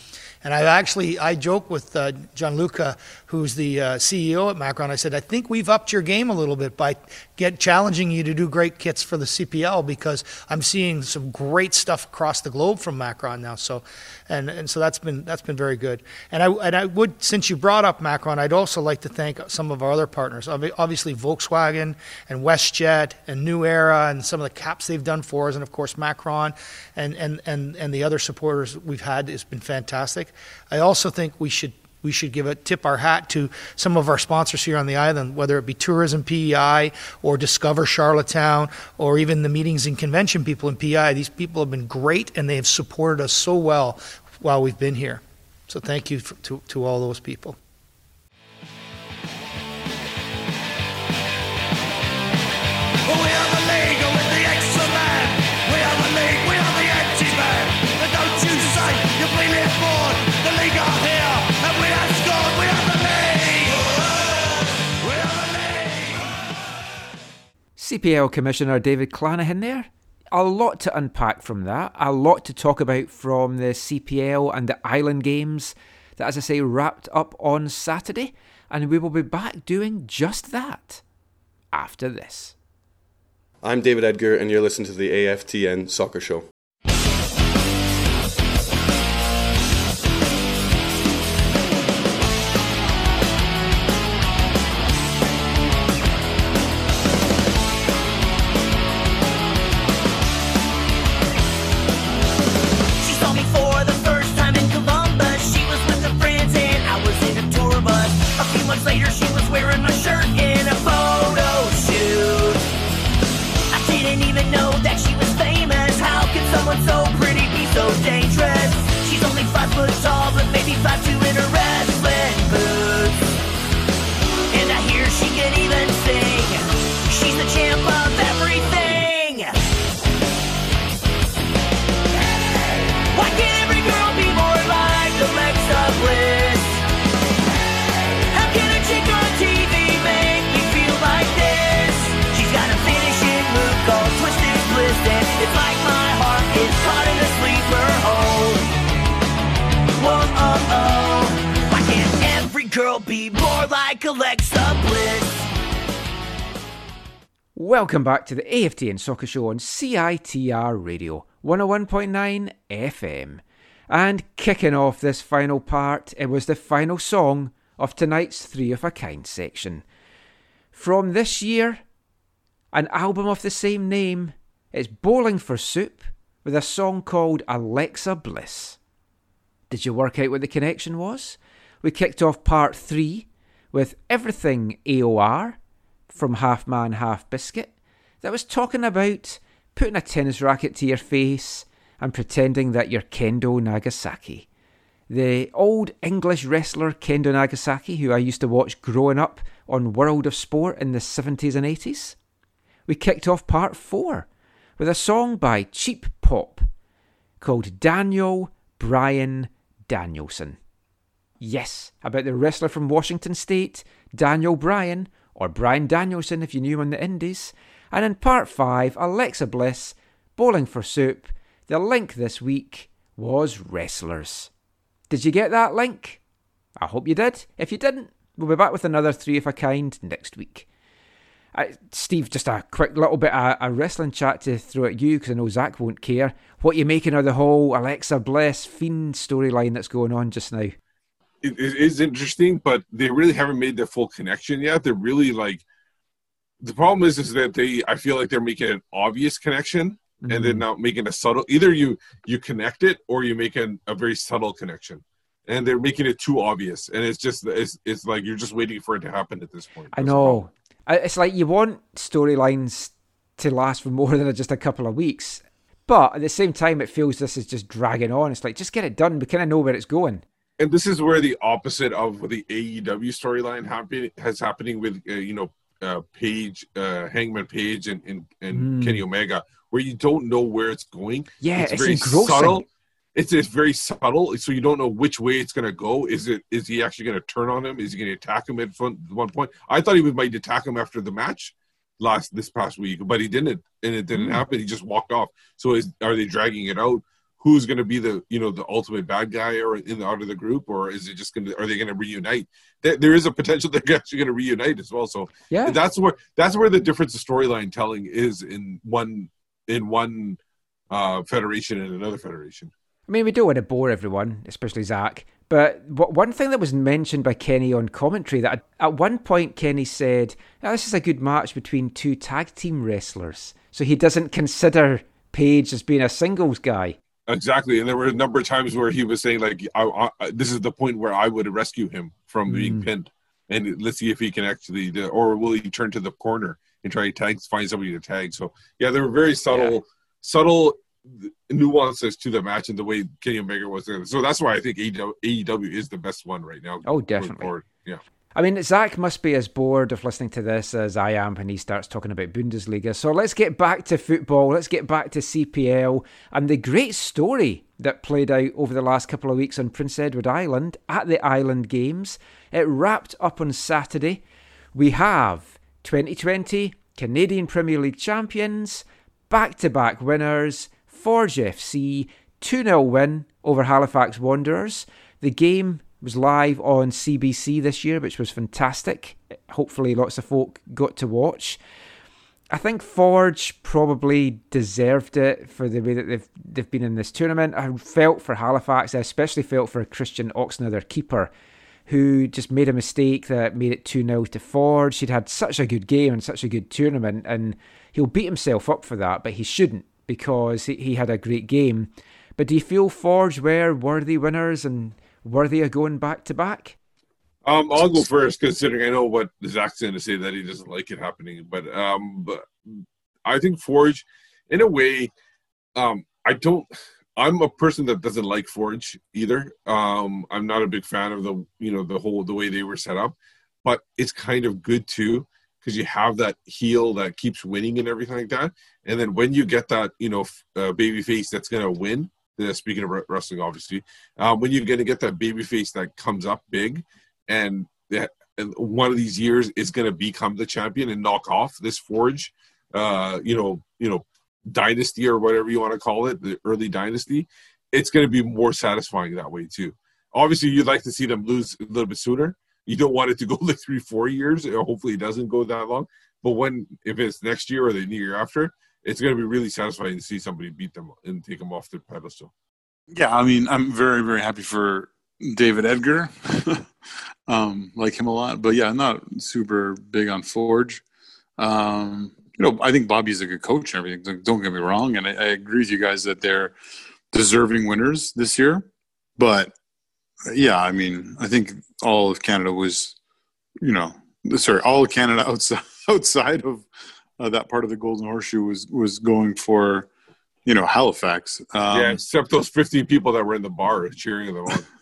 Q: And I actually I joke with uh, Gianluca, who's the uh, CEO at Macron. I said I think we've upped your game a little bit by get challenging you to do great kits for the CPL because I'm seeing some great stuff across the globe from Macron now. So, and and so that's been that's been very good. And I and I would since you brought up Macron, I'd also like to thank some of our other partners. Obviously Volkswagen and WestJet and New Era and some of the caps they've done for us, and of course Macron and and and and the other supporters we've had has been fantastic. I also think we should we should give a tip our hat to some of our sponsors here on the island, whether it be Tourism PEI or Discover Charlottetown or even the meetings and convention people in PEI. These people have been great and they have supported us so well while we've been here. So thank you f- to, to all those people.
O: We are
A: CPL Commissioner David Clanachan there. A lot to unpack from that, a lot to talk about from the CPL and the Island Games that, as I say, wrapped up on Saturday, and we will be back doing just that after this.
V: I'm David Edgar, and you're listening to the AFTN Soccer Show.
O: Be more like Alexa Bliss?
A: Welcome back to the AFTN Soccer Show on CITR Radio 101.9 FM. And kicking off this final part, it was the final song of tonight's Three of a Kind section. From this year, an album of the same name, it's Bowling for Soup with a song called Alexa Bliss. Did you work out what the connection was? We kicked off part three with Everything AOR from Half Man, Half Biscuit that was talking about putting a tennis racket to your face and pretending that you're Kendo Nagasaki. The old English wrestler Kendo Nagasaki, who I used to watch growing up on World of Sport in the 70s and 80s. We kicked off part four with a song by Cheap Pop called Daniel Bryan Danielson. Yes, about the wrestler from Washington State, Daniel Bryan, or Bryan Danielson if you knew him on the Indies. And in part 5, Alexa Bliss, Bowling for Soup. The link this week was wrestlers. Did you get that link? I hope you did. If you didn't, we'll be back with another three of a kind next week. Uh, Steve, just a quick little bit of a wrestling chat to throw at you because I know Zach won't care. What you making of the whole Alexa Bliss Fiend storyline that's going on just now?
C: It, it is interesting, but they really haven't made the full connection yet. They're really like the problem is is that they I feel like they're making an obvious connection and they're
A: Mhm.
C: not making a subtle either you you connect it or you make an, a very subtle connection. And they're making it too obvious, and it's just it's, it's like you're just waiting for it to happen at this point.
A: I know. It's like you want storylines to last for more <laughs> than just a couple of weeks. But at the same time, it feels this is just dragging on. It's like, just get it done. We kind of know where it's going.
C: And this is where the opposite of the AEW storyline happen has happening with uh, you know uh, Page, uh, Hangman Page, and and, and
A: Mm.
C: Kenny Omega, where you don't know where it's going.
A: Yeah, it's
C: very
A: engrossing.
C: subtle. It's, it's very subtle, so you don't know which way it's going to go. Is it is he actually going to turn on him? Is he going to attack him at front, one point? I thought he would might attack him after the match last this past week, but he didn't, and it didn't
A: Mm.
C: happen. He just walked off. So is are they dragging it out? Who's going to be the you know the ultimate bad guy or in the out of the group, or is it just going to are they going to reunite? There, there is a potential <laughs> they're actually going to reunite as well. So
A: Yeah.
C: that's where that's where the difference of storyline telling is in one in one uh, federation and another federation.
A: I mean, we don't want to bore everyone, especially Zach. But one thing that was mentioned by Kenny on commentary that at one point Kenny said, "Oh, "This is a good match between two tag team wrestlers," so he doesn't consider Page as being a singles guy.
C: Exactly, and there were a number of times where he was saying like, I, I, "This is the point where I would rescue him from being
A: Mm.
C: pinned, and let's see if he can actually, do- or will he turn to the corner and try to tag, find somebody to tag?" So yeah, there were very subtle, subtle nuances to the match and the way Kenny Omega was. there. So that's why I think AEW, AEW is the best one right now.
A: Oh, definitely.
C: Yeah.
A: I mean, Zach must be as bored of listening to this as I am when he starts talking about Bundesliga. So let's get back to football. Let's get back to CPL and the great story that played out over the last couple of weeks on Prince Edward Island at the Island Games. It wrapped up on Saturday. We have 2020 Canadian Premier League champions, back to back winners, Forge FC, 2 0 win over Halifax Wanderers. The game was live on CBC this year, which was fantastic. Hopefully, lots of folk got to watch. I think Forge probably deserved it for the way that they've they've been in this tournament. I felt for Halifax, I especially felt for Christian Oxner, their keeper, who just made a mistake that made it 2 0 to Forge. He'd had such a good game and such a good tournament, and he'll beat himself up for that, but he shouldn't because he, he had a great game. But do you feel Forge were worthy winners and worthy of going back to back?
C: Um, I'll go first, considering I know what Zach's going to say that he doesn't like it happening. But um, but I think Forge, in a way, um, I don't. I'm a person that doesn't like Forge either. Um, I'm not a big fan of the you know the whole the way they were set up, but it's kind of good too because you have that heel that keeps winning and everything like that. And then when you get that you know uh, baby face that's going to win. Uh, Speaking of re- wrestling, obviously, um, when you're going to get that baby face that comes up big, and that and one of these years is going to become the champion and knock off this Forge, uh, you know, you know, dynasty or whatever you want to call it, the early dynasty. It's going to be more satisfying that way too. Obviously, you'd like to see them lose a little bit sooner. You don't want it to go <laughs> like three, four years. Hopefully, it doesn't go that long. But when if it's next year or the year after, it's going to be really satisfying to see somebody beat them and take them off their pedestal.
B: Yeah, I mean, I'm very, very happy for David Edgar. <laughs> um, like him a lot, but yeah, I'm not super big on Forge. Um, you know, I think Bobby's a good coach and everything. Don't- get me wrong, and I, I agree with you guys that they're deserving winners this year. But yeah, I mean, I think all of Canada was, you know, sorry, all of Canada <laughs> outside outside of uh, that part of the Golden Horseshoe was was going for, you know, Halifax. Um,
C: yeah, except those 15 people that were in the bar cheering them on. <laughs>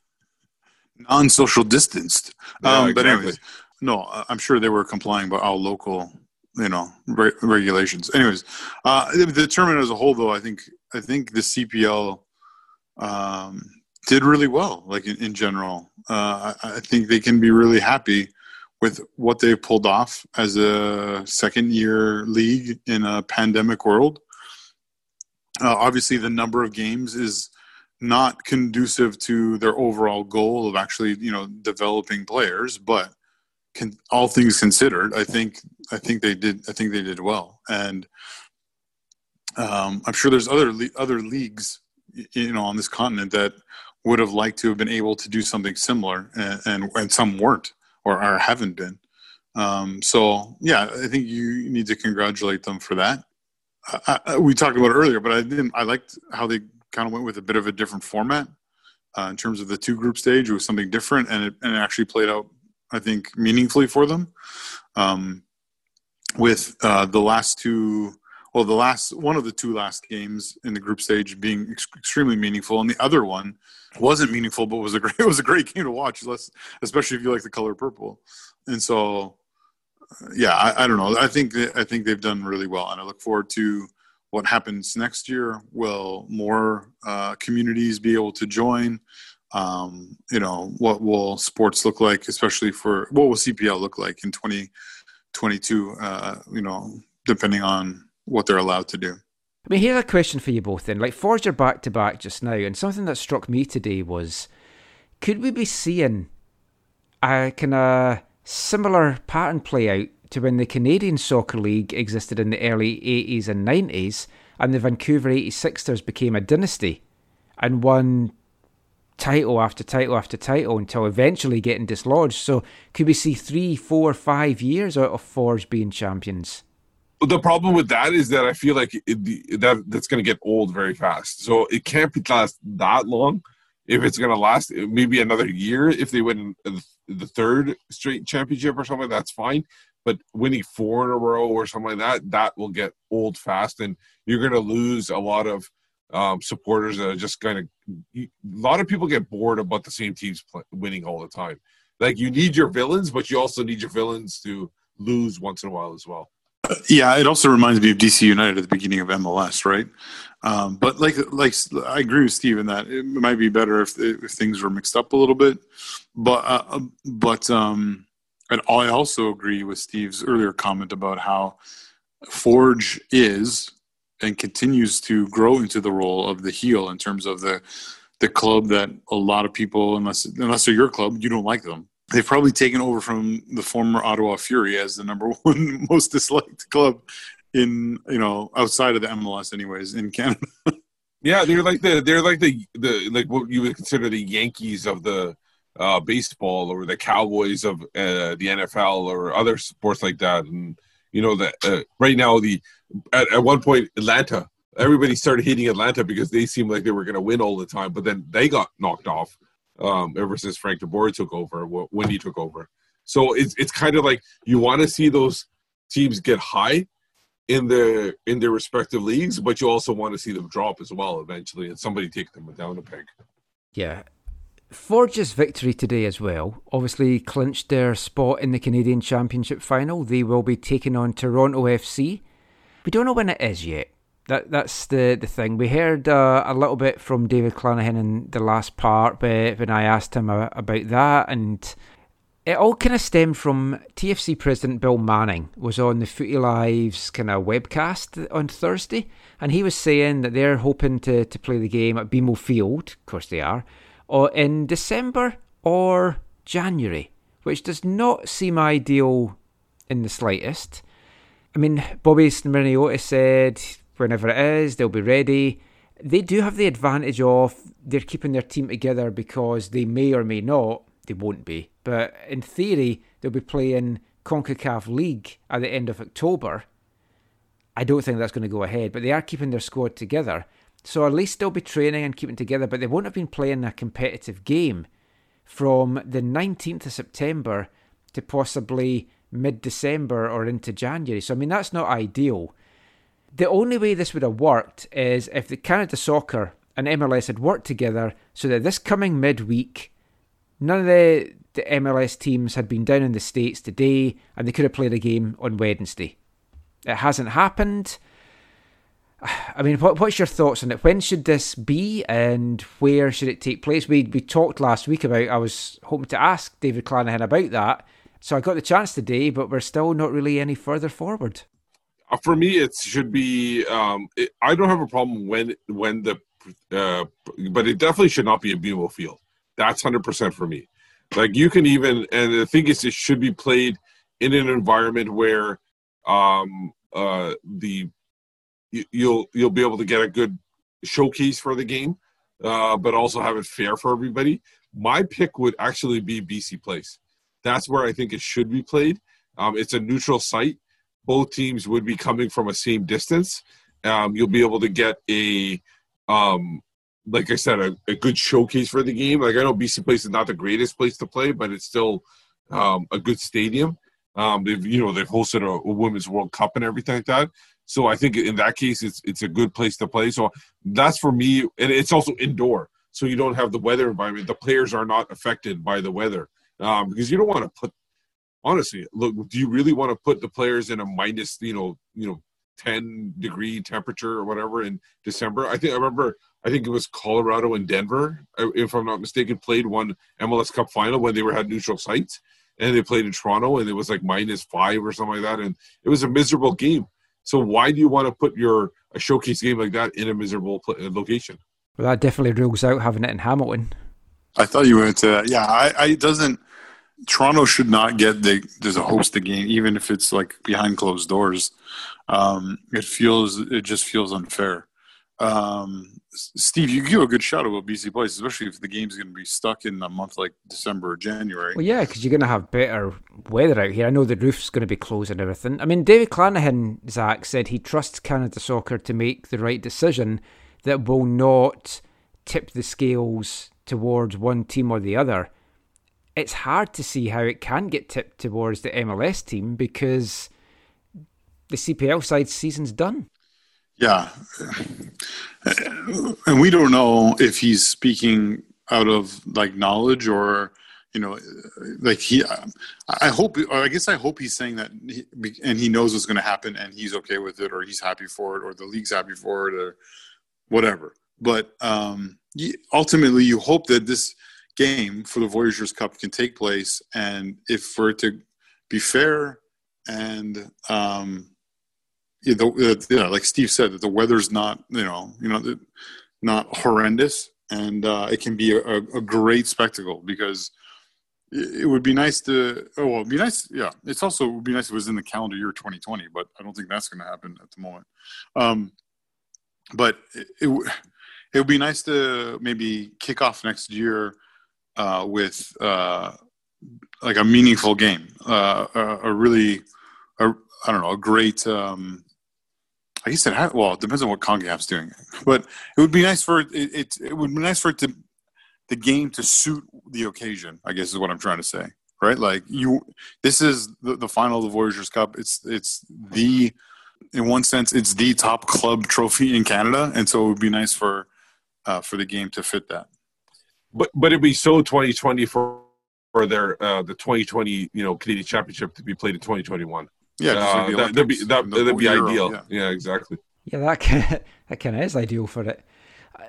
B: non-social distanced.
C: Yeah,
B: um, But
C: exactly.
B: anyways, no, I'm sure they were complying by all local, you know, re- regulations. Anyways, uh, the, the tournament as a whole, though, I think I think the CPL um, did really well. Like in, in general, uh, I, I think they can be really happy with what they've pulled off as a second-year league in a pandemic world. Uh, obviously, the number of games is not conducive to their overall goal of actually, you know, developing players. But can, all things considered, I think I think they did. I think they did well, and um, I'm sure there's other other leagues, you know, on this continent that would have liked to have been able to do something similar, and and, and some weren't or, or haven't been. Um, so yeah, I think you need to congratulate them for that. I, I, we talked about it earlier, but I didn't. I liked how they kind of went with a bit of a different format uh, in terms of the two group stage. It was something different, and it, and it actually played out, I think, meaningfully for them. Um, with uh, the last two, well, the last one of the two last games in the group stage being ex- extremely meaningful, and the other one wasn't meaningful, but was a <laughs> great it was a great game to watch. Especially if you like the color purple, and so yeah, I, I don't know. I think I think they've done really well, and I look forward to what happens next year. Will more uh, communities be able to join? Um, you know, what will sports look like, especially for what will CPL look like in 2022? Uh, you know, depending on what they're allowed to do.
A: I mean, here's a question for you both then. Like, Forge are back to back just now, and something that struck me today was could we be seeing a kind of similar pattern play out to when the Canadian Soccer League existed in the early 80s and 90s, and the Vancouver 86ers became a dynasty and won title after title after title until eventually getting dislodged. So, could we see three, four, five years out of Forge being champions?
C: The problem with that is that I feel like it, that that's going to get old very fast. So it can't be last that long. If it's going to last maybe another year, if they win the third straight championship or something, that's fine. But winning four in a row or something like that, that will get old fast, and you're going to lose a lot of um, supporters that are just kind of. A lot of people get bored about the same teams play, winning all the time. Like you need your villains, but you also need your villains to lose once in a while as well.
B: Yeah, it also reminds me of DC United at the beginning of MLS, right? Um, but like, like I agree with Steve in that it might be better if, if things were mixed up a little bit. But uh, but um, and I also agree with Steve's earlier comment about how Forge is and continues to grow into the role of the heel in terms of the the club that a lot of people, unless unless they're your club, you don't like them they've probably taken over from the former Ottawa Fury as the number <laughs> one most disliked club in you know outside of the MLS, anyways, in Canada.
C: yeah, they're like the they're like the the like what you would consider the Yankees of the uh, baseball or the Cowboys of uh, the NFL or other sports like that, and you know that uh, right now the at, at one point Atlanta. Everybody started hating Atlanta because they seemed like they were going to win all the time, but then they got knocked off um, ever since Frank DeBoer took over, when he took over. So it's it's kind of like you want to see those teams get high in their in their respective leagues, but you also want to see them drop as well eventually, and somebody take them down a peg.
A: Yeah. Forge's victory today as well obviously clinched their spot in the Canadian Championship final. They will be taking on Toronto FC. We don't know when it is yet. That that's the, the thing. We heard uh, a little bit from David Clanachan in the last part, but when I asked him about that, and it all kind of stemmed from TFC president Bill Manning was on the Footy Live's kind of webcast on Thursday, and he was saying that they're hoping to, to play the game at BMO Field, of course they are, or in December or January, which does not seem ideal in the slightest. I mean, Bobby Smyrniotis said whenever it is, they'll be ready. They do have the advantage of they're keeping their team together because they may or may not, they won't be, but in theory, they'll be playing CONCACAF League at the end of October. I don't think that's going to go ahead, but they are keeping their squad together. So at least they'll be training and keeping together, but they won't have been playing a competitive game from the 19th of September to possibly mid December or into January. So, I mean, that's not ideal. The only way this would have worked is if the Canada Soccer and MLS had worked together so that this coming midweek, none of the, the MLS teams had been down in the States today and they could have played a game on Wednesday. It hasn't happened. I mean, what, what's your thoughts on it? When should this be and where should it take place? We, we talked last week about, I was hoping to ask David Clanachan about that. So I got the chance today, but we're still not really any further forward.
C: Uh, for me, it should be. Um, it, I don't have a problem when when the, uh, but it definitely should not be a BMO field. That's hundred percent for me. Like you can even, and the thing is, it should be played in an environment where um, uh, the you, you'll you'll be able to get a good showcase for the game, uh, but also have it fair for everybody. My pick would actually be BC Place. That's where I think it should be played. Um, it's a neutral site both teams would be coming from a same distance. Um, you'll be able to get a, um, like I said, a, a, good showcase for the game. Like I know BC Place is not the greatest place to play, but it's still um, a good stadium. Um, they've you know they've hosted a, a, women's World Cup and everything like that. So I think in that case, it's it's a good place to play. So that's for me, and it's also indoor, so you don't have the weather environment. The players are not affected by the weather um, because you don't want to put honestly, look, do you really want to put the players in a minus, you know, you know, 10 degree temperature or whatever in December? I think I remember. I think it was Colorado and Denver, uh, if I'm not mistaken, played one MLS Cup final when they were had neutral sites, and they played in Toronto, and it was like minus five or something like that, and it was a miserable game. So why do you want to put your a showcase game like that in a miserable pl- uh, location?
A: Well, that definitely rules out having it in Hamilton.
B: I thought you were to. Yeah, I, I it doesn't. Toronto should not get the there's a host the game, even if it's like behind closed doors. Um, it feels it just feels unfair. Um, Steve, you give a good shout about BC Place, especially if the game's going to be stuck in a month like December or January.
A: Well, yeah, because you're going to have better weather out here. I know the roof's going to be closed and everything. I mean, David Clanachan, Zach, said he trusts Canada Soccer to make the right decision that will not tip the scales towards one team or the other. It's hard to see how it can get tipped towards the MLS team because the CPL side season's done.
B: Yeah, and we don't know if he's speaking out of like knowledge or you know like he i hope or i guess i hope he's saying that he, and he knows what's going to happen and he's okay with it or he's happy for it or the league's happy for it or whatever but um ultimately you hope that this game for the Voyageurs Cup can take place and if for it to be fair and um yeah, the, uh, yeah, like Steve said, that the weather's not, you know, you know, the- not horrendous, and uh, it can be a, a, great spectacle because it, would be nice to. Oh, well, it'd be nice. Yeah, it's also it would be nice if it was in the calendar year 2020, but I don't think that's going to happen at the moment. Um, but it, it it would be nice to maybe kick off next year uh, with uh, like a meaningful game, uh, a, a really, I don't know, a great. Um, I guess it ha- well, it depends on what Concacaf's doing, but it would be nice for it, it. It would be nice for it to the game to suit the occasion. I guess is what I'm trying to say, right? Like you, this is the, the final of the Voyageurs Cup. It's it's the in one sense it's the top club trophy in Canada, and so it would be nice for uh, for the game to fit that.
C: But but it'd be so 2020 for for their uh, the 2020 you know Canadian Championship to be played in 2021.
B: Yeah,
C: uh,
B: it'd be
C: that, that'd be that, that'd be
B: Euro,
C: ideal.
B: yeah.
C: Yeah. exactly.
A: Yeah, that kind <laughs> that kind of is ideal for it. Uh,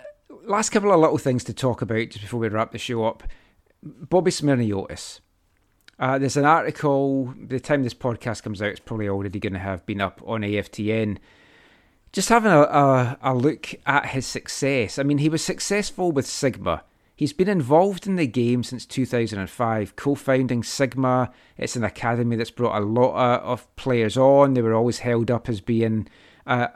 A: Last couple of little things to talk about just before we wrap the show up. Bobby Smyrniotis. Uh, there's an article. By the time this podcast comes out, it's probably already going to have been up on AFTN. Just having a, a a look at his success. I mean, he was successful with Sigma. He's been involved in the game since 2005, co-founding Sigma. It's an academy that's brought a lot of players on. They were always held up as being uh,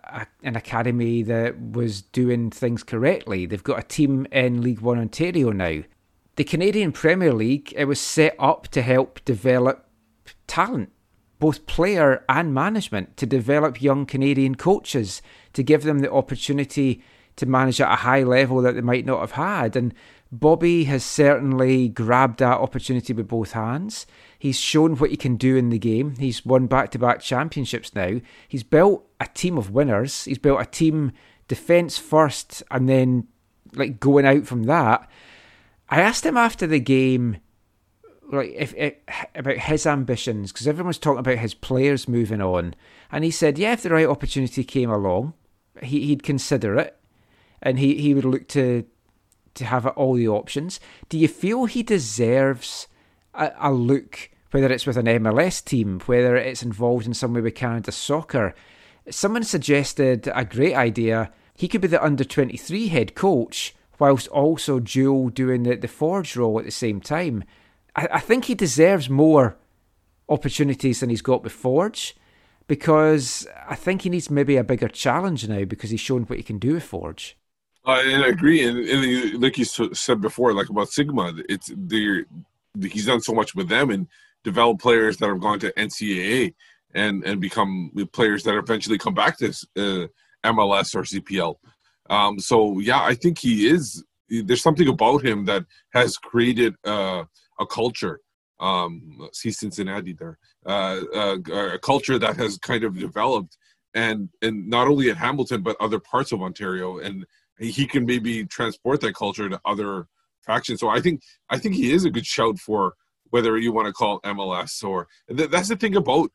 A: an academy that was doing things correctly. They've got a team in League One Ontario now. The Canadian Premier League, it was set up to help develop talent, both player and management, to develop young Canadian coaches, to give them the opportunity to manage at a high level that they might not have had. And Bobby has certainly grabbed that opportunity with both hands. He's shown what he can do in the game. He's won back to back championships now. He's built a team of winners. He's built a team defence first and then like going out from that. I asked him after the game like if, if about his ambitions because everyone's talking about his players moving on, and he said, yeah, if the right opportunity came along, he, he'd consider it, and he, he would look to to have all the options. Do you feel he deserves a, a look, whether it's with an MLS team, whether it's involved in some way with Canada Soccer? Someone suggested a great idea. He could be the under twenty three head coach whilst also dual doing the, the forge role at the same time. I, I think he deserves more opportunities than he's got with Forge because I think he needs maybe a bigger challenge now because he's shown what he can do with Forge.
C: And I agree, and, and like you said before, like about Sigma, it's they're he's done so much with them and developed players that have gone to NCAA and and become players that eventually come back to uh, MLS or CPL. Um, so yeah, I think he is. There's something about him that has created uh, a culture. Um, see Cincinnati there, uh, uh, a culture that has kind of developed, and and not only at Hamilton but other parts of Ontario, and he can maybe transport that culture to other factions. So I think I think he is a good shout for whether you want to call MLS or th- that's the thing about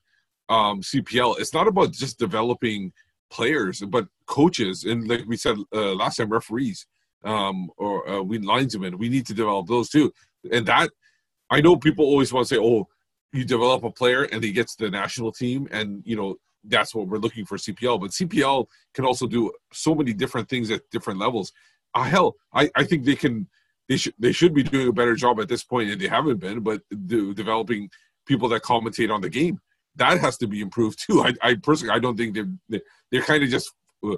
C: um, CPL. It's not about just developing players, but coaches and like we said uh, last time, referees um, or uh, we linesmen. We need to develop those too, and that I know people always want to say, "Oh, you develop a player and he gets the national team," and you know that's what we're looking for CPL. But CPL can also do so many different things at different levels. Uh, hell, I, I think they can they should they should be doing a better job at this point, and they haven't been. But do, developing people that commentate on the game that has to be improved too. I, I personally I don't think they're they're, they're kind of just uh,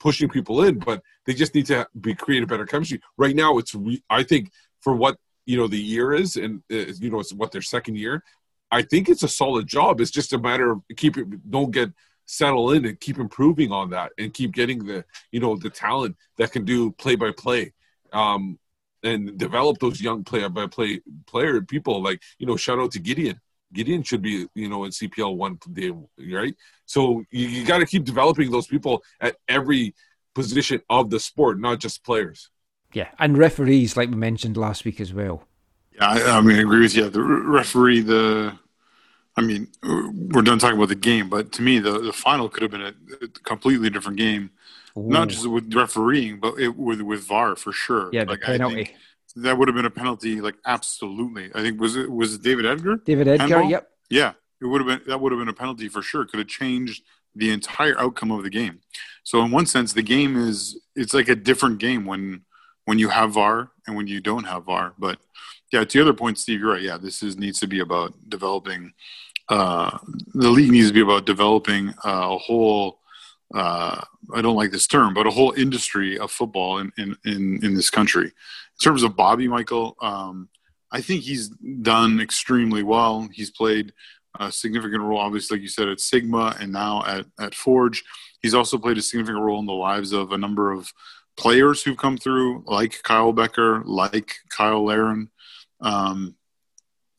C: pushing people in, but they just need to be create a better chemistry. Right now, it's re, I think for what you know the year is, and uh, you know it's what their second year. I think it's a solid job. It's just a matter of keep it. Don't get settle in and keep improving on that and keep getting the you know the talent that can do play by play and develop those young play by play player people like you know shout out to gideon gideon should be you know in cpl one day right so you, you got to keep developing those people at every position of the sport not just players
A: Yeah, and referees, like we mentioned last week as well.
B: Yeah, I, I mean, I agree with you. The referee, the, I mean, we're done talking about the game, but to me, the, the final could have been a, a completely different game, not just with refereeing, but it, with with VAR for sure.
A: Yeah,
B: like,
A: penalty.
B: that would have been a penalty, like absolutely. I think was it was it David Edgar?
A: David Edgar,
B: Handball?
A: yep.
B: Yeah, it would have been that would have been a penalty for sure. Could have changed the entire outcome of the game. So in one sense, the game is it's like a different game when when you have VAR and when you don't have VAR. But yeah, to your other point, Steve, you're right. Yeah, this is needs to be about developing. Uh, the league needs to be about developing uh, a whole. Uh, I don't like this term, but a whole industry of football in in in, in this country. In terms of Bobby Michael, um, I think he's done extremely well. He's played a significant role, obviously, like you said, at Sigma and now at, at Forge. He's also played a significant role in the lives of a number of players who've come through, like Kyle Bekker, like Kyle Laren. Um,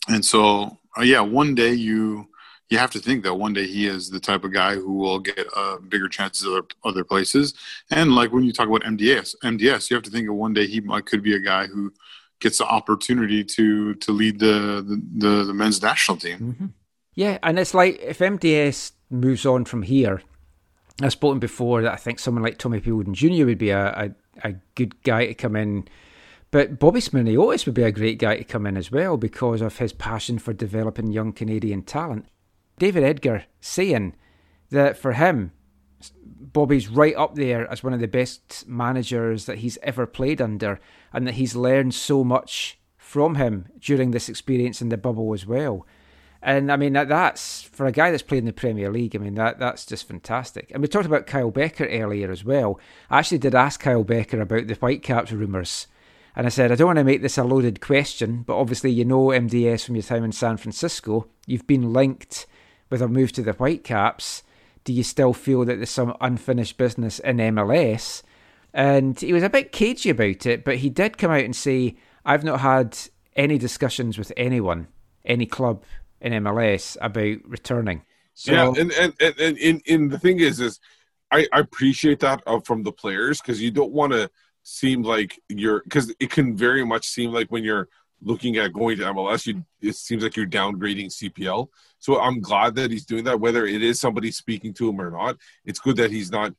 B: and so, uh, yeah, one day you you have to think that one day he is the type of guy who will get uh, bigger chances other, other places. And like when you talk about MDS, MDS, you have to think that one day he might could be a guy who gets the opportunity to to lead the the, the, men's national team.
A: Yeah, and it's like if MDS moves on from here, I've spoken before that I think someone like Tommy Peelden Jr. would be a, a, a good guy to come in. But Bobby Smyrniotis would be a great guy to come in as well because of his passion for developing young Canadian talent. David Edgar saying that for him, Bobby's right up there as one of the best managers that he's ever played under, and that he's learned so much from him during this experience in the bubble as well. And I mean that that's for a guy that's played in the Premier League. I mean that that's just fantastic. And we talked about Kyle Bekker earlier as well. I actually did ask Kyle Bekker about the Whitecaps rumours, and I said I don't want to make this a loaded question, but obviously you know MDS from your time in San Francisco. You've been linked with a move to the Whitecaps. Do you still feel that there's some unfinished business in MLS? And he was a bit cagey about it, but he did come out and say, I've not had any discussions with anyone, any club in MLS about returning. So,
C: yeah, and and and, and, and, the thing is, is I, I appreciate that uh, from the players because you don't want to seem like you're because it can very much seem like when you're looking at going to MLS, you it seems like you're downgrading CPL. So I'm glad that he's doing that, whether it is somebody speaking to him or not. It's good that he's not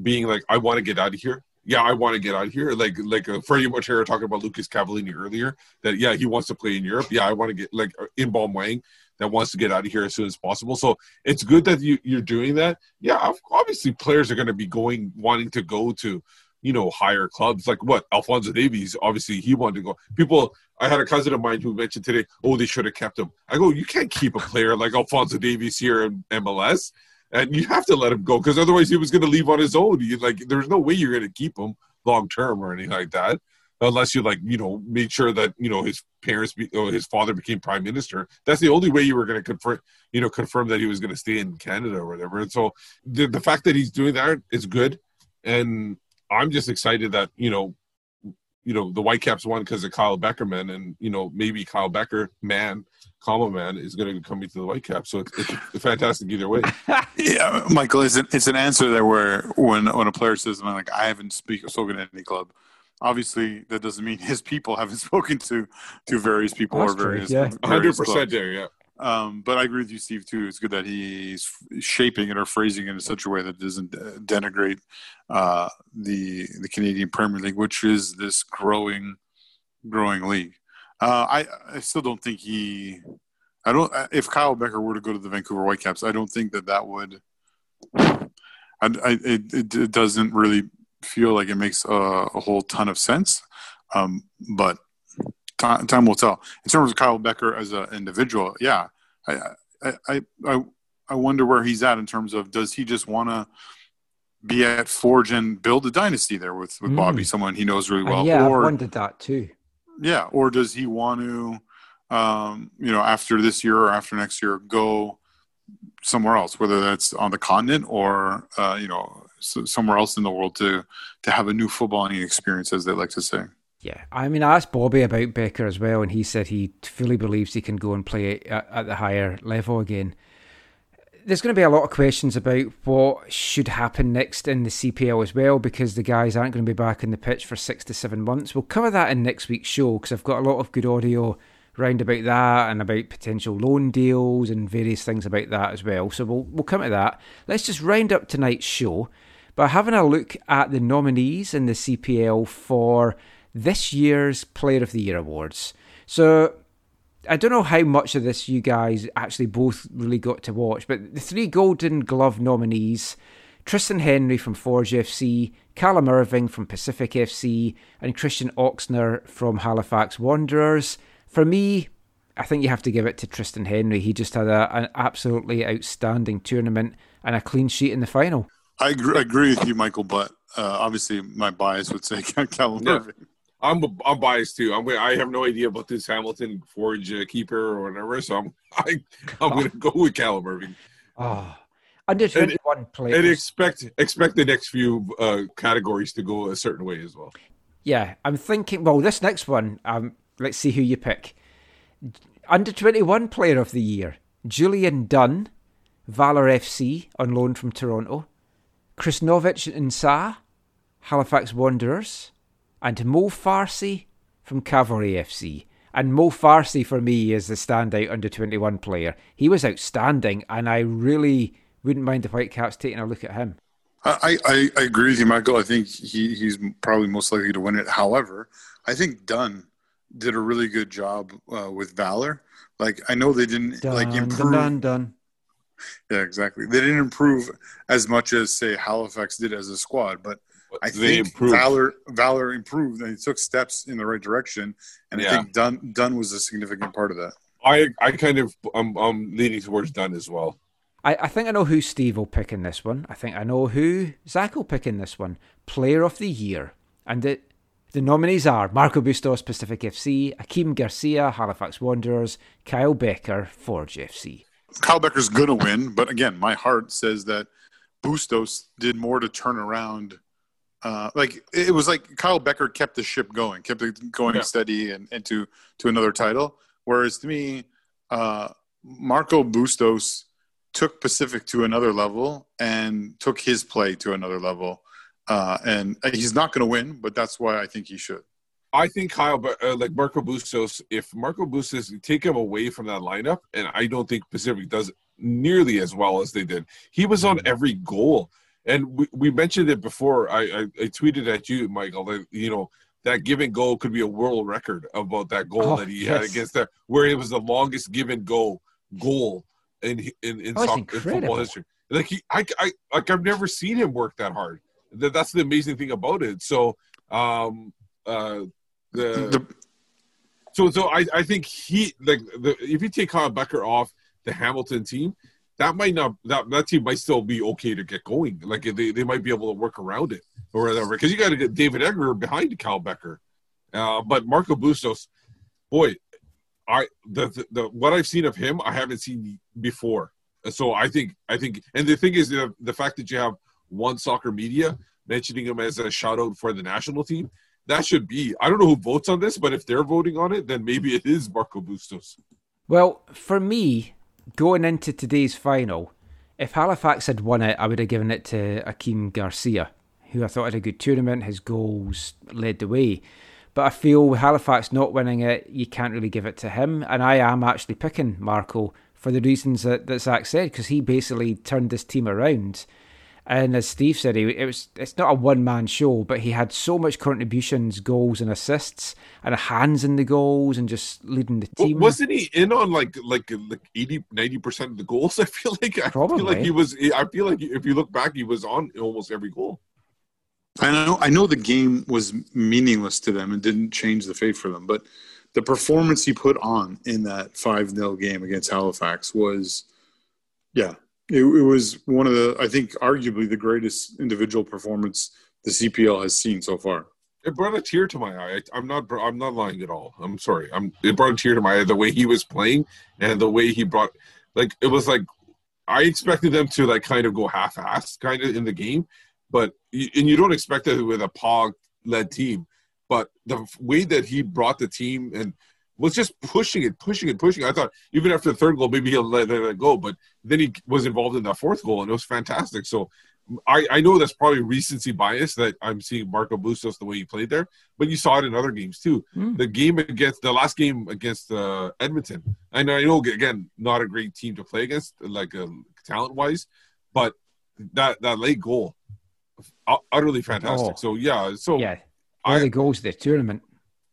C: being like, I want to get out of here. Yeah, I want to get out of here. Like like uh, Fredy Montero talking about Lucas Cavallini earlier. That yeah, he wants to play in Europe. Yeah, I want to get like uh, in Wang that wants to get out of here as soon as possible. So it's good that you you're doing that. Yeah, obviously players are going to be going wanting to go to you know higher clubs like what Alphonso Davies. Obviously, he wanted to go. People. I had a cousin of mine who mentioned today, oh, they should have kept him. I go, you can't keep a player like Alphonso Davies here in MLS and you have to let him go because otherwise he was going to leave on his own. You, like, there's no way you're going to keep him long term or anything like that, unless you like, you know, make sure that you know his parents, be, or his father became prime minister. That's the only way you were going to confirm, you know, confirm that he was going to stay in Canada or whatever. And so the the fact that he's doing that is good, and I'm just excited that you know. You know the Whitecaps won because of Kyle Beckerman, and you know maybe Kyle Bekker, man, comma man, is going to come into the Whitecaps. So it's, it's fantastic either way. <laughs>
B: yeah, Michael, it's an, it's an answer there where when when a player says, "Man, like I haven't speak, spoken to any club," Obviously, that doesn't mean <laughs> his people haven't spoken to to various people oh,
A: That's
B: or
A: true,
B: various.
A: yeah.
C: 100% there, yeah.
B: Um, but I agree with you, Steve. Too. It's good that he's shaping it or phrasing it in such a way that doesn't uh, denigrate uh, the the Canadian Premier League, which is this growing growing league. Uh, I I still don't think he. I don't. If Kyle Bekker were to go to the Vancouver Whitecaps, I don't think that that would. I, I it, it, it doesn't really feel like it makes a, a whole ton of sense, um, but time, time will tell. In terms of Kyle Bekker as an individual, yeah, I, I, I, I, I wonder where he's at in terms of does he just want to be at Forge and build a dynasty there with, with
A: Mm.
B: Bobby, someone he knows really well,
A: yeah,
B: or
A: I've wondered that too.
B: yeah, or does he want to, um, you know, after this year or after next year, go somewhere else, whether that's on the continent or uh, you know s- somewhere else in the world to to have a new footballing experience, as they like to say.
A: Yeah, I mean, I asked Bobby about Bekker as well, and he said he fully believes he can go and play at, at the higher level again. There's going to be a lot of questions about what should happen next in the CPL as well, because the guys aren't going to be back in the pitch for six to seven months. We'll cover that in next week's show because I've got a lot of good audio round about that and about potential loan deals and various things about that as well. So we'll we'll come to that. Let's just round up tonight's show by having a look at the nominees in the CPL for this year's Player of the Year awards. So I don't know how much of this you guys actually both really got to watch, but the three Golden Glove nominees Triston Henry from Forge FC, Callum Irving from Pacific FC, and Christian Oxner from Halifax Wanderers. For me, I think you have to give it to Triston Henry. He just had a, an absolutely outstanding tournament and a clean sheet in the final.
B: I agree, I agree with you, Michael, but uh, obviously my bias would say <laughs> Callum
C: Yeah.
B: Irving.
C: I'm I'm biased too. I'm I have no idea about this Hamilton Forge uh, keeper or whatever, so I'm <laughs> I, I'm going to go with Callum Irving.
A: Oh, under 21
C: and,
A: players.
C: and expect expect the next few uh, categories to go a certain way as well.
A: Yeah, I'm thinking. Well, this next one, um, let's see who you pick. Under 21 Player of the Year Julian Dunn, Valor FC on loan from Toronto, Chrisnovic N'sa, Halifax Wanderers, and Mo Farsi from Cavalry FC. And Mo Farsi for me is the standout under 21 player. He was outstanding, and I really wouldn't mind the Whitecaps taking a look at him.
B: I, I, I agree with you, Michael. I think he, he's probably most likely to win it. However, I think Dunn did a really good job uh, with Valor. Like I know they didn't like improve.
A: dun, dun, dun.
B: Yeah, exactly. They didn't improve as much as say Halifax did as a squad, but I
C: They
B: think
C: improved.
B: Valor Valor improved and he took steps in the right direction. And I think Dunn Dunn was a significant part of that.
C: I I kind of I'm, I'm leaning towards Dunn as well.
A: I, I think I know who Steve will pick in this one. I think I know who Zach will pick in this one. Player of the Year. And the, the nominees are Marco Bustos, Pacific FC, Akeem Garcia, Halifax Wanderers, Kyle Bekker, Forge FC.
B: Kyle Bekker's gonna win, but again, my heart says that Bustos did more to turn around. Uh, like it was like Kyle Bekker kept the ship going, kept it going
C: Yeah.
B: steady and, into to another title. Whereas to me, uh, Marco Bustos took Pacific to another level and took his play to another level. Uh, and he's not going to win, but that's why I think he should.
C: I think Kyle, uh, like Marco Bustos, if Marco Bustos take him away from that lineup, and I don't think Pacific does nearly as well as they did. He was on every goal, and we, we mentioned it before. I, I, I tweeted at you, Michael, that you know that given goal could be a world record about that goal
A: Oh,
C: that he had against that, where it was the longest given go goal in in in,
A: Oh,
C: soccer, in football history. Like he, I, I, like I've never seen him work that hard. That, that's the amazing thing about it. So, um, uh, the, so so I, I think he like the if you take Kyle Bekker off the Hamilton team, that might not that that team might still be okay to get going. Like they, they might be able to work around it or whatever because you got to get David Edgar behind Kyle Bekker. Uh, but Marco Bustos, boy, I the, the the what I've seen of him, I haven't seen before. So I think I think, and the thing is the the fact that you have one soccer media mentioning him as a shout out for the national team. That should be. I don't know who votes on this, but if they're voting on it, then maybe it is Marco Bustos.
A: Well, for me, going into today's final, if Halifax had won it, I would have given it to Akeem Garcia. who I thought had a good tournament. His goals led the way. But I feel with Halifax not winning it, you can't really give it to him. And I am actually picking Marco for the reasons that, that Zach said, because he basically turned this team around. And as Steve said, he, it was it's not a one man show, but he had so much contributions, goals and assists, and hands in the goals, and just leading the team.
C: Well,
A: team.
C: wasn't he in on like like like 80 90 percent of the goals? <laughs> I feel like I feel like he was. I feel like if you look back, he was on almost every goal.
B: I know I know the game was meaningless to them and didn't change the fate for them, but the performance he put on in that 5 0 game against Halifax was, yeah, it, it was one of the, I think, arguably the greatest individual performance the CPL has seen so far.
C: It brought a tear to my eye. I, I'm not. I'm not lying at all. I'm sorry. I'm. It brought a tear to my eye the way he was playing and the way he brought. Like it was like I expected them to like kind of go half-assed kind of in the game, but and you don't expect it with a Pog led team. But the way that he brought the team and was just pushing it, pushing it, pushing. I thought even after the third goal, maybe he'll let, let it go, but then he was involved in that fourth goal, and it was fantastic. So I, I know that's probably recency bias that I'm seeing Marco Bustos the way he played there, but you saw it in other games too. The game against the last game against uh, Edmonton, and I know again not a great team to play against, like uh, talent wise, but that that late goal, utterly fantastic.
A: Oh.
C: So yeah, so
A: yeah, of the goals of the tournament.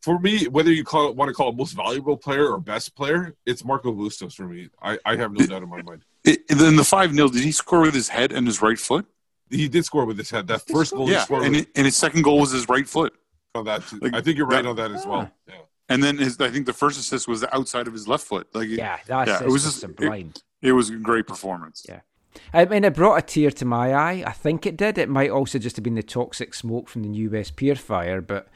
C: For me, whether you call it want to call it most valuable player or best player, it's Marco Bustos for me. I, I have no doubt in my mind.
B: It, then the 5 0, did he score with his head and his right foot?
C: He did score with his head. That first goal he
B: Yeah,
C: scored
B: and,
C: with-
B: it, and his second goal was his right foot.
C: on that. Too. I think you're right on that as well. Ah. Yeah.
B: And then his, I think the first assist was the outside of his left foot. Like,
A: Yeah, that
B: yeah,
A: assist
B: it was
A: was
B: just
A: sublime.
B: It, it was a great performance.
A: Yeah. I mean, it brought a tear to my eye. I think it did. It might also just have been the toxic smoke from the New West Pier fire. But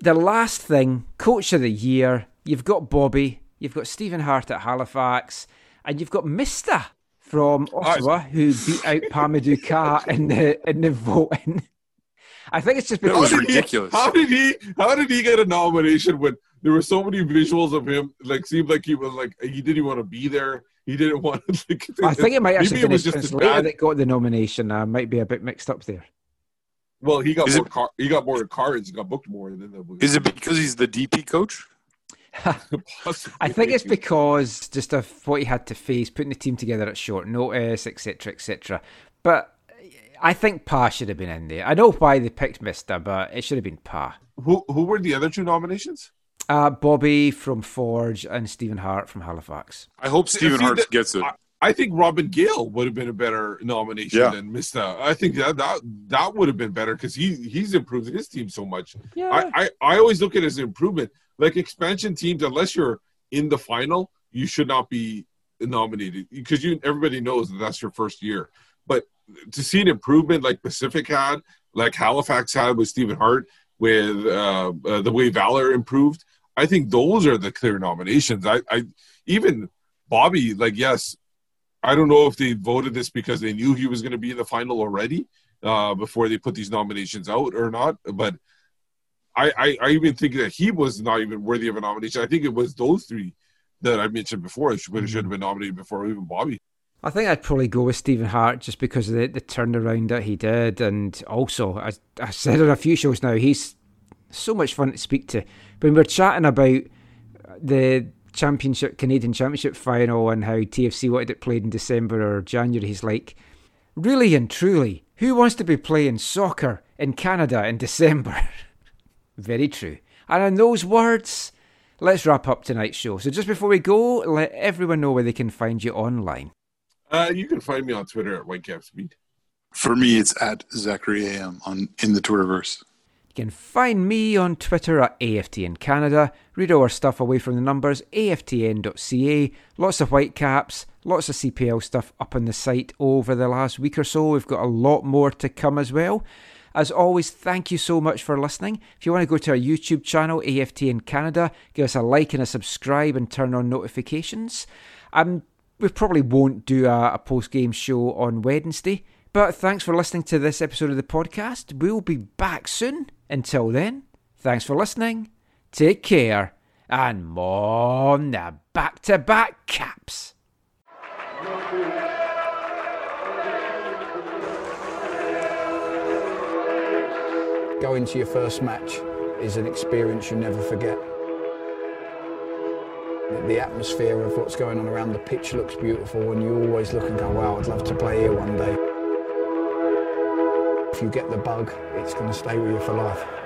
A: the last thing, Coach of the Year, you've got Bobby, you've got Stephen Hart at Halifax, and you've got Mista from Ottawa who beat out <laughs> Pa-Modou in the in the voting. I think it's just because
C: How did he- How did he? How did he get a nomination when there were so many visuals of him? Like, seemed like he was like he didn't want to be there. He didn't <laughs> want to. Like,
A: I think it might
C: maybe
A: actually
C: it
A: been
C: was just as
A: translator that got the nomination. I might be a bit mixed up there.
C: Well, he got
B: Is
C: more.
B: it-
C: car, he got more cards. He Got booked more than the.
B: Is it because he's the DP coach? <laughs> <laughs>
A: I think it's because just of what he had to face, putting the team together at short notice, etc., etc. But I think Pa should have been in there. I know why they picked Mista, but it should have been Pa.
C: Who who were the other two nominations?
A: Uh, Bobby from Forge and Stephen Hart from Halifax.
B: I hope Stephen Hart gets it.
C: I, I think Robin Gill would have been a better nomination
B: Yeah.
C: than Mista. I think that that, that would have been better because he he's improved his team so much.
A: Yeah.
C: I, I I always look at it as an improvement. Like expansion teams, unless you're in the final, you should not be nominated because you everybody knows that that's your first year. But to see an improvement like Pacific had, like Halifax had with Stephen Hart, with uh, uh, the way Valor improved, I think those are the clear nominations. I, I even Bobby, like yes, I don't know if they voted this because they knew he was going to be in the final already uh, before they put these nominations out or not, but. I, I, I even think that he was not even worthy of a nomination. I think it was those three that I mentioned before that should, should have been nominated before even Bobby.
A: I think I'd probably go with Stephen Hart just because of the, the turnaround that he did. And also, as I said on a few shows now, he's so much fun to speak to. When we're chatting about the championship, Canadian Championship final and how TFC wanted it played in December or January, he's like, really and truly, who wants to be playing soccer in Canada in December? <laughs> Very true. And in those words, let's wrap up tonight's show. So just before we go, let everyone know where they can find you online.
C: Uh, you can find me on Twitter at Whitecap Speed.
B: For me, it's at Zachary AM on in the Twitterverse.
A: You can find me on Twitter at AFTN Canada. Read our stuff away from the numbers, aftn.ca. Lots of whitecaps, lots of CPL stuff up on the site over the last week or so. We've got a lot more to come as well. As always, thank you so much for listening. If you want to go to our YouTube channel, AFTN Canada, give us a like and a subscribe and turn on notifications. Um, we probably won't do a, a post game show on Wednesday. But thanks for listening to this episode of the podcast. We'll be back soon. Until then, thanks for listening. Take care. And more the back to back caps.
N: Going to your first match is an experience you never forget. The atmosphere of what's going on around the pitch looks beautiful, and you always look and go, wow, I'd love to play here one day. If you get the bug, it's going to stay with you for life.